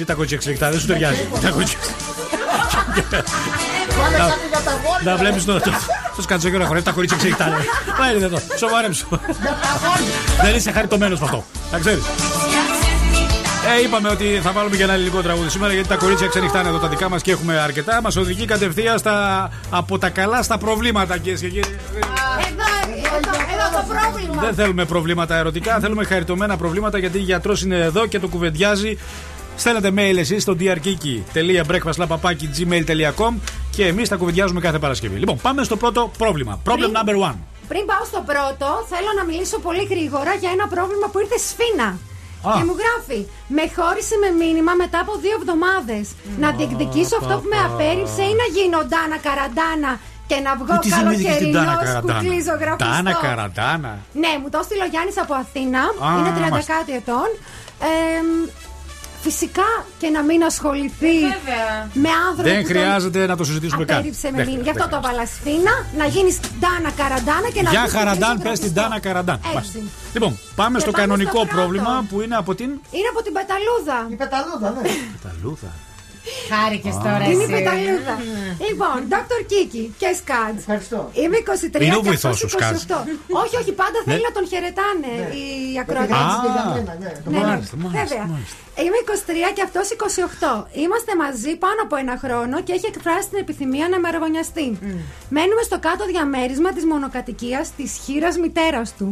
Τα κότσια εξελικτά, δεν σου ταιριάζει. Τα κότσια. Πάνε Να- κάτι για τα βόρεια. Να βλέπεις το, το, το σκατσόκιο να χορεύει τα κορίτσια εξελικτά. Πάει είναι εδώ, σοβαρέψου. Δεν είσαι χαριτωμένος με αυτό. Να ξέρεις. Ε, είπαμε ότι θα βάλουμε και ένα ελληνικό τραγούδι σήμερα γιατί τα κορίτσια ξενυχτάνε εδώ τα δικά μας και έχουμε αρκετά. Μας οδηγεί κατευθείαν στα, από τα καλά στα προβλήματα, κυρίες και κύριοι. Εδώ, εδώ, εδώ το πρόβλημα. Δεν θέλουμε προβλήματα ερωτικά, θέλουμε χαριτωμένα προβλήματα γιατί η γιατρός είναι εδώ και το κουβεντιάζει. Στέλνετε mail εσείς στο drkiki.breakfastlapapaki.gmail.com και εμείς τα κουβεντιάζουμε κάθε Παρασκευή. Λοιπόν, πάμε στο πρώτο πρόβλημα. Problem number one. Πριν πάω στο πρώτο, θέλω να μιλήσω πολύ γρήγορα για ένα πρόβλημα που ήρθε σφίνα. Α. Και μου γράφει, με χώρισε με μήνυμα μετά από δύο εβδομάδες. Να διεκδικήσω αυτό που με απέρριψε ή να γίνω ντάνα καραντάνα και να βγω Τι σημαίνει και την Τάνα καλοκαιρινός κουκλί Καραντάνα; ζωγραφιστό. Τάνα Καραντάνα. Ναι, μου το έστειλε ο Γιάννης από Αθήνα. Α, είναι 30 μάλιστα. κάτι ετών. Ε, φυσικά και να μην ασχοληθεί με άνθρωπο Δεν που τον χρειάζεται να το συζητήσουμε καν. απέρριψε με Δεν μήνυμα. Γι' αυτό χρειάζεται. το έβαλα σφίνα, να γίνεις Ντάνα Καραντάνα και να Για βγεις χαραντάν, κουκλί πες την Τάνα Καραντάν. Έτσι. Μάλιστα. Λοιπόν, πάμε Και στο πάμε κανονικό στο πρώτο. πρόβλημα που είναι από την. Είναι από την πεταλούδα. Η πεταλούδα, ναι. Πεταλούδα. Χάρηκες Α. τώρα Είναι η εσύ. πεταλούδα. λοιπόν, Dr. Kiki και Σκάτ. Ευχαριστώ. Είμαι 23 Είναι ο και βοηθός αυτός σου, Σκάτς. 28. όχι, όχι, πάντα θέλει Ναι. να τον χαιρετάνε οι ακροατέ. Γιατί έτσι και για μένα, ναι. το Ναι, ναι. Μάλιστα, μάλιστα, Βέβαια. μάλιστα. Είμαι 23 και αυτός 28. Είμαστε μαζί πάνω από ένα χρόνο και έχει εκφράσει την επιθυμία να με αραβωνιαστεί. Μένουμε στο κάτω διαμέρισμα της μονοκατοικίας της χείρας μητέρας του.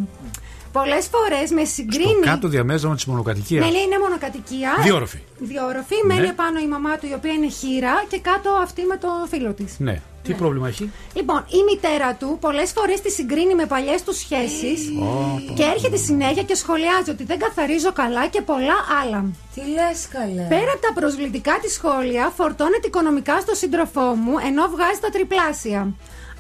Πολλές φορές με Στο συγκρίνει. κάτω διαμέρισμα της μονοκατοικίας. Ναι, ναι, είναι μονοκατοικία. Διόροφη. Διόροφη. Ναι. Μένει πάνω η μαμά του η οποία είναι χείρα και κάτω αυτή με το φίλο της. Ναι. Τι πρόβλημα έχει; Λοιπόν, η μητέρα του πολλές φορές τη συγκρίνει με παλιές του σχέσεις Ω, και έρχεται συνέχεια και σχολιάζει ότι δεν καθαρίζω καλά και πολλά άλλα. Τι λες, καλέ; Πέρα από τα προσβλητικά της σχόλια, φορτώνεται οικονομικά στο σύντροφό μου ενώ βγάζει τα τριπλάσια.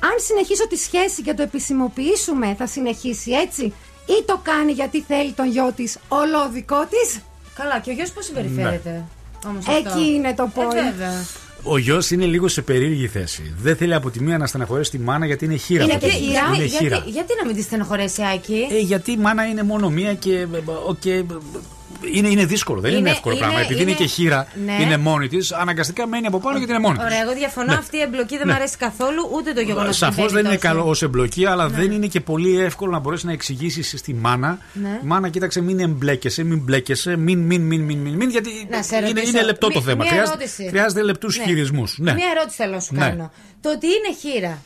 Αν συνεχίσω τη σχέση και το επισημοποιήσουμε, θα συνεχίσει έτσι, ή το κάνει γιατί θέλει τον γιο της όλο δικό της; Καλά, και ο γιος πώς συμπεριφέρεται; Όμως Εκεί αυτό. είναι το Ε, point. βέβαια. Ο γιος είναι λίγο σε περίεργη θέση. Δεν θέλει από τη μία να στεναχωρέσει τη μάνα γιατί είναι χείρα. Είναι αυτό και το παιδί. χείρα. Είναι Γιατί, χείρα. γιατί, γιατί να μην τη στενοχωρέσει, Άκη; Ε, γιατί η μάνα είναι μόνο μία και. ε, ο, και είναι, είναι δύσκολο. Δεν είναι, Είναι- εύκολο είναι- πράγμα. Επειδή είναι, είναι- και χείρα, Ναι. είναι μόνη της, αναγκαστικά μένει από πάνω γιατί είναι μόνη της. Ωραία, εγώ διαφωνώ. Ναι. Αυτή η εμπλοκή δεν Ναι. μου αρέσει καθόλου, ούτε το γεγονός ότι Σαφώς συμβαίνει δεν είναι τόσο. καλό ως εμπλοκή, αλλά Ναι. δεν είναι και πολύ εύκολο να μπορέσεις να εξηγήσεις στη μάνα. Ναι. Μάνα, κοίταξε, μην εμπλέκεσαι, μην μπλέκεσαι, μην, μην, μην, μην, μην, μην γιατί Να σε είναι, ρωτήσω. είναι λεπτό το Μη- θέμα. μία Χρειάζεται, ερώτηση. χρειάζεται λεπτούς Ναι. χειρισμούς. Ναι. Μία ερώτηση θέλω να σου Ναι. κάνω. Το ότι είναι χείρα.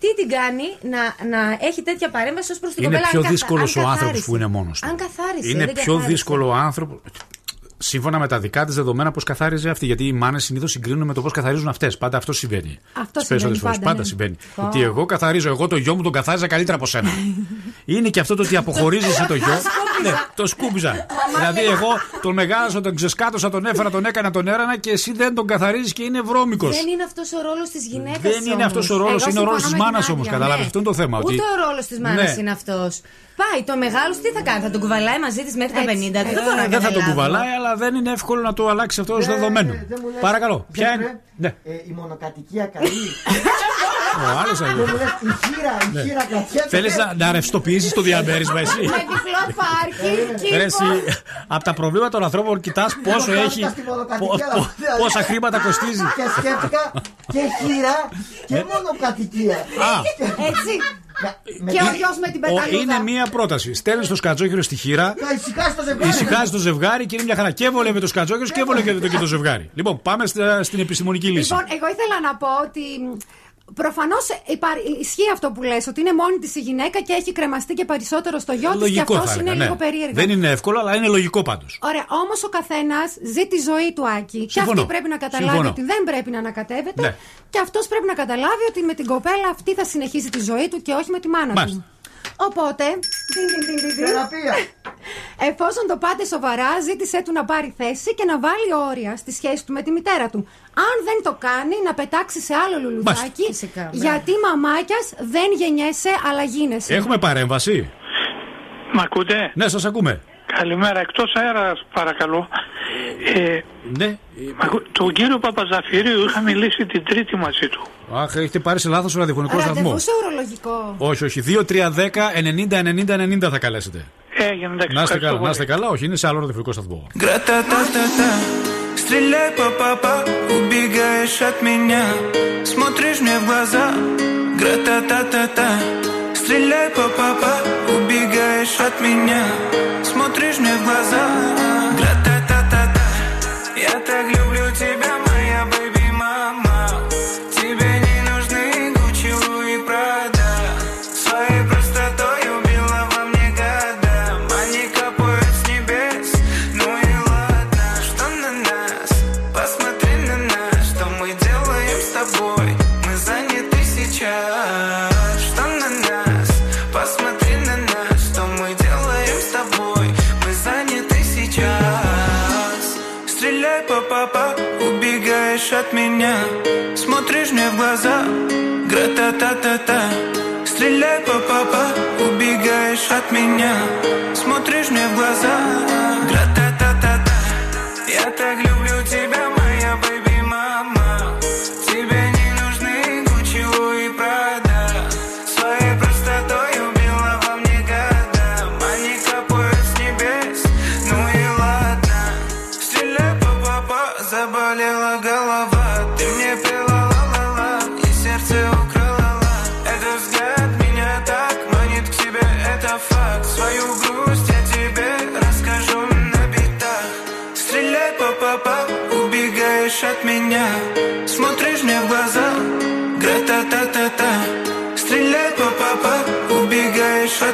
Τι την κάνει να, να έχει τέτοια παρέμβαση ως προς την Είναι κοπέλα πιο αν καθα- δύσκολος αν ο άνθρωπος καθάρισε. που είναι μόνος του. Αν καθάρισε. Είναι δεν πιο καθάρισε. δύσκολο ο άνθρωπο. Σύμφωνα με τα δικά της δεδομένα, πώς καθάριζε αυτή. Γιατί οι μάνες συνήθως συγκρίνουν με το πώς καθαρίζουν αυτές. Πάντα αυτό συμβαίνει. Αυτό Τις περισσότερες συμβαίνει φορές. πάντα, Πάντα ναι. συμβαίνει. Πω. Ότι εγώ καθαρίζω, εγώ το γιο μου τον καθάριζα καλύτερα από σένα. Είναι και αυτό το ότι αποχωρίζεσαι το γιο. ναι, το σκούπιζα. δηλαδή, εγώ τον μεγάλωσα, τον ξεσκάτωσα, τον έφερα, τον έκανα, τον έρανα και εσύ δεν τον καθαρίζεις και είναι βρώμικος. Δεν είναι αυτός ο ρόλος της γυναίκας. Δεν είναι αυτός ο ρόλος, είναι ο ρόλος της μάνας όμως, καταλάβες, αυτό είναι το θέμα, Ούτε ότι- ο ρόλος της μάνας Ναι. είναι αυτός. Πάει το μεγάλο τι θα κάνει, θα τον κουβαλάει μαζί της μέχρι τα 50. Δεν μπορώ να Ε, δεν θα τον καταλάβω. κουβαλάει, αλλά δεν είναι εύκολο να το αλλάξει αυτό ως δεδομένο. Δεν μου λες, Παρακαλώ, ποια Τζέφρε, είναι; Ναι. ε, η μονοκατοικία καλή. Ο άλλος Δεν μου λες, η χείρα, η Ναι. χείρα κρατιέται. Θέλεις να, να ρευστοποιήσεις το διαμέρισμα, εσύ; Με διπλό πάρκι, Ρε, κήπο. εσύ, από τα προβλήματα των ανθρώπων κοιτάς πόσο Εγώ έχει. χάθηκα στη μονοκατοικία, πο- πο- δηλαδή. Πόσα χρήματα κοστίζει. Και σκέφτηκα και χείρα και μονοκατοικία. Α. Έτσι. Με- Και ο γιος με την Ο- πεταλούδα. είναι μία πρόταση. Στέλνεις το σκατζόχυρο στη χείρα, Να ησυχάσει το ζευγάρι. ησυχάζει το ζευγάρι και είναι μια χαρά. Και βολεύει το σκατζόχυρο και βολεύει και το ζευγάρι. Λοιπόν, πάμε στα- στην επιστημονική λύση. Λοιπόν, εγώ ήθελα να πω ότι προφανώς ισχύει αυτό που λες ότι είναι μόνη της η γυναίκα και έχει κρεμαστεί και περισσότερο στο γιο της και Λογικό αυτός θα είναι έλεγα. ναι. λίγο περίεργο. Δεν είναι εύκολο, αλλά είναι λογικό πάντως. Ωραία, όμως ο καθένας ζει τη ζωή του Άκη. Και Συμφωνώ. αυτή πρέπει να καταλάβει Συμφωνώ. ότι δεν πρέπει να ανακατεύεται. Ναι. Και αυτός πρέπει να καταλάβει ότι με την κοπέλα αυτή θα συνεχίσει τη ζωή του και όχι με τη μάνα Μάλιστα. του. Οπότε. διν, διν, διν, διν, διν. Θεραπεία. Εφόσον το πάτε σοβαρά, ζήτησέ του να πάρει θέση και να βάλει όρια στη σχέση του με τη μητέρα του. Αν δεν το κάνει, να πετάξει σε άλλο λουλουδάκι. Φυσικά, μπράβο. γιατί μαμάκια δεν γεννιέσαι, αλλά γίνεσαι. Έχουμε παρέμβαση. Μ' ακούτε; Ναι, σας ακούμε. Καλημέρα. Εκτό αέρα, παρακαλώ. Ε, Ναι. μ' ακού- τον κύριο Παπαζαφυρίου είχα μιλήσει την Τρίτη μαζί του. Αχ, έχετε πάρει σε λάθο ραδιοφωνικό σταθμό. Ραντεβού σε ορολογικό. Όχι, όχι. 2-3-10 90 90 90 θα καλέσετε. Έγινε, εντάξει. Να είστε ευχαριστώ καλά, να πολύ. είστε καλά. Όχι, είναι σε άλλο ραδιοφωνικό σταθμό. Gratatatatata. Стреляй по папа, убегаешь от меня Смотришь мне в глаза, гра-та-та-та-та Стреляй по папа, убегаешь от меня Смотришь мне в глаза, гра-та-та-та-та Стреляй по папа, убегаешь от меня. Смотришь мне в глаза, гра-та-та-та-та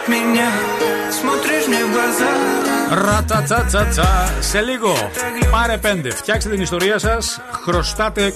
от меня Смотришь мне в глаза Ρατατσατσατσα. Σε λίγο. Πάρε πέντε. Φτιάξτε την ιστορία σα. Χρωστάτε.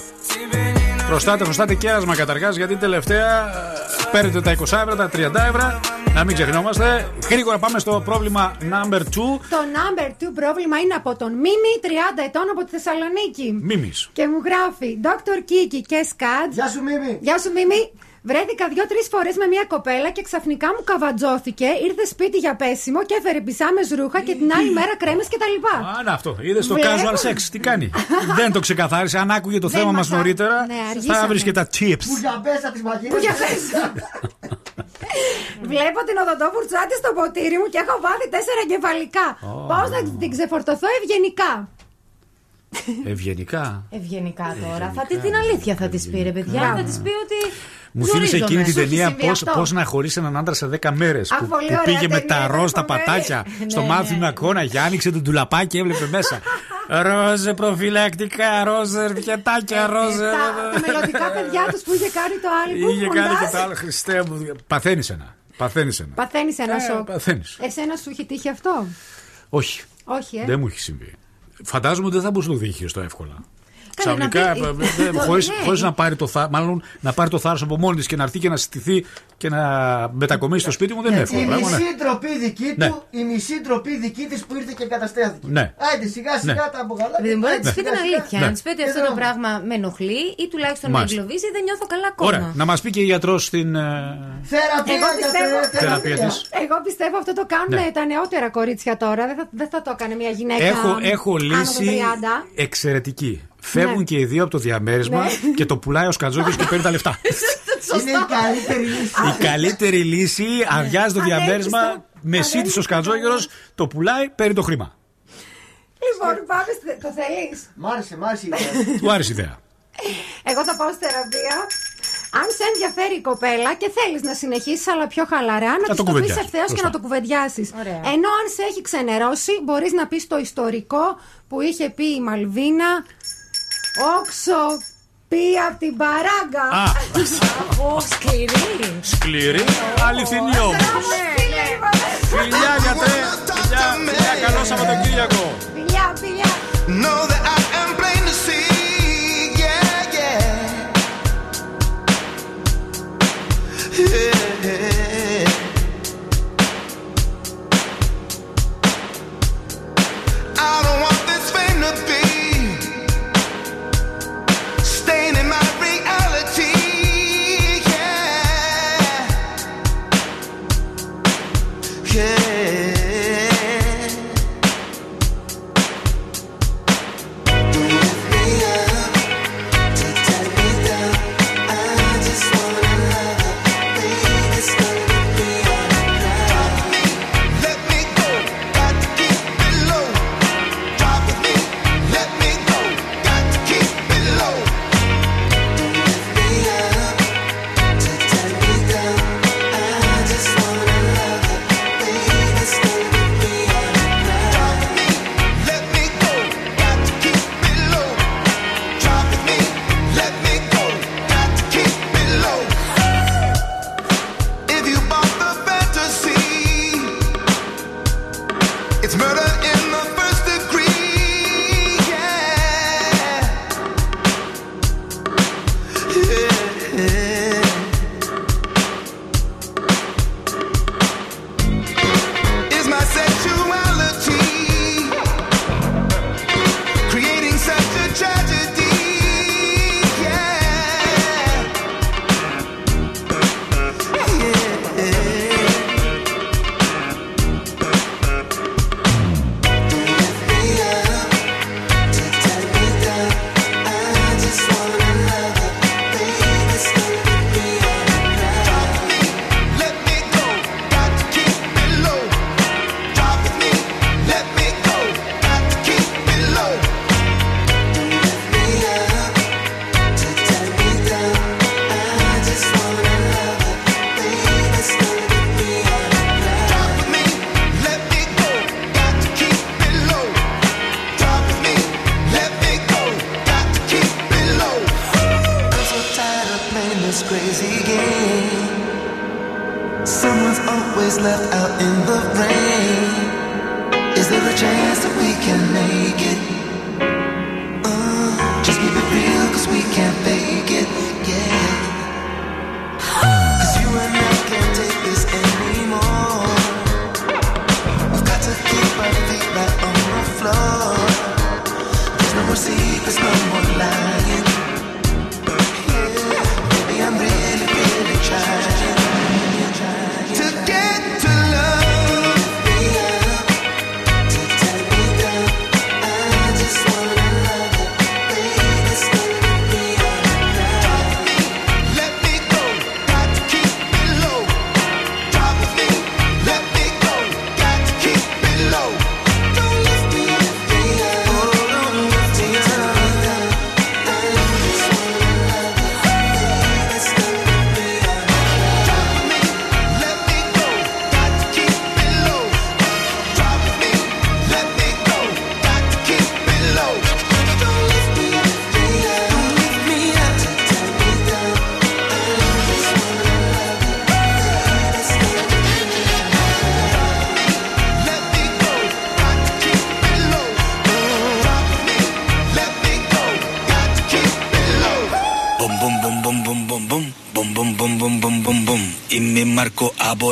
Χρωστάτε, χρωστάτε κέρασμα καταρχά γιατί τελευταία ε, παίρνετε τα 20 ευρώ, τα 30 ευρώ. Να μην ξεχνιόμαστε. Γρήγορα πάμε στο πρόβλημα number 2. Το number 2 πρόβλημα είναι από τον Μίμη, 30 ετών από τη Θεσσαλονίκη. Μίμη. Και μου γράφει Dr. Kiki και Σκάτ. Γεια σου, Μίμη. Γεια σου, Μίμη. Βρέθηκα δύο-τρεις φορές με μια κοπέλα και ξαφνικά μου καβατζώθηκε, ήρθε σπίτι για πέσιμο και έφερε πισάμες ρούχα και την άλλη μέρα κρέμες κτλ. Α, να αυτό. Είδες το Βλέπω- casual sex. Τι κάνει; Δεν το ξεκαθάρισε. Αν άκουγε το Δεν θέμα μας μας α- νωρίτερα, Ναι, θα αργήσαμε. βρίσκε τα chips. Που για πέσα τη μαγειρική. Που για πέσα. Βλέπω την οδοντό φουρτσάτη στο ποτήρι μου και έχω βάλει τέσσερα εγκεφαλικά. Πώ να την ξεφορτωθώ ευγενικά. Ευγενικά. Ευγενικά τώρα. Θα τη, την αλήθεια θα της πει, ρε παιδιά. Μπράβο. Θα της πει ότι. Μου θύμισε γνωρίζομαι. εκείνη την Σου έχει ταινία συμβεί πώς, αυτό. πώς να χωρίσει έναν άντρα σε 10 μέρες. Α, Που, πολύ που ωραία πήγε με ταινία, τα ροζ τα φοβερή. πατάκια στο Ναι, μάθημα ναι. κόναγια, άνοιξε το ντουλαπάκι και έβλεπε μέσα. Ροζ προφυλακτικά, ροζ πιατάκια, ροζ. Τα, τα μελλοντικά παιδιά τους που είχε κάνει το άλλο. Είχε κάνει και το άλλο, Χριστέ μου. Παθαίνεις ένα. Παθαίνεις ένα. Παθαίνεις ένα Ε, σοκ. παθαίνεις. Εσένα σου έχει τύχει αυτό; Όχι. Όχι, ε; Δεν μου έχει συμβεί. Φαντάζομαι ότι δεν θα μπορούσε να το διαχειριστώ εύκολα. Καλά, να Ξαφνικά, πει- ε, ε, Το- χωρίς, ναι. χωρίς να πάρει το θάρρο, μάλλον να πάρει το θάρρος από μόνη της και να έρθει και να στηθεί και να μετακομίσει στο σπίτι μου, δεν είναι εύκολο Η πράγμα. ναι. μισή ντροπή δική Ναι. του, η μισή ντροπή δική της που ήρθε και καταστέθηκε. Ναι. Άιντε σιγά σιγά Ναι. τα απογαλάτε. Δηλαδή, μπορεί να τη Άιντε, πει την σιγά, σιγά. αλήθεια. Ναι. Να της πει ότι Και αυτό δεν το θα- πράγμα με ενοχλεί ή τουλάχιστον με Μάλιστα. εγκλωβίζει, δεν νιώθω καλά ακόμα. Ωραία. Να μας πει και η γιατρός στην. ε, Θεραπεία, Εγώ πιστεύω- γιατρέ, Θεραπεία θεραπεία. της. Εγώ πιστεύω αυτό το κάνουν Ναι. τα νεότερα κορίτσια τώρα. Δεν θα, δεν θα το έκανε μια γυναίκα. Έχω, έχω άνω των λύση 30. εξαιρετική. Φεύγουν Ναι. και οι δύο από το διαμέρισμα Ναι. και το πουλάει ο Σκατζόκιο και παίρνει τα λεφτά. Είναι η καλύτερη λύση. η καλύτερη λύση, αδειάζει το διαμέρισμα, μεσίτη ο Σκατζόκιο, το πουλάει, παίρνει το χρήμα. Λοιπόν, πάμε. στη- Το θέλεις; Μ' άρεσε, μ' άρεσε η ιδέα. Του άρεσε η ιδέα. Εγώ θα πάω στη θεραπεία. Αν σε ενδιαφέρει η κοπέλα και θέλεις να συνεχίσεις, αλλά πιο χαλαρά, να το της το πεις κουβεντιάσεις. ευθέως και Σωστά. να το κουβεντιάσεις. Ωραία. Ενώ αν σε έχει ξενερώσει, μπορείς να πεις το ιστορικό που είχε πει η Μαλβίνα. Όξο πει από την παράγκα. Α, Ω, σκληρή. σκληρή, αληθινή όμως. Φιλιά, γιατρέ. Φιλιά, φιλιά, καλό Σαββατοκύριακο. Φιλιά, φιλιά.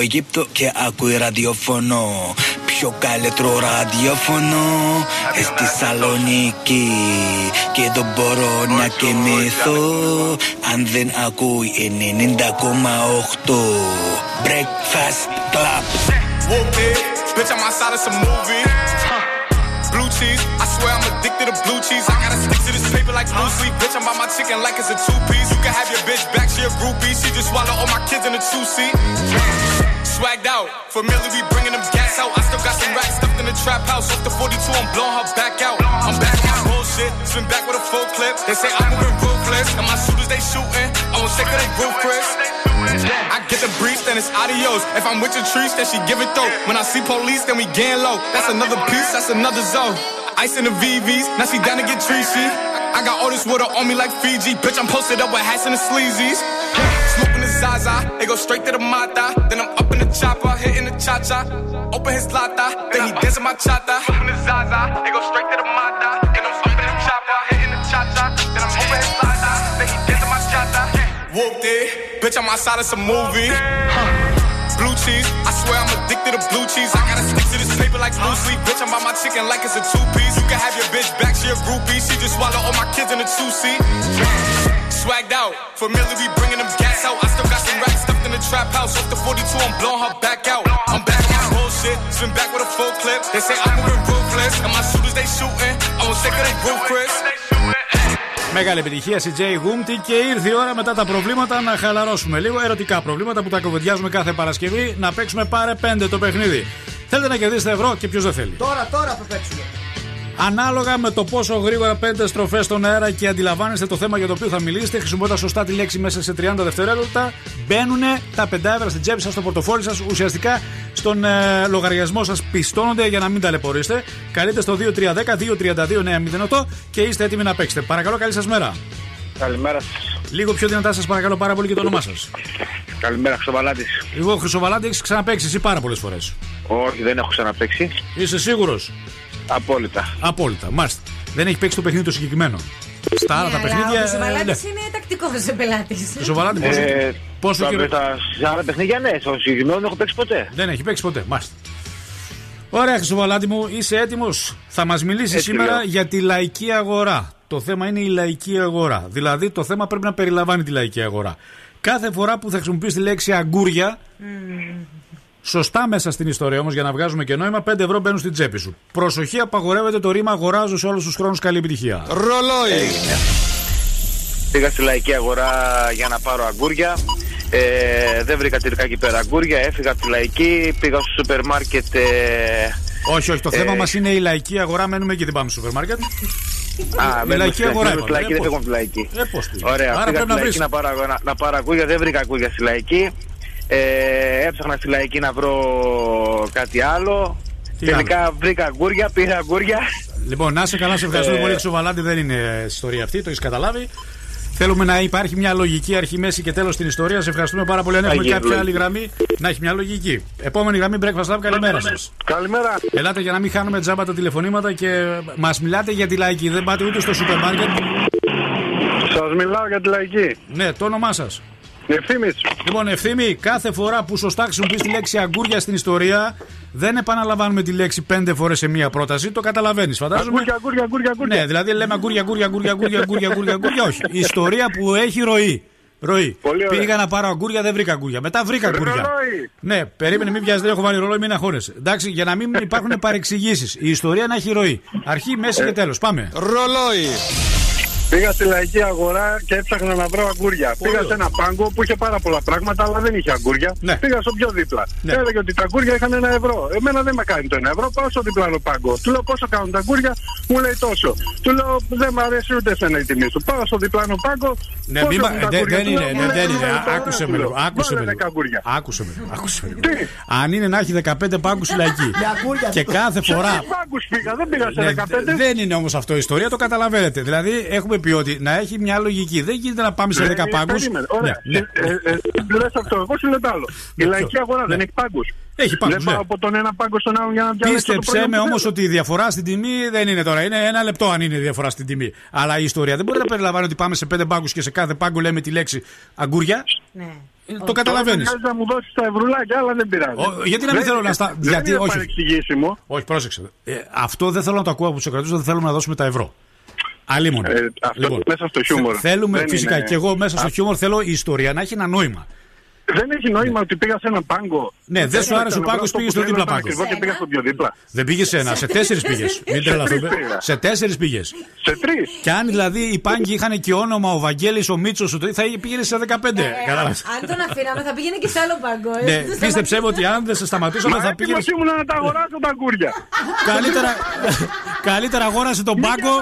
Μάρκο από Αιγύπτο και ακούει ραδιοφωνό. Πιο καλύτερο ραδιοφωνό ε, στη Σαλονίκη. Και δεν μπορώ να κοιμηθώ αν δεν ακούει 90,8. Breakfast Club. Whoop it, bitch, I'm outside of some movie. Huh. Blue cheese, I swear I'm addicted to blue cheese. I gotta stick to this paper like blue sleep. Bitch, I'm by my chicken like it's a two piece. You can have your bitch back, she a groupie. She just swallow all my kids in a two seat. Swagged out, familiar, we bringing them gas out. I still got some racks stuffed in the trap house. Off the 42, I'm blowing her back out. I'm back my bullshit, spin back with a full clip. They say I'm moving ruthless, and my shooters they shooting. I won't shake they roof, Chris. I get the breeze, then it's adios. If I'm with your trees, then she give it though. When I see police, then we gang low. That's another piece, that's another zone. Ice in the VVs, now she down to get treachy. I got all this water on me like Fiji. Bitch, I'm posted up with hats and the sleazies. Smoking the Zaza, it go straight to the Mata. Then I'm up chopper, hitting the cha cha. Open his lata, then he dancing my chata. Smoking the Zaza, it go straight to the Mata. Then I'm up in the chopper, hitting the cha cha. Then I'm open his lata, then he dancing my chata. Whooped it, bitch, I'm outside of some movie. Huh. Blue cheese, I swear I'm addicted to blue cheese. I gotta stick to this paper like blue sleep. Bitch, I'm by my chicken like it's a two piece. You can have your bitch back, she a groupie. She just swallow all my kids in a two seat. Swagged out, familiar, we bringing them gas out. I still got some racks in the trap house. Off the 42, I'm blowing her back out. I'm back on my bullshit, spin back with a full clip. They say I'm moving ruthless, and my shooters they shooting. I won't shake of they roof, Chris. Μεγάλη επιτυχία CJ Γούμτη και ήρθε η ώρα μετά τα προβλήματα να χαλαρώσουμε λίγο. Ερωτικά προβλήματα που τα κοβεντιάζουμε κάθε Παρασκευή. Να παίξουμε πάρε 5 το παιχνίδι. Θέλετε να κερδίσετε ευρώ και ποιος δεν θέλει; Τώρα, τώρα θα παίξουμε. Ανάλογα με το πόσο γρήγορα παίρνετε στροφές στον αέρα και αντιλαμβάνεστε το θέμα για το οποίο θα μιλήσετε, χρησιμοποιώντας σωστά τη λέξη μέσα σε 30 δευτερόλεπτα, μπαίνουν τα 5 ευρώ στην τσέπη σας, στο πορτοφόλι σας, ουσιαστικά στον ε, λογαριασμό σας πιστώνονται για να μην ταλαιπωρήσετε. Καλείτε στο 2310-232-908 και είστε έτοιμοι να παίξετε. Παρακαλώ, καλή σας μέρα. Καλημέρα σας. Λίγο πιο δυνατά σας παρακαλώ πάρα πολύ και το όνομά σας. Καλημέρα, Χρυσοβαλάτης. Εγώ, Χρυσοβαλάτη, έχεις ξαναπέξει εσύ πάρα πολλές φορές. Όχι, δεν έχω ξαναπέξει. Είσαι σίγουρος; Απόλυτα. Απόλυτα, μάλιστα. Δεν έχει παίξει το παιχνίδι το συγκεκριμένο. Στα άλλα τα παιχνίδια. Ο Σοβαλάτη ναι. είναι τακτικός πελάτης. Σοβαλάτη, πόσο, Ε, πόσο τα- καιρό- τα- Σε άλλα παιχνίδια, ναι. Στο συγκεκριμένο δεν έχω παίξει ποτέ. Δεν έχει παίξει ποτέ, μάλιστα. Ωραία, Χρυσοβαλάτη μου, είσαι έτοιμος; Θα μας μιλήσεις Έτσι σήμερα λέω. για τη λαϊκή αγορά. Το θέμα είναι η λαϊκή αγορά. Δηλαδή, το θέμα πρέπει να περιλαμβάνει τη λαϊκή αγορά. Κάθε φορά που θα χρησιμοποιήσει τη λέξη αγκούρια, σωστά μέσα στην ιστορία όμως, για να βγάζουμε και νόημα, 5 ευρώ μπαίνουν στην τσέπη σου. Προσοχή, απαγορεύεται το ρήμα αγοράζω σε όλους τους χρόνους. Καλή επιτυχία. Ρολόι. Πήγα στη λαϊκή αγορά για να πάρω αγκούρια. Ε, δεν βρήκα τελικά εκεί πέρα αγκούρια. Έφυγα από τη λαϊκή. Πήγα στο σούπερ μάρκετ. Ε, Όχι, όχι, το ε, θέμα μας είναι η λαϊκή αγορά. Μένουμε εκεί, δεν πάμε στο σούπερ μάρκετ. Α, η μένουμε λαϊκή στη αγορά. μένουμε στη είπαμε. λαϊκή, Ε, δεν πώς. φεύγουμε από τη λαϊκή. Ε, πώς τι. Ωραία, Άρα πήγα πρέπει στη να λαϊκή βρεις. να πάρω, να, να πάρω αγκούρια. Δεν βρήκα αγκούρια στη λαϊκή. Ε, έψαχνα στη λαϊκή να βρω κάτι άλλο. Τι Τελικά βρήκα αγκούρια, πήρα αγκούρια. Λοιπόν, να είσαι καλά, σε ευχαριστούμε Ε, πολύ. Ξοβαλάντη δεν είναι ιστορία αυτή, το έχεις καταλάβει. Θέλουμε να υπάρχει μια λογική αρχή, μέση και τέλος στην ιστορία. Σε ευχαριστούμε πάρα πολύ. Αν έχουμε Αγία κάποια άλλη λογική. γραμμή, να έχει μια λογική. Επόμενη γραμμή Breakfast Lab, καλημέρα σας. Καλημέρα. Ελάτε για να μην χάνουμε τζάμπα τα τηλεφωνήματα και μας μιλάτε για τη λαϊκή. Δεν πάτε ούτε στο σούπερ μάρκετ. Σας μιλάω για τη λαϊκή. Ναι, το όνομά σας. Ευθύμη. Λοιπόν, ευθύμη, κάθε φορά που σωστά χρησιμοποιείς τη λέξη αγκούρια στην ιστορία, δεν επαναλαμβάνουμε τη λέξη πέντε φορές σε μία πρόταση. Το καταλαβαίνεις, φαντάζομαι; Αγκούρια, αγκούρια, αγκούρια, αγκούρια. Ναι, δηλαδή λέμε αγκούρια, αγκούρια, αγκούρια, αγκούρια, αγκούρια, αγκούρια, αγκούρια. Όχι. Η ιστορία που έχει ροή. Ροή. Πολύ ωραία. Πήγα να πάρω αγκούρια, δεν βρήκα αγκούρια. Μετά βρήκα αγκούρια. Ρολόι. Ναι, περίμενε, μην βιάζει, δεν έχω βάλει ρολόι, μην αγχώνεσαι. Εντάξει, για να μην υπάρχουν παρεξηγήσεις. Η ιστορία να έχει ροή. Αρχή, μέση και τέλος. Πάμε. Ρολόι. Πήγα στη λαϊκή αγορά και έψαχνα να βρω αγκούρια. Πήγα σε ένα πάγκο που είχε πάρα πολλά πράγματα, αλλά δεν είχε αγκούρια. Πήγα στο πιο δίπλα. Ναι. Έλεγε ότι τα αγκούρια είχαν ένα ευρώ. Εμένα δεν με κάνει το ένα ευρώ, πάω στο διπλανό πάγκο. Του λέω πόσο κάνουν τα αγκούρια, μου λέει τόσο. Του λέω δεν μου αρέσει ούτε εσένα η τιμή σου. Πάω στο διπλανό πάγκο. Ναι, πόσο μη μα- έχουν τα δεν αγκούρια. δεν Του λέω, είναι, μου ναι, λέει, δεν είναι. «Βάλε το Α, ένα», Άκουσε του με λέω. λίγο. Άκουσε με Βάλε λίγο. δέκα αγκούρια. Άκουσε με λίγο. Άκουσε με λίγο. Αν είναι να έχει 15 πάγκους λαϊκή. Και κάθε Σε φορά. τρεις πάγκους πήγα, δεν πήγα σε Ναι, 15. δεν είναι όμως αυτό η ιστορία, το καταλαβαίνετε. Δηλαδή, έχουμε πει ότι να έχει μια λογική. Δεν γίνεται να πάμε σε 10 Ε, πάγκους. περίμενε, Ωραία. Ναι, Ε, ε, ε, Λες αυτό, εγώ σου λέω το άλλο. Η λαϊκή αγορά δεν έχει πάγκους. Ναι. Έχει πάγκους, Δεν πάω ναι. από τον ένα πάγκο στον άλλο για να διαλέξω το Πίστεψέ προϊόν με που όμως θέλω. ότι η διαφορά στην τιμή δεν είναι τώρα. Είναι ένα λεπτό αν είναι η διαφορά στην τιμή. Αλλά η ιστορία δεν μπορεί να περιλαμβάνει ότι πάμε σε πέντε πάγκους και σε κάθε πάγκο λέμε τη λέξη αγκούρια. Ναι. Το καταλαβαίνεις. Τώρα χρειάζεται να μου δώσει τα ευρουλάκια, αλλά δεν πειράζει. Γιατί να μην Δεν- θέλω να στα. Δεν Γιατί είναι όχι. παρεξηγήσιμο. Όχι, πρόσεξε. Ε, αυτό δεν θέλω να το ακούω από τους κρατού, δεν θέλουμε να δώσουμε τα ευρώ. Αλλήμον. Ε, αυτός μέσα στο χιούμορ. Θέλουμε Δεν φυσικά είναι- και εγώ μέσα στο Α. χιούμορ θέλω η ιστορία να έχει ένα νόημα. Δεν έχει νόημα ότι πήγα σε έναν πάγκο. Ναι, δεν σου άρεσε ο πάγκος, πήγες στο δίπλα πάγκο. Εγώ και πήγα στο πιο δίπλα. Δεν πήγες σε ένα, σε τέσσερις πήγες. Μην Σε τρελαθούμε. τρεις πήγα. Σε τέσσερις πήγες. Σε τρεις. Και αν δηλαδή οι πάγκοι είχαν και όνομα ο Βαγγέλης, ο Μίτσος, θα πήγαινε σε 15. Κατάλαβες. Αν τον αφήναμε θα πήγαινε και σε άλλο πάγκο. ε. Ναι, Δεν πίστεψέ με ότι αν δεν σε σταματούσαμε Μα θα πήγαινε. έτοιμος ήμουν να τα αγοράσω τα αγκούρια. Καλύτερα, καλύτερα αγόρασε τον πάγκο.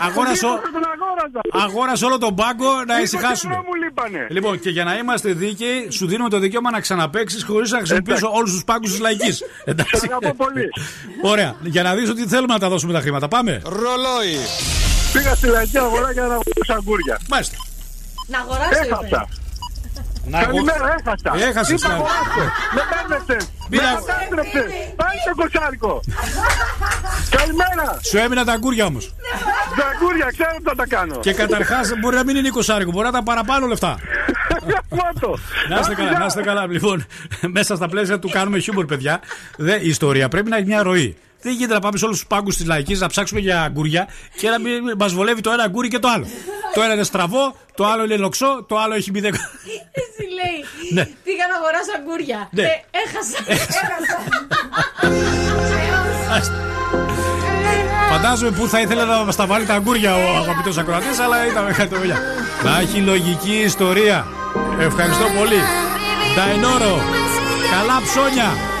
Αγόρασε, ο- Τον αγόρασα. αγόρασε όλο τον πάγκο να Είκοσι ησυχάσουμε. ευρώ μου λείπανε. Λοιπόν, και για να είμαστε δίκαιοι, σου δίνουμε το δικαίωμα να ξαναπέξει χωρίς να χρησιμοποιήσω όλους τους πάγκους της λαϊκής. Σε αγαπώ πολύ. Ωραία. Για να δεις ότι θέλουμε να τα δώσουμε τα χρήματα. Πάμε. Ρολόι. Πήγα στη λαϊκή αγορά για να αγοράσω αγκούρια. Μάλιστα. Να αγοράσω, είπε. Έχασα. Να αγο- Καλημέρα, έχασα. Έχασες, Είπα ναι. αγοράσω. Με μπέρδεψες. Με Μίλα- κατάστρεψες. Πάλι το κοσάρικο. Καλημέρα. Σου έμειναν τα αγκούρια όμως. Τα αγκούρια, ξέρω τι θα τα κάνω. Και καταρχάς μπορεί να μην είναι 20 μπορεί να ήταν παραπάνω λεφτά. Φώτο. Να είστε καλά, να είστε καλά. Λοιπόν, μέσα στα πλαίσια του κάνουμε χιούμορ, παιδιά. Δε, η ιστορία πρέπει να έχει μια ροή. Δεν γίνεται να πάμε σε όλους τους πάγκους της λαϊκής να ψάξουμε για αγκούρια και να μην μας βολεύει το ένα αγκούρι και το άλλο. το ένα είναι στραβό, το άλλο είναι λοξό, το άλλο έχει μηδέν. Έτσι λέει. Ναι. Πήγα να αγοράσω αγκούρια. Ναι. Ε, έχασα. Έχασα. Φαντάζομαι που θα ήθελε να μας τα βάλει τα αγκούρια ο αγαπητός ακροατής, αλλά ήταν κάτι το δουλειά. Να έχει λογική ιστορία. Ευχαριστώ πολύ. Νταϊνόρο. Καλά ψώνια.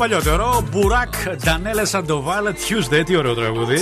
Παλιότερο. Μπουράκ Ντανέλε Σαντοβάλ Tuesday. Τι ωραίο τραγούδι.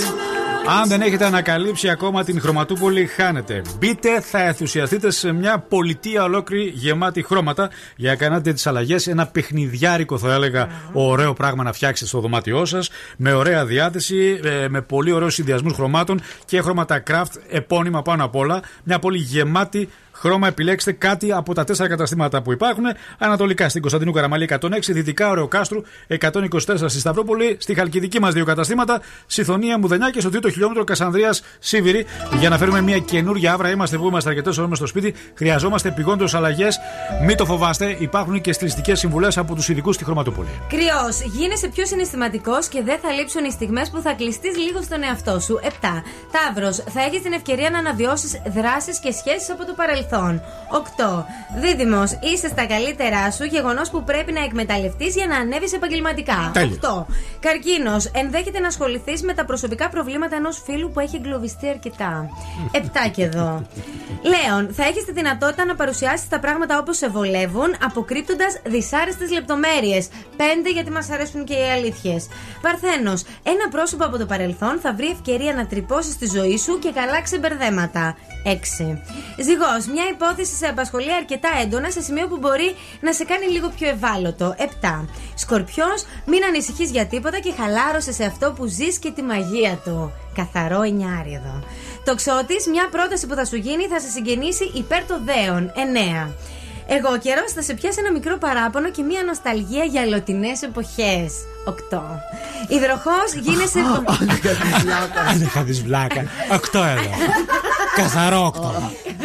Αν δεν έχετε ανακαλύψει ακόμα την χρωματούπολη, χάνετε. Μπείτε, θα ενθουσιαστείτε σε μια πολιτεία ολόκληρη γεμάτη χρώματα για να κάνετε τις αλλαγές. Ένα παιχνιδιάρικο, θα έλεγα, ωραίο πράγμα να φτιάξετε στο δωμάτιό σας. Με ωραία διάθεση, ε, με πολύ ωραίους συνδυασμούς χρωμάτων και χρώματα craft, επώνυμα πάνω απ' όλα. Μια πόλη γεμάτη χρώμα. Επιλέξτε κάτι από τα τέσσερα καταστήματα που υπάρχουν. Ανατολικά στην Κωνσταντινού Καραμαλή 106, δυτικά Ωρεοκάστρου 124 στη Σταυρούπολη, στη Χαλκιδική μας δύο καταστήματα, Συθωνία Μουδενιά και στο τρίτο χιλιόμετρο Κασανδρίας Σίβηρη. Για να φέρουμε μια καινούργια άβρα, είμαστε που είμαστε αρκετές ώρες στο σπίτι. Χρειαζόμαστε επιγόντω αλλαγές. Μην το φοβάστε, υπάρχουν και στιλιστικές συμβουλές από τους ειδικούς στη Χρωματούπολη. Κρυός, γίνεσαι πιο συναισθηματικός και δεν θα λείψουν οι στιγμές που θα κλειστείς λίγο στον εαυτό σου. 7. Ταύρος, θα έχεις την ευκαιρία να αναβιώσεις δράσεις και σχέσεις από το παρελθόν. 8. Δίδυμος, είσαι στα καλύτερά σου, γεγονός που πρέπει να εκμεταλλευτείς για να ανέβεις επαγγελματικά. Τέλεια. 8. Καρκίνος, ενδέχεται να ασχοληθείς με τα προσωπικά προβλήματα ενός φίλου που έχει εγκλωβιστεί αρκετά. 7 και εδώ. Λέων, θα έχεις τη δυνατότητα να παρουσιάσεις τα πράγματα όπως σε βολεύουν, αποκρύπτοντας δυσάρεστες λεπτομέρειες. 5 γιατί μας αρέσουν και οι αλήθειες. Παρθένος, ένα πρόσωπο από το παρελθόν θα βρει ευκαιρία να τρυπώσεις στη ζωή σου και καλά ξεμπερδέματα. 6. Ζυγός, μια υπόθεση σε απασχολεί αρκετά έντονα σε σημείο που μπορεί να σε κάνει λίγο πιο ευάλωτο. 7. Σκορπιό, μην ανησυχεί για τίποτα και χαλάρωσε σε αυτό που ζει και τη μαγεία του. Καθαρό εννιάρι εδώ. Τοξότη, μια πρόταση που θα σου γίνει θα σε συγγενήσει υπέρ των δέων. 9. Εγώ καιρό θα σε πιάσει ένα μικρό παράπονο και μια νοσταλγία για αλλοτινέ εποχέ. 8. Υδροχό, γίνεσαι. Αν είχα δει βλάκα. 8 εδώ. Καθαρό 8.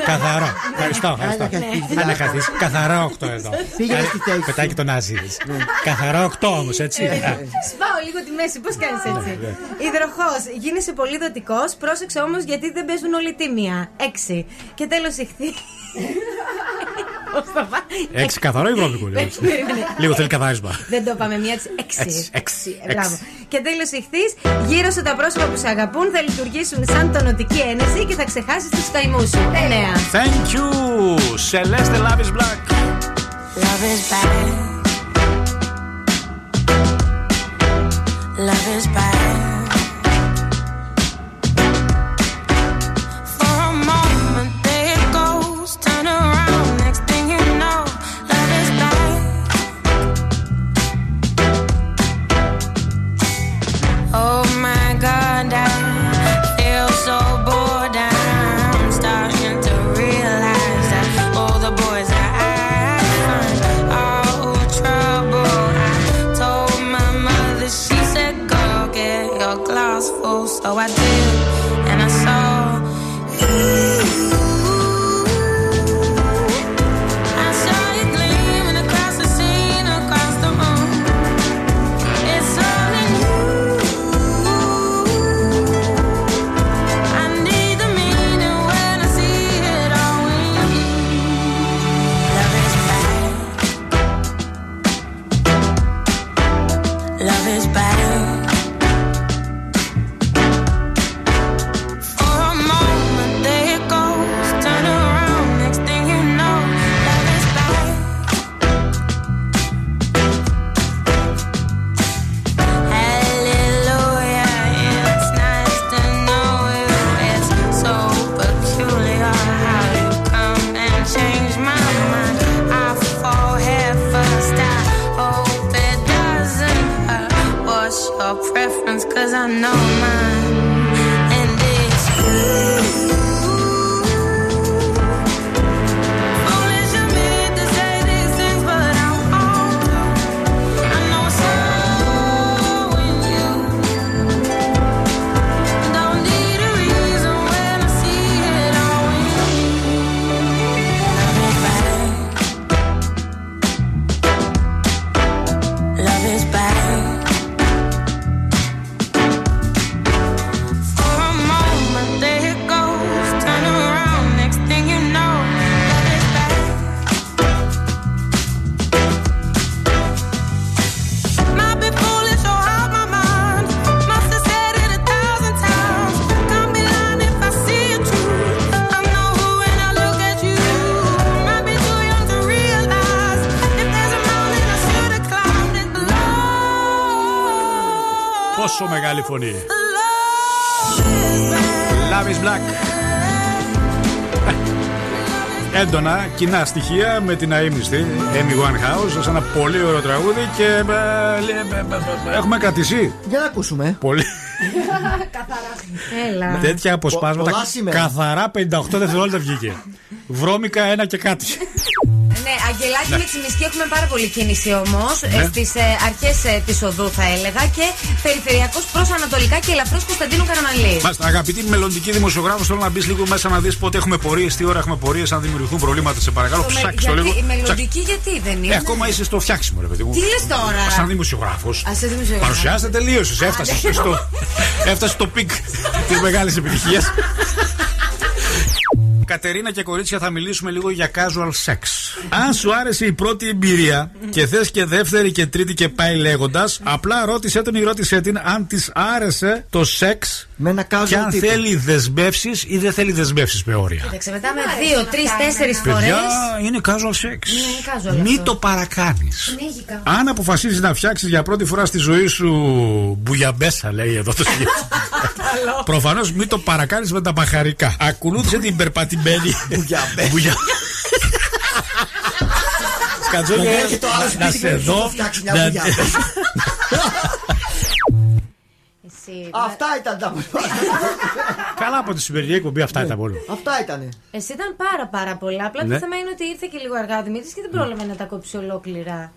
Καθαρό. Ευχαριστώ, ευχαριστώ. Αν είχα δει καθαρό 8 εδώ. Πήγαινε στη θέση σου. Πετάει και τον Άζη. Καθαρό 8 όμως, έτσι. Σπάω λίγο τη μέση, πώς κάνεις έτσι. Υδροχό, γίνεσαι πολύ δοτικός, πρόσεξε όμως γιατί δεν παίζουν όλοι τίμια. 6. Και τέλος ηχθεί. Έξι καθαρό ή βρώμικο, λέω. Περίμενε. Λίγο θέλει καθάρισμα. Δεν το είπαμε μία έτσι. Έτσι, Έξι. έξι, Ε, Μπράβο. έξι. Και τέλος ηχθείς, γύρω σου τα πρόσωπα που σε αγαπούν θα λειτουργήσουν σαν τονωτική ένεση και θα ξεχάσεις τους καημούς σου. 9. Thank you. Celeste Love is Black. Love is bad. Love is bad. Κοινά στοιχεία με την αείμνηστη Amy Winehouse σε ένα πολύ ωραίο τραγούδι και ε, ε, ε, ε, έχουμε κρατήσει. Για να ακούσουμε. Πολύ. Έλα. Τέτοια αποσπάσματα. πολλά σήμερα. Καθαρά 58 δευτερόλεπτα βγήκε. Βρώμικα ένα και κάτι. Ναι, Αγγελάκι με Τσιμισκή έχουμε πάρα πολύ κίνηση όμως. Ναι. Στις αρχές της οδού θα έλεγα και περιφερειακός προς Ανατολικά και ελαφρώς Κωνσταντίνου Καραμαλή. Μάλιστα, αγαπητή μελλοντική δημοσιογράφο, θέλω να μπεις λίγο μέσα να δεις πότε έχουμε πορείες, τι ώρα έχουμε πορείες, αν δημιουργηθούν προβλήματα, σε παρακαλώ. Ψάξτε το γιατί, λίγο. η Ψάξτε. μελλοντική γιατί δεν είναι; Ε, ακόμα είσαι στο φτιάξιμο, ρε παιδί μου. Τι λες τώρα; Σαν δημοσιογράφος. Α, σε δημοσιογράφος. Παρουσιάζεται, τελείωσες. Έφτασες ναι. στο, έφτασες στο peak της μεγάλης επιτυχίας. Κατερίνα και κορίτσια θα μιλήσουμε λίγο για casual sex. Αν σου άρεσε η πρώτη εμπειρία και θες και δεύτερη και τρίτη και πάει λέγοντας, απλά ρώτησε τον ή ρώτησε την αν της άρεσε το σεξ με ένα casual και αν τύπο. θέλει θέλει δεσμεύσεις ή δεν θέλει δεσμεύσεις με όρια. Κοίταξε, μετά με δύο, τρεις, τέσσερις φορέ. Παιδιά, είναι casual sex. Ναι, casual Μην αυτό. το παρακάνεις. Συνέχικα. Αν αποφασίζεις να φτιάξεις για πρώτη φορά στη ζωή σου μπουγιαμπέσα, λέει εδώ το συγκεκριμένο. Προφανώς μην το παρακάνεις με τα μπαχαρικά. Ακολούθησε την περπατημένη. Μπουγιαμπέσα. Σκατζόγια, Να έρχεται ο άλλος να σπίτι σε και δω. Θα φτιάξει μια να- μπουγιαμπέσα. Εσύ, Αυτά ήταν τα Καλά από τη σημερινή εκπομπή, αυτά ήταν μόνο. Αυτά ήτανε. Εσύ ήταν πάρα πάρα πολλά. Απλά Ναι. το θέμα είναι ότι ήρθε και λίγο αργά ο Δημήτρης και δεν πρόλαβε να τα κόψει ολόκληρα.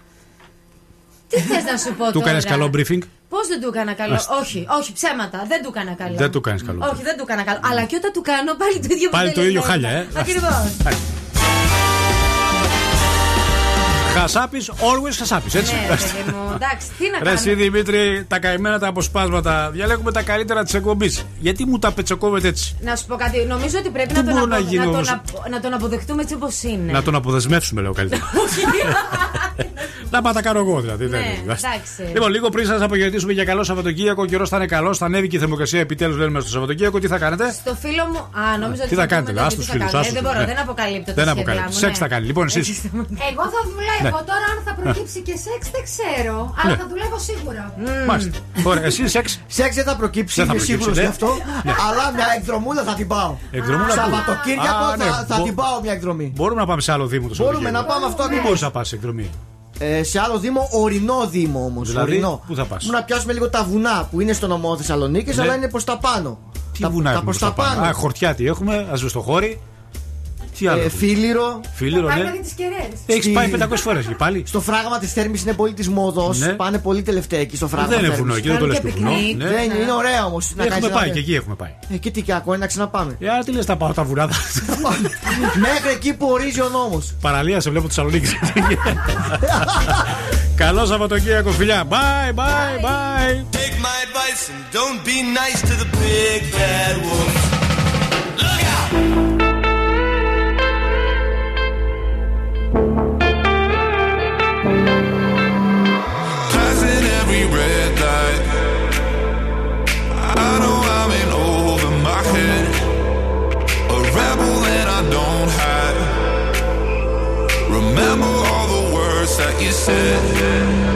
Τι θες να σου πω Του τώρα; έκανε καλό briefing; Πώς δεν του έκανα καλό; Άστα. Όχι, όχι, ψέματα. Δεν του έκανα καλό. Δεν του κάνεις καλό. Όχι, δεν του έκανα καλό. Αλλά και όταν του κάνω πάλι το ίδιο Πάλι το ίδιο χάλια, ε. Ακριβώς. Χασάπης, always χασάπης, έτσι. Ναι, παιδί μου, εντάξει, τι να Ρε κάνω. εσύ Δημήτρη, τα καημένα τα αποσπάσματα. Διαλέγουμε τα καλύτερα της εκπομπής. Γιατί μου τα πετσοκόβετε έτσι; Να σου πω κάτι. Νομίζω ότι πρέπει Τι να τον, μπορώ να απο- γίνω να, τον, όμως; απο- να τον αποδεχτούμε έτσι όπως είναι. Να τον αποδεσμεύσουμε, λέω καλύτερα. να πάω τα κάνω εγώ δηλαδή. δεν Ναι, είναι. εντάξει. Λοιπόν, λίγο πριν σας απογευματίσουμε για καλό Σαββατοκύριακο, ο καιρός θα είναι καλός, θα ανέβει και η θερμοκρασία επιτέλους, λέμε στο Σαββατοκύριακο. Τι θα κάνετε; Στο φίλο μου. Α, νόμιζα Τι ότι θα θα κάνετε, πούμε α τι του θα φίλου. κάνω. Ε, Δεν μπορώ, δεν αποκαλύπτω τα Δεν σχέδιά αποκαλύπτω. μου, Σεξ ναι. θα κάνει. Λοιπόν, εσείς. Εγώ θα δουλεύω. Ναι. Τώρα αν θα προκύψει και σεξ δεν ξέρω. Αλλά Ναι. θα δουλεύω σίγουρα. Μάλιστα. Ωραία, εσύ σεξ; Σεξ δεν θα προκύψει, Δεν θα είμαι προκύψει, σίγουρος ναι. γι' αυτό. Ναι. Αλλά μια εκδρομούλα θα την πάω. Εκδρομούλα πού; Σαββατοκύριακο Α, ναι, θα, θα μπο- την πάω μια εκδρομή. Μπορούμε να πάμε σε άλλο Δήμο το Μπορούμε να Σαββατοκύριακο. πάμε αυτό Πού ακριβώς. μπορείς να πας εκδρομή. Ε, σε άλλο Δήμο, ορεινό Δήμο όμως. Δηλαδή, ορεινό. πού θα πας; Μου να πιάσουμε λίγο τα βουνά που είναι στο νομό Θεσσαλονίκης, Ναι. αλλά είναι προς τα πάνω. Τι τα, βουνά τα έχουμε προς τα στα πάνω; πάνω. Α, χορτιά τι έχουμε, ασβεστοχώρη. Τι άλλο. Ε, έχουμε; φίλιρο. Φίλιρο, ναι. τις κεραίες. Έχεις πάει 500 φορές και πάλι. Στο φράγμα της Θέρμης είναι πολύ της μόδος. Ναι. Πάνε πολύ τελευταία εκεί στο φράγμα. Δεν είναι Θέρμης. βουνό εκεί, δεν το λες και βουνό. πικνίκ. Ναι. Δεν είναι, είναι ωραία όμως. Έχουμε πάει και εκεί έχουμε πάει. Ε, και τι και ακόμα να ξαναπάμε. Για τι λες, τα πάω τα βουνά. Μέχρι εκεί που ορίζει ο νόμος. Παραλία σε βλέπω Θεσσαλονίκη. Καλό Σαββατοκύριακο, φιλιά. Bye, bye, bye. Take my advice and don't be nice to the big bad wolf. Look out! Remember all the words that you said.